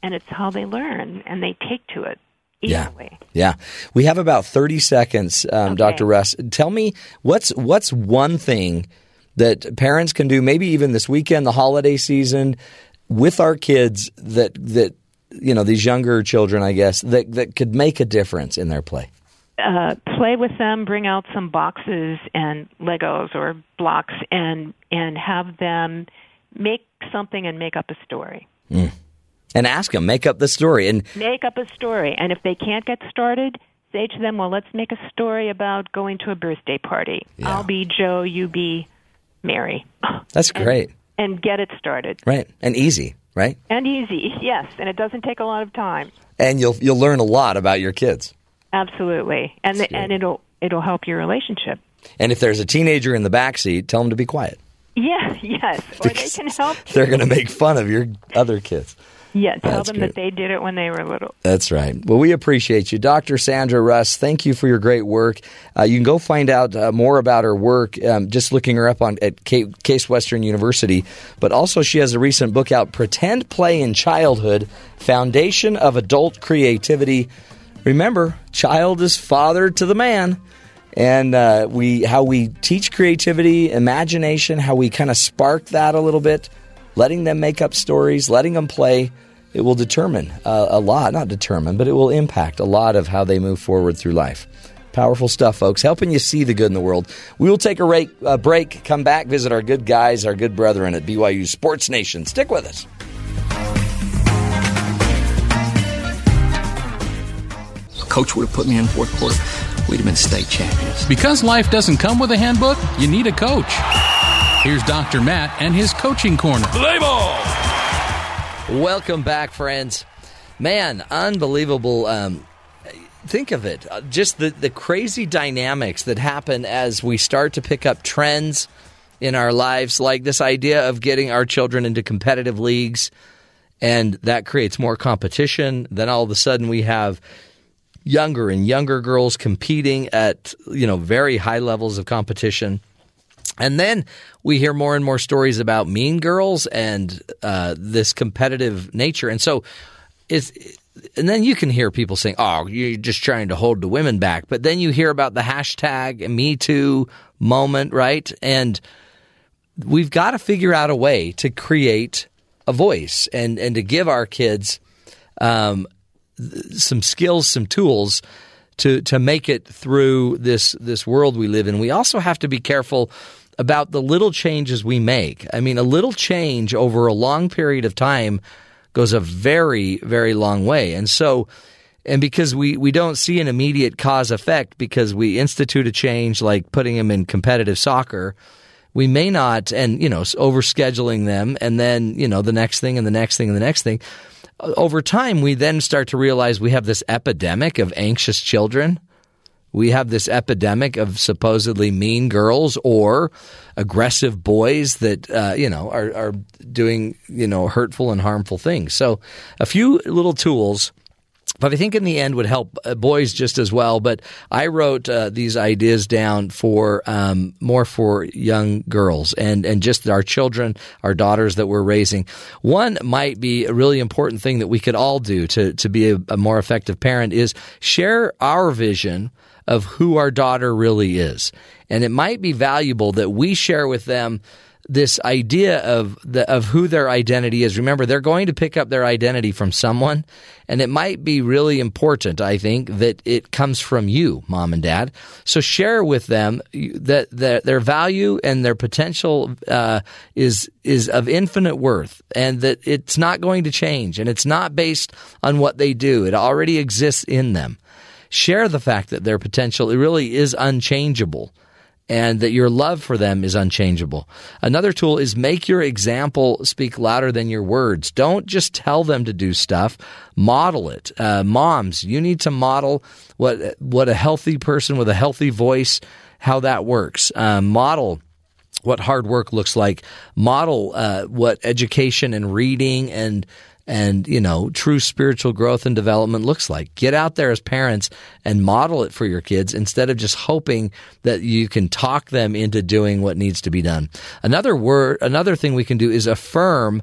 and it's how they learn and they take to it easily. Yeah, we have about thirty seconds, um, Dr. Russ. Tell me what's what's one thing that parents can do, maybe even this weekend, the holiday season, with our kids that that you know these younger children, I guess that that could make a difference in their play. uh, play with them, bring out some boxes and Legos or blocks, and and have them make something and make up a story. Mm. And ask them, make up the story, and Make up a story, and if they can't get started, say to them, "Well, let's make a story about going to a birthday party. I'll be Joe, you be Mary," that's great, and get it started. right? And easy, right? And easy, yes, and it doesn't take a lot of time. And you'll you'll learn a lot about your kids. Absolutely, and the, and it'll it'll help your relationship. And if there's a teenager in the back seat, tell them to be quiet. Yeah, yes, or they can help. They're going to make fun of your other kids. Yeah, tell That's them that they did it when they were little. That's right. Well, we appreciate you. Dr. Sandra Russ, thank you for your great work. Uh, you can go find out uh, more about her work um, just looking her up on at Ca- Case Western University. But also, she has a recent book out, Pretend Play in Childhood Foundation of Adult Creativity. Remember, child is father to the man. And uh, we how we teach creativity, imagination, how we kind of spark that a little bit letting them make up stories, letting them play, it will determine uh, a lot, not determine, but it will impact a lot of how they move forward through life. Powerful stuff, folks, helping you see the good in the world. We will take a break, uh, break come back, visit our good guys, our good brethren at BYU Sports Nation. Stick with us. Coach would have put me in fourth quarter. We'd have been state champions. Because life doesn't come with a handbook, you need a coach. Here's Dr. Matt and his coaching corner. Play ball! Welcome back, friends. Man, unbelievable. Um, think of it. Uh, just the, the crazy dynamics that happen as we start to pick up trends in our lives, like this idea of getting our children into competitive leagues, and that creates more competition. Then all of a sudden we have younger and younger girls competing at you know very high levels of competition. And then we hear more and more stories about mean girls and uh, this competitive nature. And so it's and then you can hear people saying, "Oh, you're just trying to hold the women back." But then you hear about the hashtag Me Too moment, right? And we've got to figure out a way to create a voice and and to give our kids um, some skills, some tools to to make it through this this world we live in. We also have to be careful about the little changes we make. I mean, a little change over a long period of time goes a very very long way. And so and because we, we don't see an immediate cause effect because we institute a change like putting them in competitive soccer, we may not, and, you know, overscheduling them and then, you know, the next thing and the next thing and the next thing. Over time, we then start to realize we have this epidemic of anxious children. We have this epidemic of supposedly mean girls or aggressive boys that uh, you know are, are doing you know hurtful and harmful things. So, a few little tools but I think in the end would help uh, boys just as well. But I wrote uh, these ideas down for um, more for young girls and and just our children, our daughters that we're raising. One might be a really important thing that we could all do to to be a, a more effective parent is share our vision of who our daughter really is, and it might be valuable that we share with them this idea of the, of who their identity is. Remember, they're going to pick up their identity from someone, and it might be really important. I think that it comes from you, mom and dad. So share with them that, that their value and their potential uh, is is of infinite worth, and that it's not going to change, and it's not based on what they do. It already exists in them. Share the fact that their potential it really is unchangeable and that your love for them is unchangeable. Another tool is make your example speak louder than your words. Don't just tell them to do stuff, model it. Uh, moms, you need to model what what a healthy person with a healthy voice how that works. Uh, model what hard work looks like. Model uh, what education and reading and and you know true spiritual growth and development looks like. Get out there as parents and model it for your kids instead of just hoping that you can talk them into doing what needs to be done. Another word another thing we can do is affirm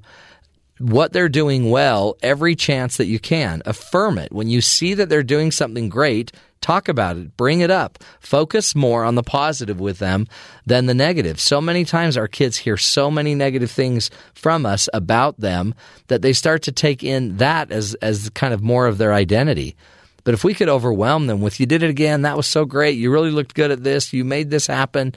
what they're doing well every chance that you can affirm it when you see that they're doing something great Talk about it, bring it up, focus more on the positive with them than the negative. So many times our kids hear so many negative things from us about them that they start to take in that as, as kind of more of their identity. But if we could overwhelm them with, you did it again, that was so great, you really looked good at this, you made this happen,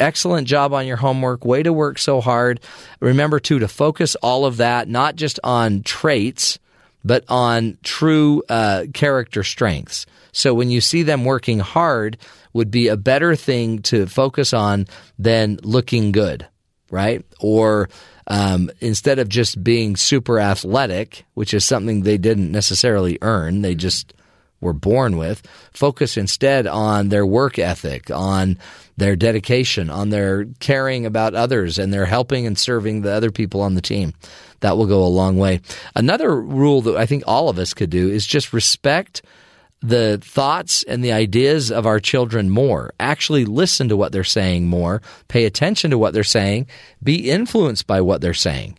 excellent job on your homework, way to work so hard. Remember, too, to focus all of that not just on traits, but on true uh, character strengths. So when you see them working hard, would be a better thing to focus on than looking good, right? Or um, instead of just being super athletic, which is something they didn't necessarily earn, they just were born with, focus instead on their work ethic, on their dedication, on their caring about others, and their helping and serving the other people on the team. That will go a long way. Another rule that I think all of us could do is just respect the thoughts and the ideas of our children more. Actually listen to what they're saying more, pay attention to what they're saying, be influenced by what they're saying.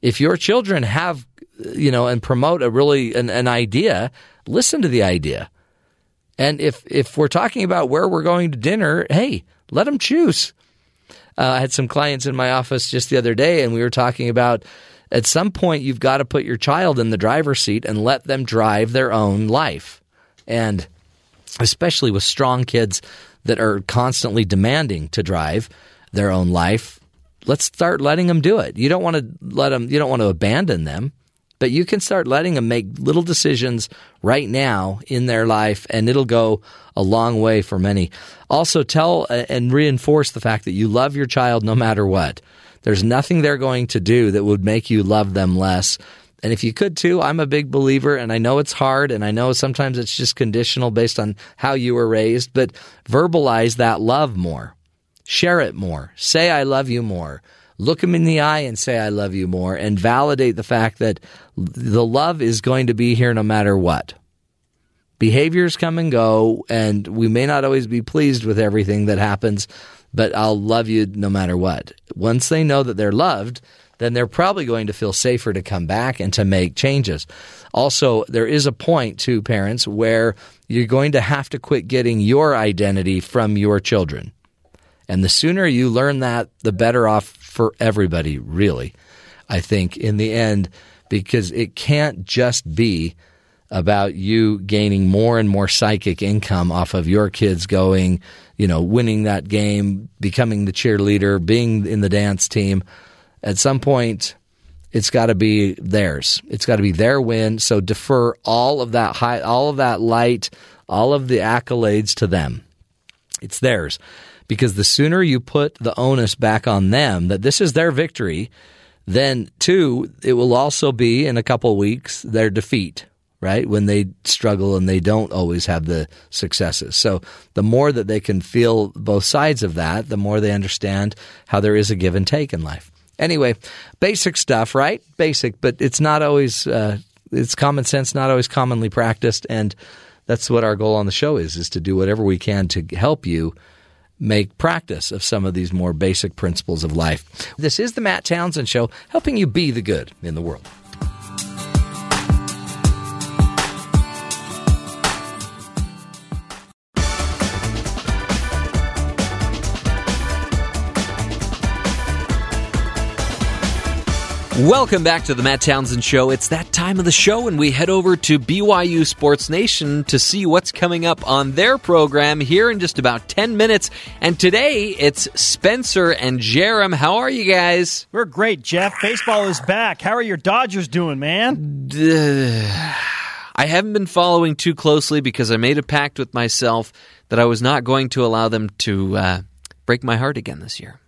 If your children have, you know, and promote a really an, an idea, listen to the idea. And if if we're talking about where we're going to dinner, hey, let them choose. Uh, I had some clients in my office just the other day, and we were talking about at some point you've got to put your child in the driver's seat and let them drive their own life. And especially with strong kids that are constantly demanding to drive their own life, let's start letting them do it. You don't want to let them, you don't want to abandon them, but you can start letting them make little decisions right now in their life, and it'll go a long way for many. Also, tell uh, and reinforce the fact that you love your child no matter what. There's nothing they're going to do that would make you love them less. And if you could too, I'm a big believer, and I know it's hard, and I know sometimes it's just conditional based on how you were raised, but verbalize that love more. Share it more. Say, I love you more. Look them in the eye and say, I love you more, and validate the fact that the love is going to be here no matter what. Behaviors come and go, and we may not always be pleased with everything that happens, but I'll love you no matter what. Once they know that they're loved, then they're probably going to feel safer to come back and to make changes. Also, there is a point to parents where you're going to have to quit getting your identity from your children. And the sooner you learn that, the better off for everybody, really, I think, in the end, because it can't just be about you gaining more and more psychic income off of your kids going, you know, winning that game, becoming the cheerleader, being in the dance team. At some point, it's got to be theirs. It's got to be their win. So defer all of that high, all of that light, all of the accolades to them. It's theirs because the sooner you put the onus back on them that this is their victory, then two, it will also be in a couple weeks their defeat right? When they struggle and they don't always have the successes. So the more that they can feel both sides of that, the more they understand how there is a give and take in life. Anyway, basic stuff, right? Basic, but it's not always, uh, it's common sense, not always commonly practiced. And that's what our goal on the show is, is to do whatever we can to help you make practice of some of these more basic principles of life. This is the Matt Townsend Show, helping you be the good in the world. Welcome back to the Matt Townsend Show. It's that time of the show, and we head over to BYU Sports Nation to see what's coming up on their program here in just about 10 minutes. And today it's Spencer and Jarom. How are you guys? We're great, Jeff. Baseball is back. How are your Dodgers doing, man? I haven't been following too closely because I made a pact with myself that I was not going to allow them to uh, break my heart again this year.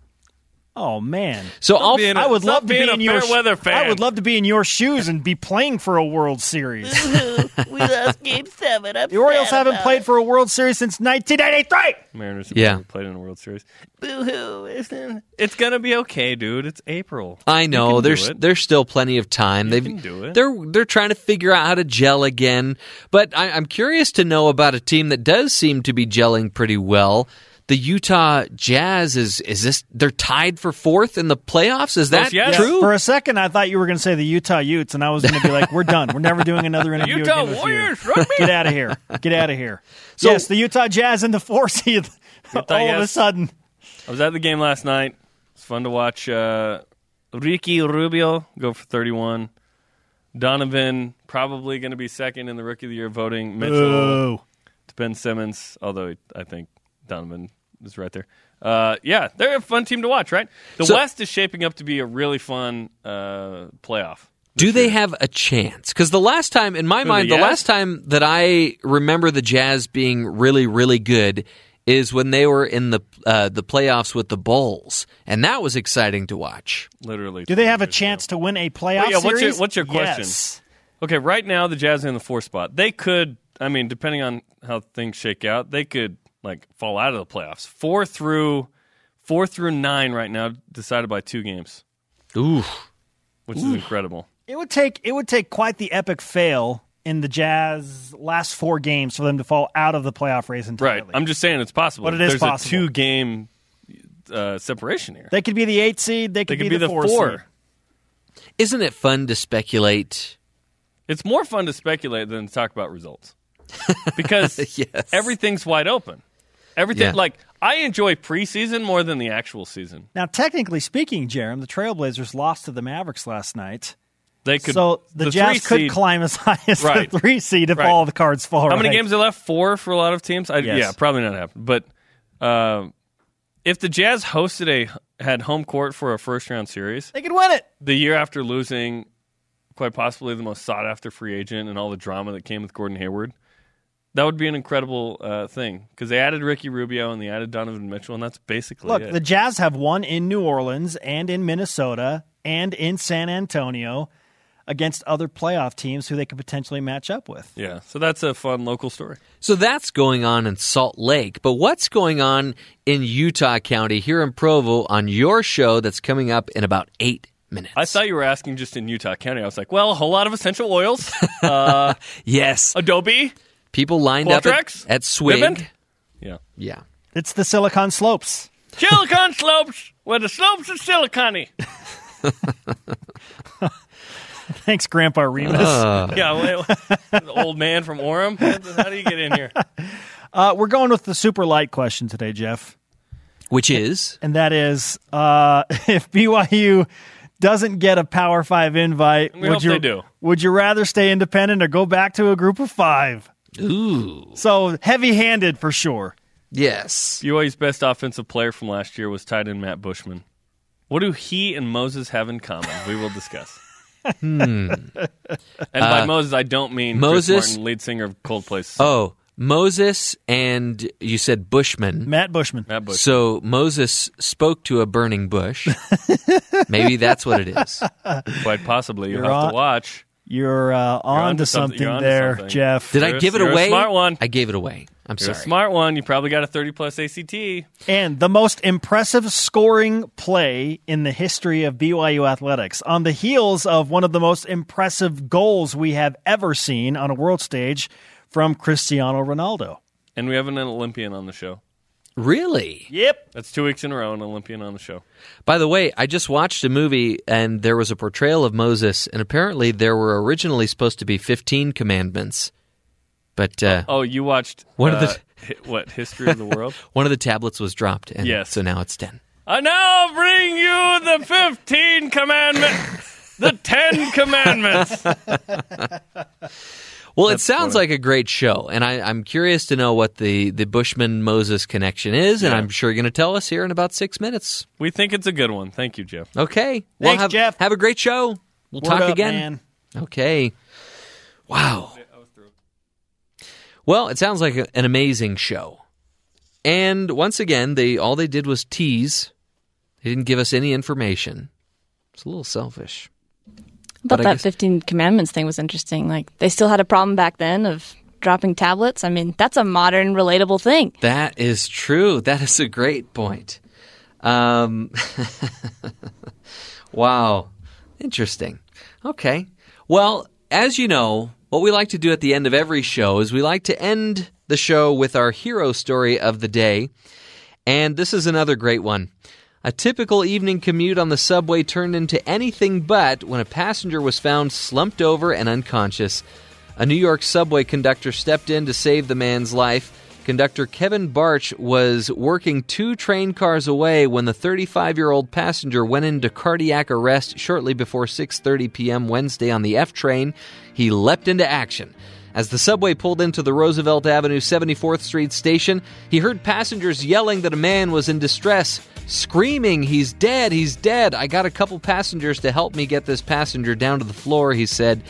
Oh man! So I'll, I I would love to be in your fair weather fan. I would love to be in your shoes and be playing for a World Series. we lost Game Seven. I'm the Orioles sad haven't played it. for a World Series since 1983. Mariners have Yeah. played in a World Series. Boo-hoo. Isn't- It's gonna be okay, dude. It's April. I You know can do there's it. there's still plenty of time. They've can do it. they're they're trying to figure out how to gel again. But I, I'm curious to know about a team that does seem to be gelling pretty well. The Utah Jazz is is this they're tied for fourth in the playoffs? Is that yes. true? For a second, I thought you were going to say the Utah Utes, and I was going to be like, "We're done. We're never doing another interview." Utah again with you. Warriors, rugby. Get out of here. Get out of here. So- yes, the Utah Jazz in the four seed. all of a sudden, I was at the game last night. It's fun to watch uh, Ricky Rubio go for 31. Donovan probably going to be second in the Rookie of the Year voting. Mitchell Boo. to Ben Simmons, although I think Donovan is right there. Uh, yeah, they're a fun team to watch, right? The So- West is shaping up to be a really fun uh, playoff. Do they have a chance? Because the last time, in my Who, mind, the the last time that I remember the Jazz being really, really good is when they were in the uh, the playoffs with the Bulls, and that was exciting to watch. Literally. do they have a chance to win a playoff Well, yeah, what's your- series? what's your question? Yes. Okay, right now the Jazz are in the fourth spot. They could, I mean, depending on how things shake out, they could like fall out of the playoffs. Four through four through nine right now, decided by two games, Ooh, which is incredible. It would take it would take quite the epic fail in the Jazz last four games for them to fall out of the playoff race entirely. Right. I'm just saying it's possible. But it is There's possible. a two game uh, separation here. They could be the eight seed. They They could, could be the four. four. seed. isn't it fun to speculate? It's more fun to speculate than to talk about results because Yes. everything's wide open. Everything Yeah. like I enjoy preseason more than the actual season. Now, technically speaking, Jarom, the Trailblazers lost to the Mavericks last night. They could. so the, Jazz could seed- climb as high as Right. the three seed if Right. all the cards fall How many games are left? Four for a lot of teams. I, Yes. Yeah, probably not happen. But uh, if the Jazz hosted a had home court for a first round series, They could win it. the year after losing quite possibly the most sought after free agent and all the drama that came with Gordon Hayward, that would be an incredible uh, thing because they added Ricky Rubio and they added Donovan Mitchell, and that's basically Look, it. the Jazz have won in New Orleans and in Minnesota and in San Antonio against other playoff teams who they could potentially match up with. yeah, so that's a fun local story. So that's going on in Salt Lake. But what's going on in Utah County here in Provo on your show that's coming up in about eight minutes? I thought you were asking just in Utah County. I was like, well, a whole lot of essential oils, uh, yes. Adobe, People lined up at, Qualtrics? at Swig. Vivint? yeah, Yeah. It's the Silicon Slopes. Silicon slopes, where the slopes are silicony. Thanks, Grandpa Remus. Uh. yeah, wait, the old man from Orem. How do you get in here? Uh, we're going with the super light question today, Jeff. Which is? And that is uh, if BYU doesn't get a Power Five invite, We would hope you they do. would you rather stay independent or go back to a group of five? Ooh. So heavy handed for sure. Yes. BYU's best offensive player from last year was tight end Matt Bushman. What do he and Moses have in common? We will discuss. Hmm. And by Uh, Moses, I don't mean Moses- Chris Martin, lead singer of Coldplay's. Oh, Moses and you said Bushman. Matt Bushman. Matt Bushman. So Moses spoke to a burning bush. Maybe that's what it is. Quite possibly. You'll You're have on- to watch. You're uh, on onto to something- something, you're there, something. Jeff. Did I You're a- give it you're a away? smart one. I gave it away. I'm You're sorry. a smart one. You probably got a 30 plus ACT. And the most impressive scoring play in the history of BYU athletics, on the heels of one of the most impressive goals we have ever seen on a world stage from Cristiano Ronaldo. And we have an Olympian on the show. Really? Yep. That's two weeks in a row, an Olympian on the show. By the way, I just watched a movie and there was a portrayal of Moses, and apparently there were originally supposed to be 15 commandments. But uh, Oh, you watched One of the- uh, what history of the world? one of the tablets was dropped, and Yes. so now it's 10. I now bring you the 15 commandments, the 10 commandments. Well, That's it sounds funny. like a great show, and I, I'm curious to know what the, the Bushman Moses connection is, and I'm sure you're going to tell us here in about six minutes. We think it's a good one. Thank you, Jeff. Okay. Well, Thanks, have, Jeff. Have a great show. We'll Word talk up, again. man. Okay. Wow. Well, it sounds like an amazing show. And once again, they all they did was tease. They didn't give us any information. It's a little selfish. Thought But that guess- 15 commandments thing was interesting. Like they still had a problem back then of dropping tablets. I mean, that's a modern relatable thing. That is true. That is a great point. Um, wow. Interesting. Okay. Well, as you know, what we like to do at the end of every show is we like to end the show with our hero story of the day. And this is another great one. A typical evening commute on the subway turned into anything but when a passenger was found slumped over and unconscious. A New York subway conductor stepped in to save the man's life. Conductor Kevin Barch was working two train cars away when the 35-year-old passenger went into cardiac arrest shortly before 6:30 p.m. Wednesday on the F train. He leapt into action. As the subway pulled into the Roosevelt Avenue 74th Street station, he heard passengers yelling that a man was in distress, screaming, He's dead, he's dead. I got a couple passengers to help me get this passenger down to the floor, he said.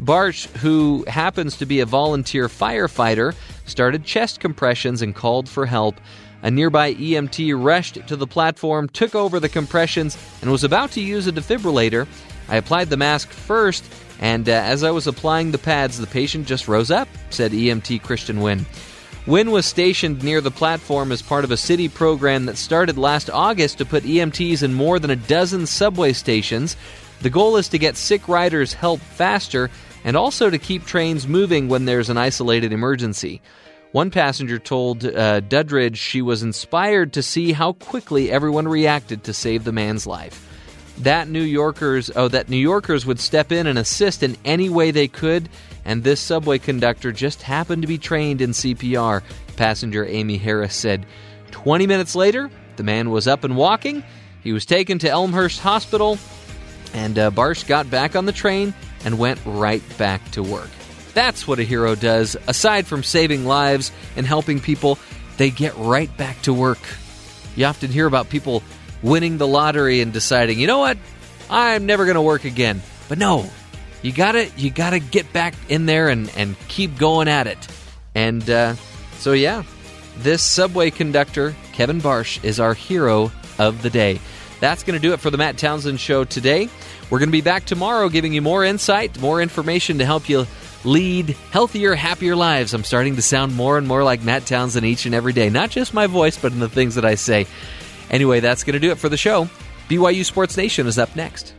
Barch, who happens to be a volunteer firefighter, started chest compressions and called for help. A nearby EMT rushed to the platform, took over the compressions, and was about to use a defibrillator. I applied the mask first, and uh, as I was applying the pads, the patient just rose up, said EMT Christian Wynn. Wynn was stationed near the platform as part of a city program that started last August to put EMTs in more than a dozen subway stations. The goal is to get sick riders help faster and also to keep trains moving when there's an isolated emergency. One passenger told uh, Dudridge she was inspired to see how quickly everyone reacted to save the man's life. That New Yorkers, oh, that New Yorkers would step in and assist in any way they could, and this subway conductor just happened to be trained in CPR. Passenger Amy Harris said, 20 minutes later, the man was up and walking. He was taken to Elmhurst Hospital, and uh, Barsh got back on the train and went right back to work. That's what a hero does. Aside from saving lives and helping people, they get right back to work. You often hear about people winning the lottery and deciding, you know what, I'm never going to work again. But no, you gotta you gotta get back in there and and keep going at it. And uh, so yeah, this subway conductor Kevin Barsh is our hero of the day. That's going to do it for the Matt Townsend Show today. We're going to be back tomorrow giving you more insight, more information to help you lead healthier, happier lives. I'm starting to sound more and more like Matt Townsend each and every day. Not just my voice, but in the things that I say. Anyway, that's going to do it for the show. BYU Sports Nation is up next.